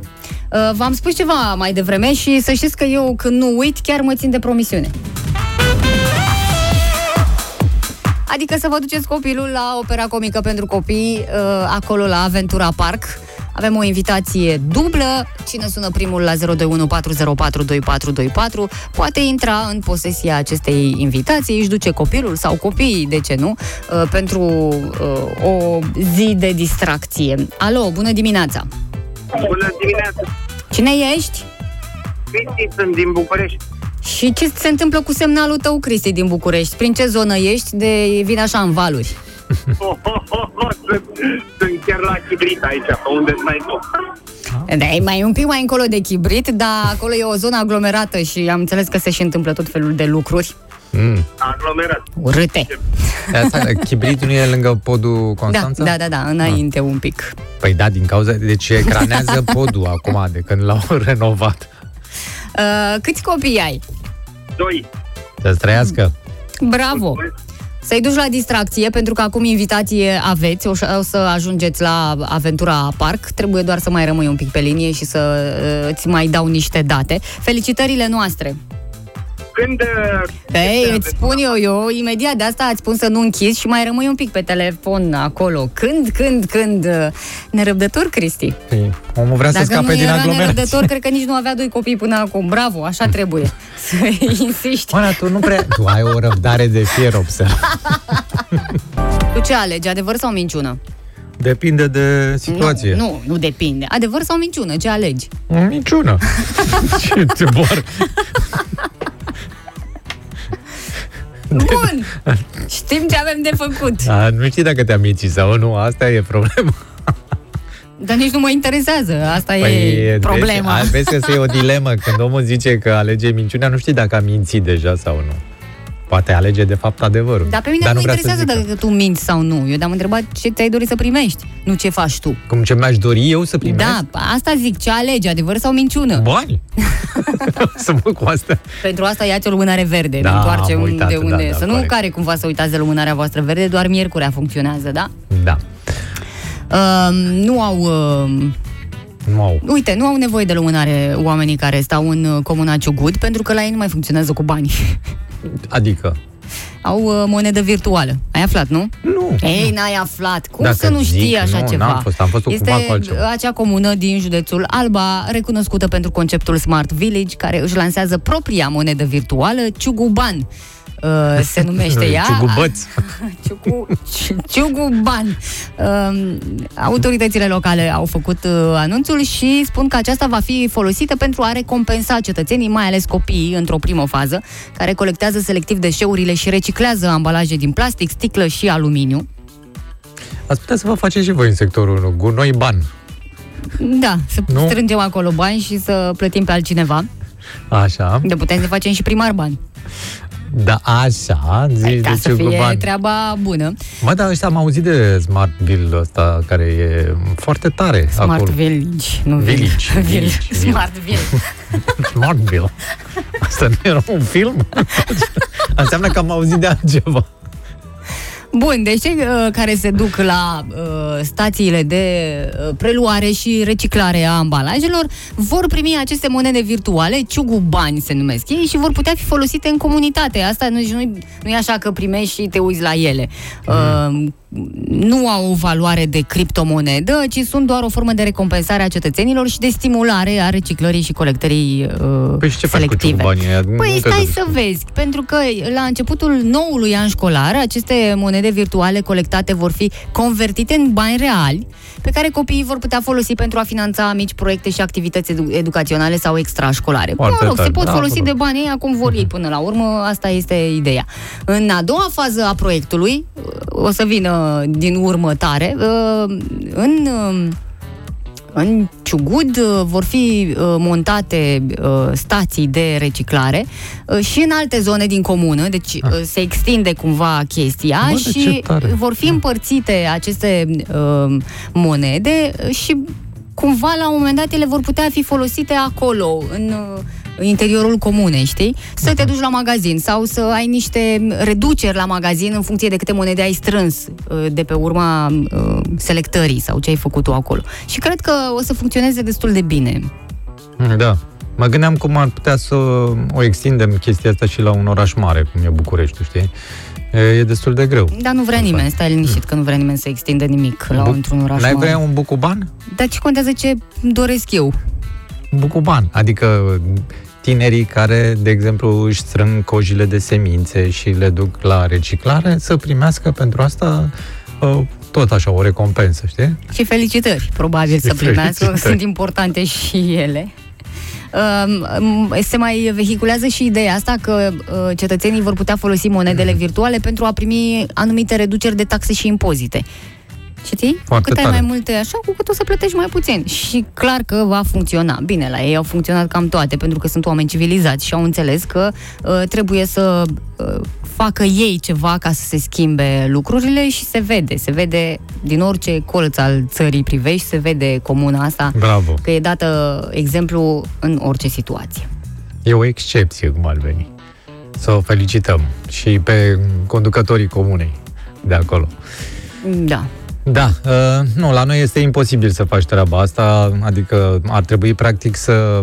Speaker 3: Uh, V-am spus ceva mai devreme și să știți că eu când nu uit chiar mă țin de promisiune. Adică să vă duceți copilul la opera comică pentru copii, uh, acolo la Aventura Park. Avem o invitație dublă. Cine sună primul la 021 404 2424 poate intra în posesia acestei invitații, își duce copilul sau copiii, de ce nu, uh, pentru uh, o zi de distracție. Alo, bună dimineața!
Speaker 4: Bună dimineața!
Speaker 3: Cine ești?
Speaker 4: Cristi, sunt din București.
Speaker 3: Și ce se întâmplă cu semnalul tău, Cristi, din București? Prin ce zonă ești de vin așa în valuri?
Speaker 4: Oh, oh, oh, oh, sunt, sunt chiar la Chibrit aici, pe unde stai tu.
Speaker 3: Da, e mai un pic mai încolo de chibrit, dar acolo e o zonă aglomerată și am înțeles că se și întâmplă tot felul de lucruri
Speaker 2: Mm.
Speaker 4: Aglomerat.
Speaker 3: urâte.
Speaker 2: De asta, chibritul nu e lângă podul
Speaker 3: Da,
Speaker 2: Constanța?
Speaker 3: da, da, da, înainte un pic.
Speaker 2: Păi da, din cauza... Deci ecranează podul acum, de când l-au renovat.
Speaker 3: Uh, câți copii ai?
Speaker 4: Doi.
Speaker 2: Să-ți trăiască.
Speaker 3: Bravo! Să-i duci la distracție, pentru că acum invitație aveți, o, o să ajungeți la Aventura Park, trebuie doar să mai rămâi un pic pe linie și să uh, îți mai dau niște date. Felicitările noastre!
Speaker 4: Când... uh,
Speaker 3: Ei,
Speaker 4: când
Speaker 3: îți spun eu, eu imediat de asta îți spun să nu închizi și mai rămâi un pic pe telefon acolo. Când, când, când? uh, Nerăbdător, Cristi.
Speaker 2: Păi, omul vrea să
Speaker 3: Dacă nu
Speaker 2: scape din
Speaker 3: era
Speaker 2: aglomerație.
Speaker 3: nerăbdător, cred că nici nu avea doi copii până acum. Bravo, așa trebuie. Să insiști.
Speaker 2: Oana, tu nu prea... Tu ai o răbdare de fier, observ.
Speaker 3: Tu ce alegi, adevăr sau minciună?
Speaker 2: Depinde de situație.
Speaker 3: Nu, nu, nu depinde. Adevăr sau minciună, ce alegi?
Speaker 2: Niciuna. Ce te bor.
Speaker 3: Bun! Știm ce avem de făcut.
Speaker 2: A, nu știi dacă te-am mințit sau nu, asta e problema.
Speaker 3: Dar nici nu mă interesează. Asta e
Speaker 2: Păi,
Speaker 3: problema.
Speaker 2: Deci, vezi că e o dilemă. Când omul zice că alege minciunea, nu știi dacă a mințit deja sau nu. Poate alege de fapt adevărul.
Speaker 3: Dar pe mine
Speaker 2: Dar
Speaker 3: nu mă
Speaker 2: vrea să
Speaker 3: interesează
Speaker 2: zică.
Speaker 3: dacă tu minți sau nu. Eu te-am întrebat ce ți-ai dorit să primești, nu ce faci tu.
Speaker 2: Cum ce mi-aș dori eu să primesc?
Speaker 3: Da, asta zic, ce alegi, adevăr sau minciună?
Speaker 2: Bani. să mă cu asta.
Speaker 3: Pentru asta ia o lumânare verde,
Speaker 2: Da,
Speaker 3: ne întoarce
Speaker 2: am
Speaker 3: unde
Speaker 2: uitat, da,
Speaker 3: unde.
Speaker 2: da,
Speaker 3: să nu
Speaker 2: corect.
Speaker 3: care cumva să uitați de lumânarea voastră verde, doar miercurea funcționează, da?
Speaker 2: Da.
Speaker 3: Uh, nu au... Uh,
Speaker 2: Nu au.
Speaker 3: uite, nu au nevoie de lumânare oamenii care stau în uh, comuna Ciugud, pentru că la ei nu mai funcționează cu bani.
Speaker 2: Adică?
Speaker 3: au uh, monedă virtuală. Ai aflat, nu?
Speaker 2: Nu.
Speaker 3: Ei, n-ai aflat. Cum
Speaker 2: Dacă
Speaker 3: să nu știi
Speaker 2: zic,
Speaker 3: așa
Speaker 2: nu,
Speaker 3: ceva?
Speaker 2: n-am fost, am fost
Speaker 3: este
Speaker 2: ocupat cu altceva.
Speaker 3: acea comună din județul Alba, recunoscută pentru conceptul Smart Village, care își lansează propria monedă virtuală, Ciuguban. Uh, se numește ea.
Speaker 2: Ciugubăț.
Speaker 3: Ciugu, Ciuguban. Uh, autoritățile locale au făcut uh, anunțul și spun că aceasta va fi folosită pentru a recompensa cetățenii, mai ales copiii, într-o primă fază, care colectează selectiv deșeurile și reciclează ambalaje din plastic, sticlă și aluminiu.
Speaker 2: Ați putea să vă faceți și voi în sectorul gunoi ban.
Speaker 3: Da, să
Speaker 2: Nu?
Speaker 3: strângem acolo bani și să plătim pe altcineva.
Speaker 2: Așa.
Speaker 3: De putem să facem și primar bani.
Speaker 2: Da, așa, zici
Speaker 3: ca
Speaker 2: de
Speaker 3: să fie
Speaker 2: Ciuguban.
Speaker 3: treaba bună.
Speaker 2: Mă, dar ăștia am auzit de Smartville ăsta, care e foarte tare
Speaker 3: Smart
Speaker 2: acolo.
Speaker 3: Village, nu
Speaker 2: Village,
Speaker 3: Village.
Speaker 2: village, village.
Speaker 3: Smart Village.
Speaker 2: Smartville. Asta nu era un film? Înseamnă că am auzit de altceva.
Speaker 3: Bun, deci cei uh, care se duc la uh, stațiile de uh, preluare și reciclare a ambalajelor vor primi aceste monede virtuale, ciugu bani se numesc ei, și vor putea fi folosite în comunitate. Asta nu, nu, nu e așa că primești și te uiți la ele. Uh, nu au o valoare de criptomonedă, ci sunt doar o formă de recompensare a cetățenilor și de stimulare a reciclării și colectării uh,
Speaker 2: Păi și ce faci cu
Speaker 3: selective.
Speaker 2: ciugubanii ăia? Nu
Speaker 3: Păi
Speaker 2: te
Speaker 3: stai
Speaker 2: duci.
Speaker 3: să vezi, pentru că la începutul noului an școlar, aceste monede virtuale colectate vor fi convertite în bani reali, pe care copiii vor putea folosi pentru a finanța mici proiecte și activități edu- educaționale sau extrașcolare.
Speaker 2: Foarte
Speaker 3: mă rog,
Speaker 2: tare,
Speaker 3: se pot
Speaker 2: da,
Speaker 3: folosi
Speaker 2: mă rog.
Speaker 3: de banii ăia cum vor ei până la urmă, asta este ideea. În a doua fază a proiectului, o să vină din urmă tare, uh, în uh, în Ciugud uh, vor fi uh, montate uh, stații de reciclare uh, și în alte zone din comună, deci uh, se extinde cumva chestia
Speaker 2: Ah. Bă, de ce
Speaker 3: și
Speaker 2: tare.
Speaker 3: vor fi împărțite aceste uh, monede uh, și cumva la un moment dat ele vor putea fi folosite acolo, în uh, în interiorul comunei, știi? Să te duci la magazin sau să ai niște reduceri la magazin în funcție de câte monede ai strâns uh, de pe urma uh, selectării sau ce ai făcut tu acolo. Și cred că o să funcționeze destul de bine.
Speaker 2: Da. Mă gândeam cum ar putea să o extindem chestia asta și la un oraș mare, cum e București, știi? E, e destul de greu.
Speaker 3: Dar nu vrea nimeni, stai liniștit că nu vrea nimeni să extindă nimic la
Speaker 2: Bu-
Speaker 3: într-un oraș
Speaker 2: N-ai
Speaker 3: mare.
Speaker 2: vrea un bucuban?
Speaker 3: Dar ce contează ce doresc eu?
Speaker 2: Bucuban. Adică tinerii care, de exemplu, își strâng cojile de semințe și le duc la reciclare, să primească pentru asta uh, tot așa o recompensă, știi?
Speaker 3: Și felicitări, probabil, să primească,
Speaker 2: felicitări.
Speaker 3: sunt importante și ele. Um, Se mai vehiculează și ideea asta că uh, cetățenii vor putea folosi monedele virtuale pentru a primi anumite reduceri de taxe și impozite. Știi? Cu
Speaker 2: Foarte
Speaker 3: cât ai
Speaker 2: tare.
Speaker 3: mai multe așa, cu cât o să plătești mai puțin. Și clar că va funcționa. Bine, la ei au funcționat cam toate, pentru că sunt oameni civilizați și au înțeles că uh, trebuie să uh, facă ei ceva ca să se schimbe lucrurile și se vede. Se vede din orice colț al țării privești, se vede comuna asta,
Speaker 2: Bravo.
Speaker 3: că e dată exemplu în orice situație.
Speaker 2: E o excepție, cum ar veni. Să o felicităm și pe conducătorii comunei de acolo.
Speaker 3: Da.
Speaker 2: Da, uh, nu, la noi este imposibil să faci treaba asta, adică ar trebui practic să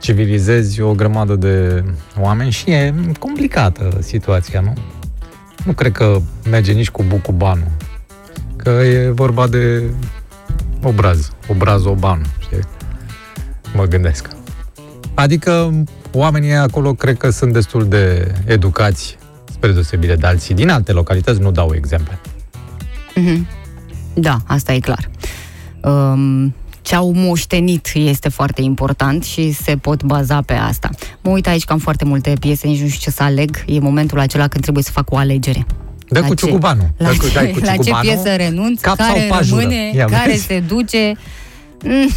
Speaker 2: civilizezi o grămadă de oameni și e complicată situația, nu? Nu cred că merge nici cu bucubanul, că e vorba de obraz, obraz oban, știi? Mă gândesc. Adică oamenii acolo cred că sunt destul de educați, spre deosebire de alții din alte localități, nu dau exemple.
Speaker 3: Mhm. Da, asta e clar. Um, ce au moștenit este foarte important și se pot baza pe asta. Mă uit aici că am foarte multe piese, nici nu știu ce să aleg. E momentul acela când trebuie să fac o alegere.
Speaker 2: Dă
Speaker 3: La
Speaker 2: cu
Speaker 3: ce-
Speaker 2: ciugubanul.
Speaker 3: La,
Speaker 2: Dă cu,
Speaker 3: ce,
Speaker 2: dai cu
Speaker 3: la ce
Speaker 2: ciugubanul.
Speaker 3: piesă renunț,
Speaker 2: cap
Speaker 3: care
Speaker 2: sau pajură.
Speaker 3: rămâne,
Speaker 2: Ia
Speaker 3: care
Speaker 2: vezi?
Speaker 3: se duce. Mm,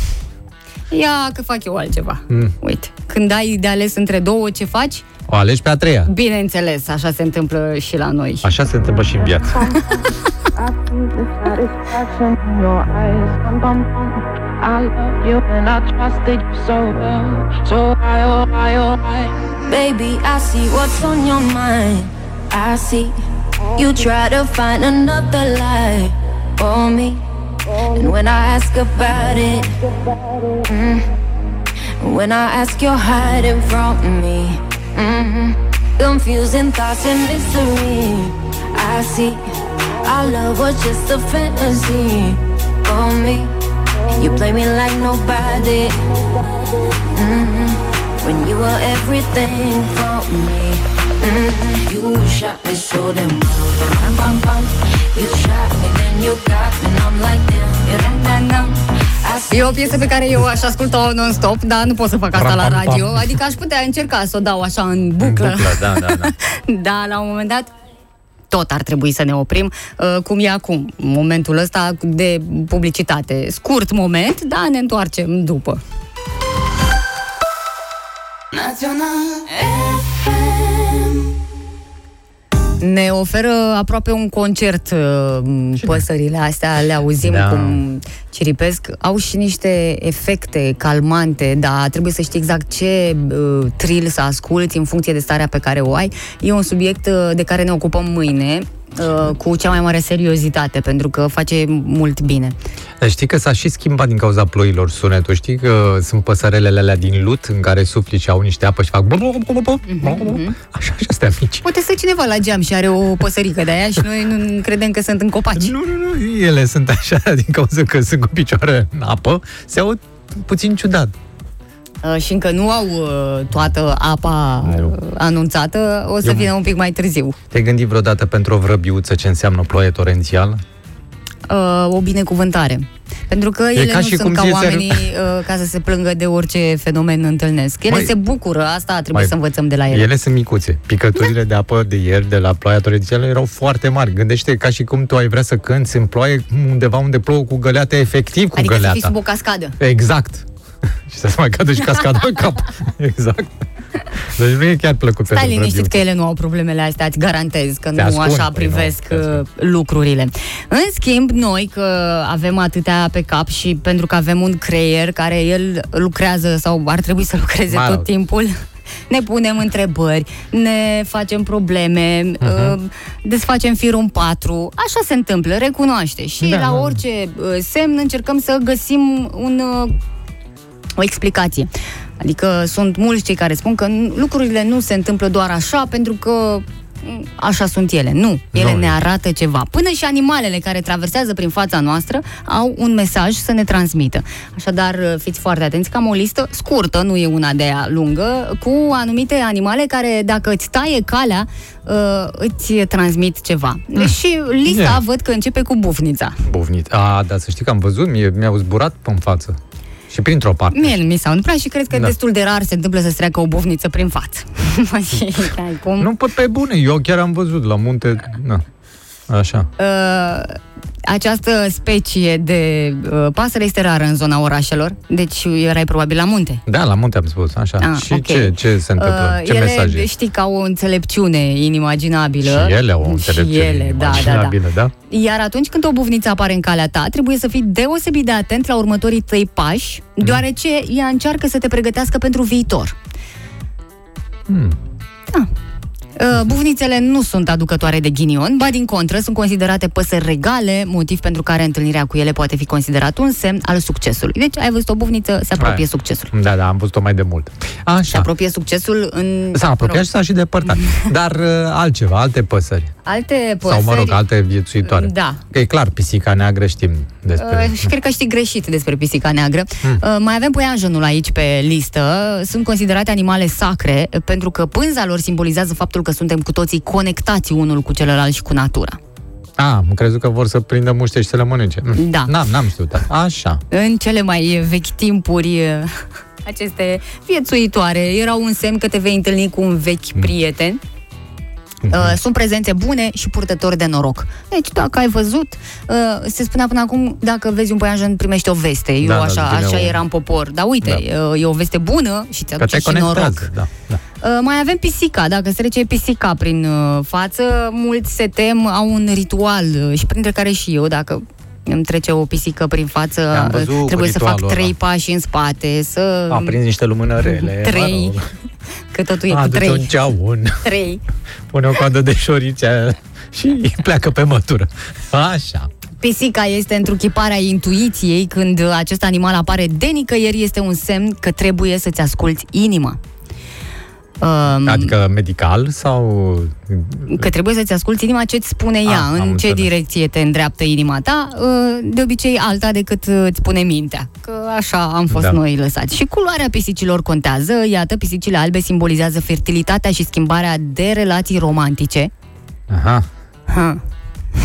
Speaker 3: ia că fac eu altceva.
Speaker 2: Mm.
Speaker 3: Uite, când ai de ales între două, ce faci?
Speaker 2: O alegi pe a treia.
Speaker 3: Bineînțeles, așa se întâmplă și la noi.
Speaker 2: Așa se întâmplă și în viață.
Speaker 8: I see the satisfaction in your eyes. Bum, bum, bum. I love you and I trusted you so well. So why, oh why, oh why?
Speaker 9: Baby, I see what's on your mind. I see you try to find another lie for me. And when I ask about it, mm, when I ask, you're hiding from me. mm Confusing thoughts and mystery. I see our love was just a fantasy for me. You play me like nobody. Mhm. When you were everything for me. Mm, you shot me so damn well. Bam, bam, bam. You shot me, then you got me, and I'm like damn. You dum, dum, dum. I see
Speaker 3: E o piesă pe care eu aș asculta-o non-stop, dar nu pot să fac asta la
Speaker 2: Ram-pam-pam.
Speaker 3: radio. Adică aș putea încerca să o dau așa în buclă.
Speaker 2: Buclă, da, da, da.
Speaker 3: da, la un moment dat tot ar trebui să ne oprim, uh, cum e acum, momentul ăsta de publicitate. Scurt moment, dar ne întoarcem după.
Speaker 9: Național FM.
Speaker 3: Ne oferă aproape un concert uh, păsările astea, le auzim
Speaker 2: Da.
Speaker 3: cum ciripesc. Au și niște efecte calmante, dar trebuie să știi exact ce uh, trill să asculti în funcție de starea pe care o ai. E un subiect uh, de care ne ocupăm mâine uh, cu cea mai mare seriozitate, pentru că face mult bine.
Speaker 2: Dar știi că s-a și schimbat din cauza ploilor sunetul. Știi că sunt păsărelele alea din lut în care sufli și au niște apă și fac...
Speaker 3: Mhm,
Speaker 2: Așa și astea mici.
Speaker 3: Poate să cineva la geam și are o păsărică de aia și noi nu credem că sunt în copaci.
Speaker 2: Nu, nu, nu, ele sunt așa din cauza că sunt cu picioare în apă, se aud puțin ciudat.
Speaker 3: Uh, și încă nu au uh, toată apa
Speaker 2: Nu.
Speaker 3: uh, anunțată, o să
Speaker 2: Eu-
Speaker 3: vină un pic mai târziu.
Speaker 2: Te-ai gândit vreodată pentru o vrăbiuță ce înseamnă ploaie torențială?
Speaker 3: uh, o binecuvântare. Pentru că ele
Speaker 2: ca
Speaker 3: nu
Speaker 2: și
Speaker 3: sunt
Speaker 2: cum
Speaker 3: ca
Speaker 2: ție ți-ar-
Speaker 3: oamenii uh, ca să se plângă de orice fenomen întâlnesc. Ele
Speaker 2: Măi,
Speaker 3: se bucură, asta trebuie
Speaker 2: Mai-
Speaker 3: să învățăm de la ele.
Speaker 2: Ele sunt micuțe. Picăturile de apă de ieri, de la ploaia torențială, erau foarte mari. Gândește ca și cum tu ai vrea să cânti în ploaie undeva unde plouă cu găleata, efectiv cu
Speaker 3: Adică să
Speaker 2: găleata.
Speaker 3: fii sub o cascadă.
Speaker 2: Exact. și să se mai cadă și cascada în cap. Exact. Deci nu e chiar plăcut
Speaker 3: Stai
Speaker 2: pentru
Speaker 3: liniștit
Speaker 2: vrăbiuță.
Speaker 3: că ele nu au problemele astea, îți garantez că
Speaker 2: Te
Speaker 3: nu
Speaker 2: ascund,
Speaker 3: așa
Speaker 2: păi
Speaker 3: privesc
Speaker 2: nu, te
Speaker 3: uh, lucrurile. În schimb, noi că avem atâtea pe cap și pentru că avem un creier care el lucrează sau ar trebui să lucreze
Speaker 2: Mă rog.
Speaker 3: tot timpul, ne punem întrebări, ne facem probleme,
Speaker 2: Mhm.
Speaker 3: uh, desfacem firul în patru. Așa se întâmplă, recunoaște. Și
Speaker 2: Da,
Speaker 3: la
Speaker 2: da.
Speaker 3: orice uh, semn încercăm să găsim un, uh, o explicație. Adică sunt mulți cei care spun că n- lucrurile nu se întâmplă doar așa pentru că m, așa sunt ele. Nu, ele
Speaker 2: Nu.
Speaker 3: ne arată ceva. Până și animalele care traversează prin fața noastră au un mesaj să ne transmită. Așadar, fiți foarte atenți că am o listă scurtă, nu e una de aia lungă, cu anumite animale care, dacă îți taie calea, uh, îți transmit ceva. Și lista
Speaker 2: Yeah.
Speaker 3: văd că începe cu bufnița.
Speaker 2: Bufnit. A, dar să știi că am văzut, mie, mi-au zburat în față. Și printr-o parte.
Speaker 3: Mie nu mi s-a întâmplat și cred că
Speaker 2: Da.
Speaker 3: destul de rar se întâmplă să-ți treacă o bufniță prin față. Și ai cum?
Speaker 2: Nu, pe, pe bune, eu chiar am văzut la munte, na, așa.
Speaker 3: Uh, această specie de uh, pasăre este rară în zona orașelor, deci erai probabil la munte.
Speaker 2: Da, la munte am spus, așa.
Speaker 3: Ah,
Speaker 2: și
Speaker 3: ok.
Speaker 2: ce, ce se întâmplă? ce
Speaker 3: ele,
Speaker 2: mesaje?
Speaker 3: știi că au o înțelepciune inimaginabilă.
Speaker 2: Și ele au o înțelepciune
Speaker 3: Și ele, da, da, da.
Speaker 2: imaginabilă, da?
Speaker 3: Iar atunci când o buvniță apare în calea ta, trebuie să fii deosebit de atent la următorii tăi pași, deoarece ea încearcă să te pregătească pentru viitor.
Speaker 2: Hmm.
Speaker 3: Da. Uh, Bufnițele nu sunt aducătoare de ghinion, ba din contră, sunt considerate păsări regale, motiv pentru care întâlnirea cu ele poate fi considerat un semn al succesului. Deci ai văzut o bufniță, se apropie
Speaker 2: Hai.
Speaker 3: succesul.
Speaker 2: Da, da, am văzut-o mai de mult.
Speaker 3: Se
Speaker 2: Așa.
Speaker 3: apropie succesul în...
Speaker 2: S-a apropiat
Speaker 3: mă
Speaker 2: și s-a și depărtat. Dar uh, altceva, alte păsări.
Speaker 3: Rog, Alte păsări...
Speaker 2: Sau, mă rog, alte viețuitoare.
Speaker 3: Da.
Speaker 2: Că e clar, pisica neagră știm despre...
Speaker 3: Uh, și cred că știi greșit despre pisica neagră.
Speaker 2: Hmm.
Speaker 3: Uh, mai avem păianjenul aici pe listă. Sunt considerate animale sacre uh, pentru că pânza lor simbolizează faptul că suntem cu toții conectați unul cu celălalt și cu natura.
Speaker 2: A, am crezut că vor să prindă muște și să le mănânce. Mm.
Speaker 3: Da.
Speaker 2: N-am, n-am știut. Așa.
Speaker 3: În cele mai vechi timpuri, uh, aceste viețuitoare erau un semn că te vei întâlni cu un vechi
Speaker 2: Hmm.
Speaker 3: prieten.
Speaker 2: Mhm.
Speaker 3: Uh, sunt prezențe bune și purtători de noroc. Deci, dacă ai văzut, uh, se spunea până acum, dacă vezi un păianjen, primești o veste. Eu
Speaker 2: Da, da,
Speaker 3: așa,
Speaker 2: vine
Speaker 3: așa
Speaker 2: o-
Speaker 3: era în popor. Dar uite,
Speaker 2: Da.
Speaker 3: uh, e o veste bună și ți
Speaker 2: Că
Speaker 3: aduce
Speaker 2: te
Speaker 3: și noroc.
Speaker 2: conectează. Da, da.
Speaker 3: Uh, mai avem pisica. Dacă se trece pisica prin uh, față, mulți se tem, au un ritual uh, și printre care și eu, dacă îmi trece o pisică prin față,
Speaker 2: Am
Speaker 3: uh,
Speaker 2: văzut cu
Speaker 3: trebuie să fac
Speaker 2: ritualul
Speaker 3: trei
Speaker 2: ăla.
Speaker 3: pași în spate, să...
Speaker 2: A prins niște lumânărele.
Speaker 3: Trei. Că totul e cu
Speaker 2: Adu-ți un
Speaker 3: trei.
Speaker 2: ceaun.
Speaker 3: Trei.
Speaker 2: Pune o coadă de șorice și pleacă pe mătură. Așa.
Speaker 3: Pisica este întruchiparea intuiției când acest animal apare de nicăieri, este un semn că trebuie să-ți asculți inima. Um,
Speaker 2: Adică medical sau...
Speaker 3: că trebuie să-ți asculți inima ce-ți spune ea,
Speaker 2: Ah, am
Speaker 3: în ce
Speaker 2: înțeles.
Speaker 3: direcție te îndreaptă inima ta, uh, de obicei alta decât uh, îți spune mintea. Că așa am fost
Speaker 2: Da.
Speaker 3: da. noi lăsați. Și culoarea pisicilor contează. Iată, pisicile albe simbolizează fertilitatea și schimbarea de relații romantice.
Speaker 2: Aha,
Speaker 3: Ha.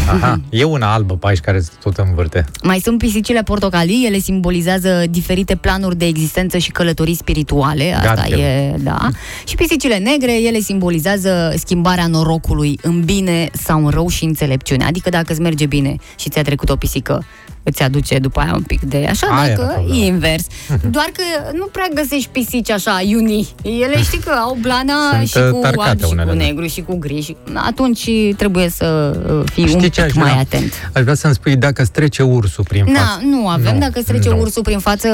Speaker 2: Aha. E una albă pe aici care se tot învârte.
Speaker 3: Mai sunt pisicile portocalii, ele simbolizează diferite planuri de existență și călătorii spirituale, asta
Speaker 2: Gata.
Speaker 3: e, da. Și pisicile negre, ele simbolizează schimbarea norocului în bine sau în rău și înțelepciune. Adică dacă îți merge bine și ți-a trecut o pisică, îți aduce după aia un pic de așa,
Speaker 2: Aia era
Speaker 3: dacă
Speaker 2: problema.
Speaker 3: e invers. Doar că nu prea găsești pisici așa, iuni. Ele știi că au blana
Speaker 2: Sunt,
Speaker 3: și
Speaker 2: uh,
Speaker 3: cu
Speaker 2: tarcate
Speaker 3: alb și cu
Speaker 2: unele, da.
Speaker 3: negru și cu gri. Și atunci trebuie să uh, fii
Speaker 2: Știi
Speaker 3: un
Speaker 2: ce aș
Speaker 3: pic mai
Speaker 2: vrea?
Speaker 3: atent.
Speaker 2: Aș vrea să-mi spui dacă îți trece ursul prin
Speaker 3: Na,
Speaker 2: față.
Speaker 3: nu avem.
Speaker 2: Nu,
Speaker 3: Dacă îți trece
Speaker 2: nu.
Speaker 3: ursul prin față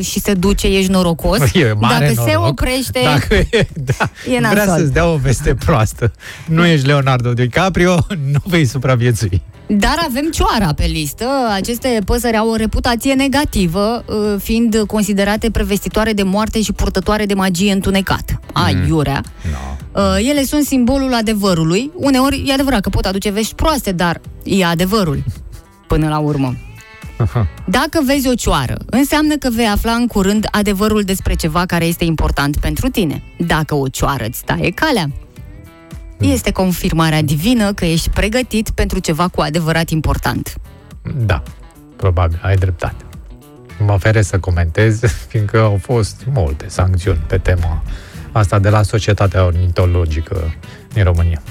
Speaker 3: și se duce, ești norocos.
Speaker 2: E mare
Speaker 3: Dacă se
Speaker 2: noroc.
Speaker 3: oprește,
Speaker 2: Dacă e, da,
Speaker 3: e nasol.
Speaker 2: vrea să-ți dea o veste proastă. Nu ești Leonardo DiCaprio, nu vei supraviețui.
Speaker 3: Dar avem cioara pe listă. Aceste păsări au o reputație negativă, uh, fiind considerate prevestitoare de moarte și purtătoare de magie întunecată. Aiurea.
Speaker 2: No.
Speaker 3: Uh, Ele sunt simbolul adevărului. Uneori e adevărat că pot aduce vești proaste, dar e adevărul până la urmă. Dacă vezi o cioară, înseamnă că vei afla în curând adevărul despre ceva care este important pentru tine. Dacă o cioară îți taie calea, este confirmarea divină că ești pregătit pentru ceva cu adevărat important.
Speaker 2: Da, probabil, ai dreptate. Mă feresc să comentez, fiindcă au fost multe sancțiuni pe tema asta de la Societatea Ornitologică din România.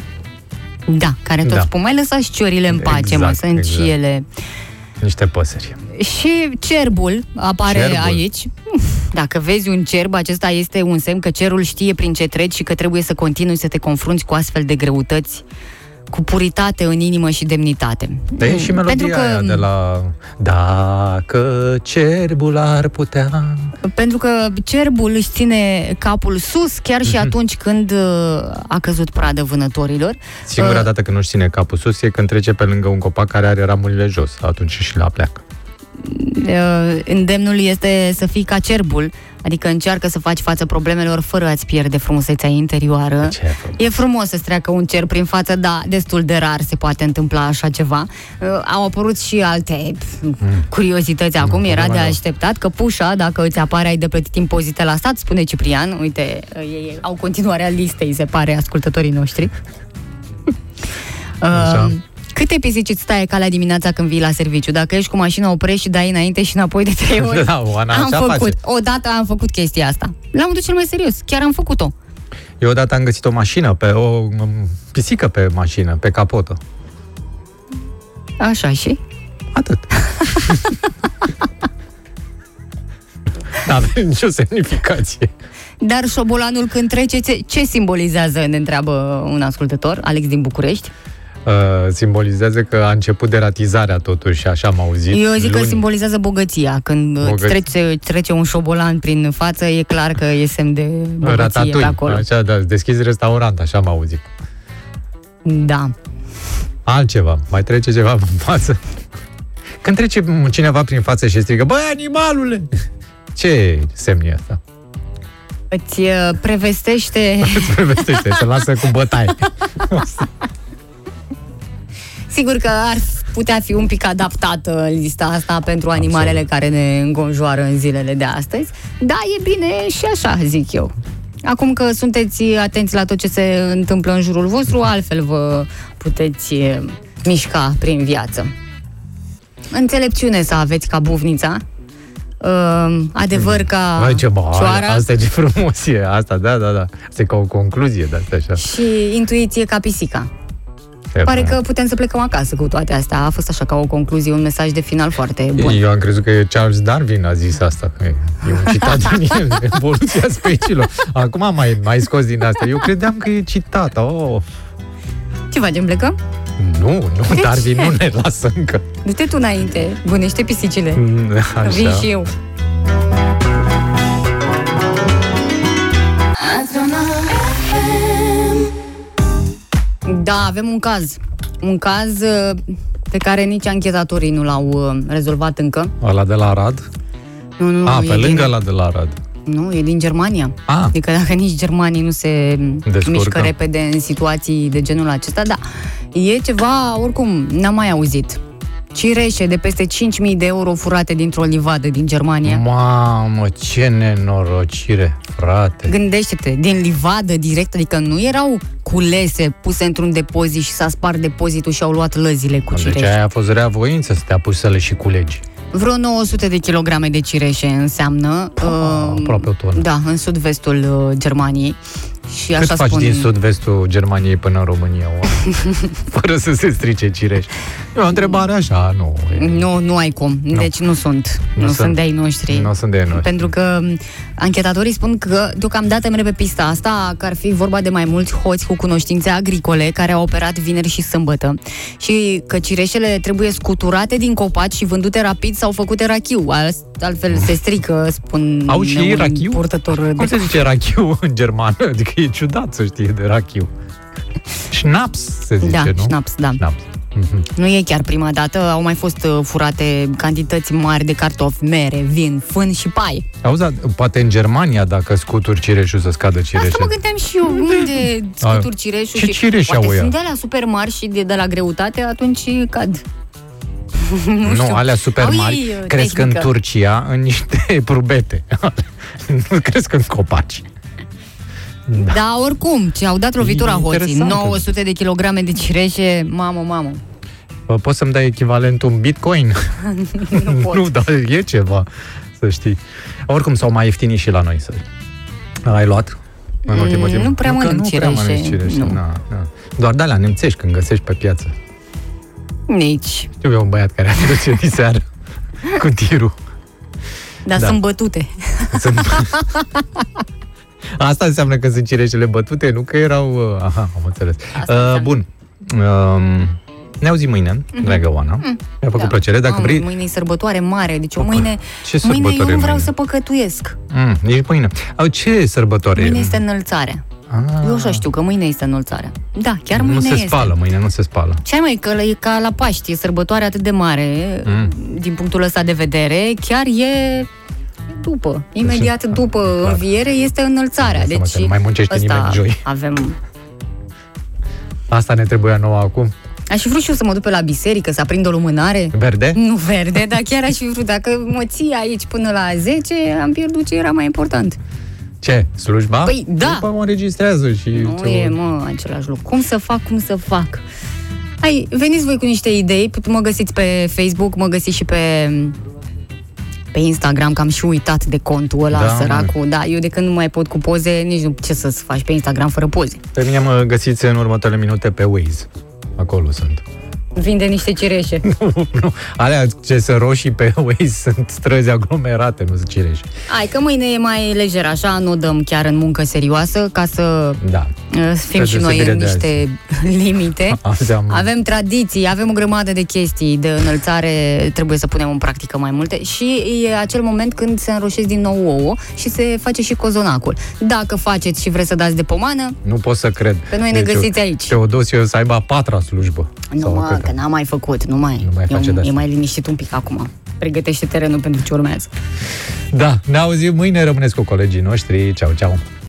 Speaker 3: Da, care tot
Speaker 2: Da.
Speaker 3: spun, mai lăsați ciorile în pace, mă,
Speaker 2: Exact,
Speaker 3: sunt
Speaker 2: exact.
Speaker 3: și ele.
Speaker 2: Niște păsări.
Speaker 3: Și cerbul apare
Speaker 2: Cerbul.
Speaker 3: aici. Dacă vezi un cerb, acesta este un semn că cerul știe prin ce treci și că trebuie să continui să te confrunți cu astfel de greutăți cu puritate în inimă și demnitate.
Speaker 2: Dar e și melodia
Speaker 3: Pentru că,
Speaker 2: aia de la Dacă cerbul ar putea
Speaker 3: pentru că cerbul își ține capul sus chiar
Speaker 2: Mhm.
Speaker 3: și atunci când uh, a căzut pradă vânătorilor.
Speaker 2: Singura
Speaker 3: Uh,
Speaker 2: dată când nu-și ține capul sus e când trece pe lângă un copac care are ramurile jos. Atunci și la pleacă.
Speaker 3: uh, îndemnul este să fii ca cerbul, adică încearcă să faci față problemelor fără a-ți pierde frumusețea interioară.
Speaker 2: Ce e frumos.
Speaker 3: E frumos să-ți treacă un cer prin față, da, destul de rar se poate întâmpla așa ceva. Uh, au apărut și alte pf, curiozități acum, era de
Speaker 2: problema lor.
Speaker 3: așteptat că pușa, dacă îți apare, ai de plătit impozite la stat, spune Ciprian. Uite, uh, ei au continuarea listei, se pare, ascultătorii noștri.
Speaker 2: Așa.
Speaker 3: Uh, câte pisici îți taie calea dimineața când vii la serviciu? Dacă ești cu mașina, oprești și dai înainte și înapoi de trei ori.
Speaker 2: Da, Oana
Speaker 3: am
Speaker 2: așa
Speaker 3: făcut.
Speaker 2: face.
Speaker 3: Odată am făcut chestia asta. La modul cel mai serios. Chiar am făcut-o.
Speaker 2: Eu odată am găsit o mașină, pe o um, pisică pe mașină, pe capotă.
Speaker 3: Așa și?
Speaker 2: Atât. N-avea nicio semnificație.
Speaker 3: Dar șobolanul când trece, ce, ce simbolizează, ne întreabă un ascultător, Alex din București.
Speaker 2: Uh, simbolizează că a început deratizarea totuși, așa am auzit.
Speaker 3: Eu zic că
Speaker 2: luni.
Speaker 3: simbolizează bogăția. Când îți
Speaker 2: Bogăț-
Speaker 3: trece, îți trece un șobolan prin față, e clar că e semn de bogăție pe
Speaker 2: Ratatouille,
Speaker 3: acolo.
Speaker 2: așa, da, deschizi restaurant, așa am auzit.
Speaker 3: Da.
Speaker 2: Altceva, mai trece ceva în față. Când trece cineva prin față și strigă, băi, animalule! Ce semn e asta?
Speaker 3: Îți uh, prevestește...
Speaker 2: Îți prevestește, se lasă cu bătaie.
Speaker 3: Sigur că ar putea fi un pic adaptată lista asta pentru animalele care ne înconjoară în zilele de astăzi. Da, e bine și așa, zic eu. Acum că sunteți atenți la tot ce se întâmplă în jurul vostru, altfel vă puteți eh, mișca prin viață. Înțelepciune să aveți ca bufnița, uh, adevăr ca
Speaker 2: Băi, ce bă,
Speaker 3: cioara
Speaker 2: asta e ce frumos e, asta, da, da, da. Asta e ca o concluzie de asta, așa.
Speaker 3: și intuiție ca pisica.
Speaker 2: E
Speaker 3: Pare
Speaker 2: frumos.
Speaker 3: că putem să plecăm acasă cu toate astea. A fost așa ca o concluzie, un mesaj de final foarte bun.
Speaker 2: Eu am crezut că e Charles Darwin a zis asta, că e e un citat din el, evoluția speciilor. Acum am mai, mai scos din asta. Eu credeam că e citat. Oh.
Speaker 3: Ce facem, plecăm?
Speaker 2: Nu, nu,
Speaker 3: De
Speaker 2: Darwin
Speaker 3: ce?
Speaker 2: nu ne lasă încă.
Speaker 3: Du-te tu înainte, bunește pisicile.
Speaker 2: Așa.
Speaker 3: Vin și eu. Da, avem un caz. Un caz uh, pe care nici anchetatorii nu l-au uh, rezolvat încă.
Speaker 2: Ăla de la Arad?
Speaker 3: Nu, nu,
Speaker 2: A,
Speaker 3: nu,
Speaker 2: pe
Speaker 3: e
Speaker 2: lângă
Speaker 3: din,
Speaker 2: ăla de la Arad.
Speaker 3: Nu, e din Germania.
Speaker 2: A.
Speaker 3: Adică dacă nici germanii nu se
Speaker 2: Descurcă.
Speaker 3: mișcă repede în situații de genul acesta, da. E ceva, oricum, n-am mai auzit. Cireșe de peste 5.000 de euro furate dintr-o livadă din Germania.
Speaker 2: Mamă, ce nenorocire, frate.
Speaker 3: Gândește-te, din livadă direct, adică nu erau culese puse într-un depozit și s-a spart depozitul și au luat lăzile cu
Speaker 2: Deci
Speaker 3: cireșe.
Speaker 2: aia a fost rea voință să te apuci să le și culegi.
Speaker 3: Vreo 900 de kilograme de cireșe înseamnă. uh,
Speaker 2: aproape o tonă.
Speaker 3: Da, în sud-vestul uh, Germaniei. Și
Speaker 2: Cât
Speaker 3: așa
Speaker 2: faci
Speaker 3: spun...
Speaker 2: din sud-vestul Germaniei până în România, oameni? fără să se strice cireș? E o întrebare așa, nu. E,
Speaker 3: Nu, nu ai cum. Deci nu sunt. Nu,
Speaker 2: sunt.
Speaker 3: sunt de ai noștri.
Speaker 2: Nu sunt de ai noștri.
Speaker 3: Pentru că m, anchetatorii spun că deocamdată merg pe pista asta, că ar fi vorba de mai mulți hoți cu cunoștințe agricole care au operat vineri și sâmbătă și că cireșele trebuie scuturate din copaci și vândute rapid sau făcute rachiu. Al- Altfel se strică, spun
Speaker 2: Au și
Speaker 3: un
Speaker 2: rachiu?
Speaker 3: purtător
Speaker 2: Cum
Speaker 3: de
Speaker 2: se zice rachiu în germană? Adică e ciudat să știe de rachiu. Schnaps se zice,
Speaker 3: Da,
Speaker 2: nu?
Speaker 3: schnaps, da.
Speaker 2: Schnaps. Mhm.
Speaker 3: Nu e chiar prima dată, au mai fost uh, furate cantități mari de cartofi, mere, vin, fân și pai.
Speaker 2: Auzi, dar poate în Germania, dacă scuturi cireșul, să scadă
Speaker 3: Asta
Speaker 2: cireșul.
Speaker 3: mă gândeam și eu, unde scuturi cireșul
Speaker 2: Ce
Speaker 3: și
Speaker 2: cireși
Speaker 3: poate
Speaker 2: au ea?
Speaker 3: sunt de la super mari și de, de la greutate, atunci cad.
Speaker 2: Nu,
Speaker 3: știu.
Speaker 2: alea super
Speaker 3: Au
Speaker 2: mari
Speaker 3: ei, uh,
Speaker 2: cresc
Speaker 3: tehnică.
Speaker 2: în Turcia în niște probete. nu cresc în copaci.
Speaker 3: Da. Dar oricum, ce au dat lovitura
Speaker 2: E
Speaker 3: hoții,
Speaker 2: interesant.
Speaker 3: 900 de kilograme de cireșe, mamă, mamă.
Speaker 2: Bă, Poți să-mi dai echivalentul în bitcoin?
Speaker 3: nu pot.
Speaker 2: nu, dar e ceva, să știi. Oricum, s-au mai ieftinit și la noi. Să... Ai luat? În
Speaker 3: Mm,
Speaker 2: ultimul timp?
Speaker 3: nu prea
Speaker 2: că
Speaker 3: mănânc
Speaker 2: nu prea
Speaker 3: cireșe,
Speaker 2: mănânci cireșe.
Speaker 3: nu.
Speaker 2: Na, na. Doar de la nemțești când găsești pe piață.
Speaker 3: Nici.
Speaker 2: Știu eu un băiat care a dus diseară cu tirul.
Speaker 3: Dar
Speaker 2: Da.
Speaker 3: sunt bătute.
Speaker 2: Sunt... Asta înseamnă că sunt cireșele bătute, nu că erau... uh, Aha, am înțeles. Uh, bun. Um, ne auzim mâine, dragă Oana. Mi-a făcut plăcere. Dacă
Speaker 3: Mamă,
Speaker 2: vrei...
Speaker 3: mâine e sărbătoare mare, deci eu mâine,
Speaker 2: Ce
Speaker 3: mâine eu
Speaker 2: sărbătoare
Speaker 3: nu vreau
Speaker 2: mâine?
Speaker 3: să păcătuiesc.
Speaker 2: Mm, nici mâine. Au, ce sărbătoare?
Speaker 3: Mâine este înălțarea.
Speaker 2: Ah.
Speaker 3: Eu așa știu că mâine este înălțarea. Da, chiar
Speaker 2: nu
Speaker 3: mâine
Speaker 2: se
Speaker 3: este.
Speaker 2: spală, mâine nu se spală.
Speaker 3: Ce ai mai că e ca la Paști, e sărbătoare atât de mare,
Speaker 2: Mm.
Speaker 3: din punctul ăsta de vedere, chiar e după, imediat după înviere este înălțarea.
Speaker 2: Deci, Îmi dau seama
Speaker 3: Deci
Speaker 2: că nu mai muncește
Speaker 3: ăsta
Speaker 2: nimeni joi.
Speaker 3: avem...
Speaker 2: Asta ne trebuia nouă acum.
Speaker 3: Aș fi vrut și eu să mă duc pe la biserică, să aprind o lumânare.
Speaker 2: Verde?
Speaker 3: Nu verde, dar chiar aș fi vrut. Dacă mă ții aici până la 10, am pierdut ce era mai important.
Speaker 2: Ce? Slujba?
Speaker 3: Păi, da.
Speaker 2: După mă înregistrează și...
Speaker 3: Nu
Speaker 2: ce-
Speaker 3: e, mă, același lucru. Cum să fac, cum să fac? Hai, veniți voi cu niște idei, put- mă găsiți pe Facebook, mă găsiți și pe pe Instagram, că am și uitat de contul ăla,
Speaker 2: Da,
Speaker 3: da, săracul. Da, eu de când nu mai pot cu poze, nici nu ce să faci pe Instagram fără poze.
Speaker 2: Pe mine mă găsiți în următoarele minute pe Waze. Acolo sunt.
Speaker 3: Vinde niște cireșe.
Speaker 2: nu, alea ce sunt roșii pe Waze sunt străzi aglomerate, nu sunt cireși.
Speaker 3: Hai că mâine e mai lejer, așa, nu dăm chiar în muncă serioasă, ca să
Speaker 2: Da.
Speaker 3: uh, fim și noi
Speaker 2: deosebire
Speaker 3: în
Speaker 2: de
Speaker 3: niște limite.
Speaker 2: Azi am...
Speaker 3: Avem tradiții, avem o grămadă de chestii de înălțare, trebuie să punem în practică mai multe și e acel moment când se înroșesc din nou ouă și se face și cozonacul. Dacă faceți și vreți să dați de pomană,
Speaker 2: Nu pot să cred.
Speaker 3: Pe noi ne găsiți
Speaker 2: eu-
Speaker 3: aici.
Speaker 2: Teodosiu să aibă a patra slujbă.
Speaker 3: nu
Speaker 2: Sau a
Speaker 3: mă,
Speaker 2: câta.
Speaker 3: Că n-am mai făcut, nu mai.
Speaker 2: Nu mai face
Speaker 3: e,
Speaker 2: de-astea.
Speaker 3: e mai liniștit un pic acum. Pregătește terenul pentru ce urmează.
Speaker 2: Da, ne auzim mâine, rămâneți cu colegii noștri. Ceau, ceau.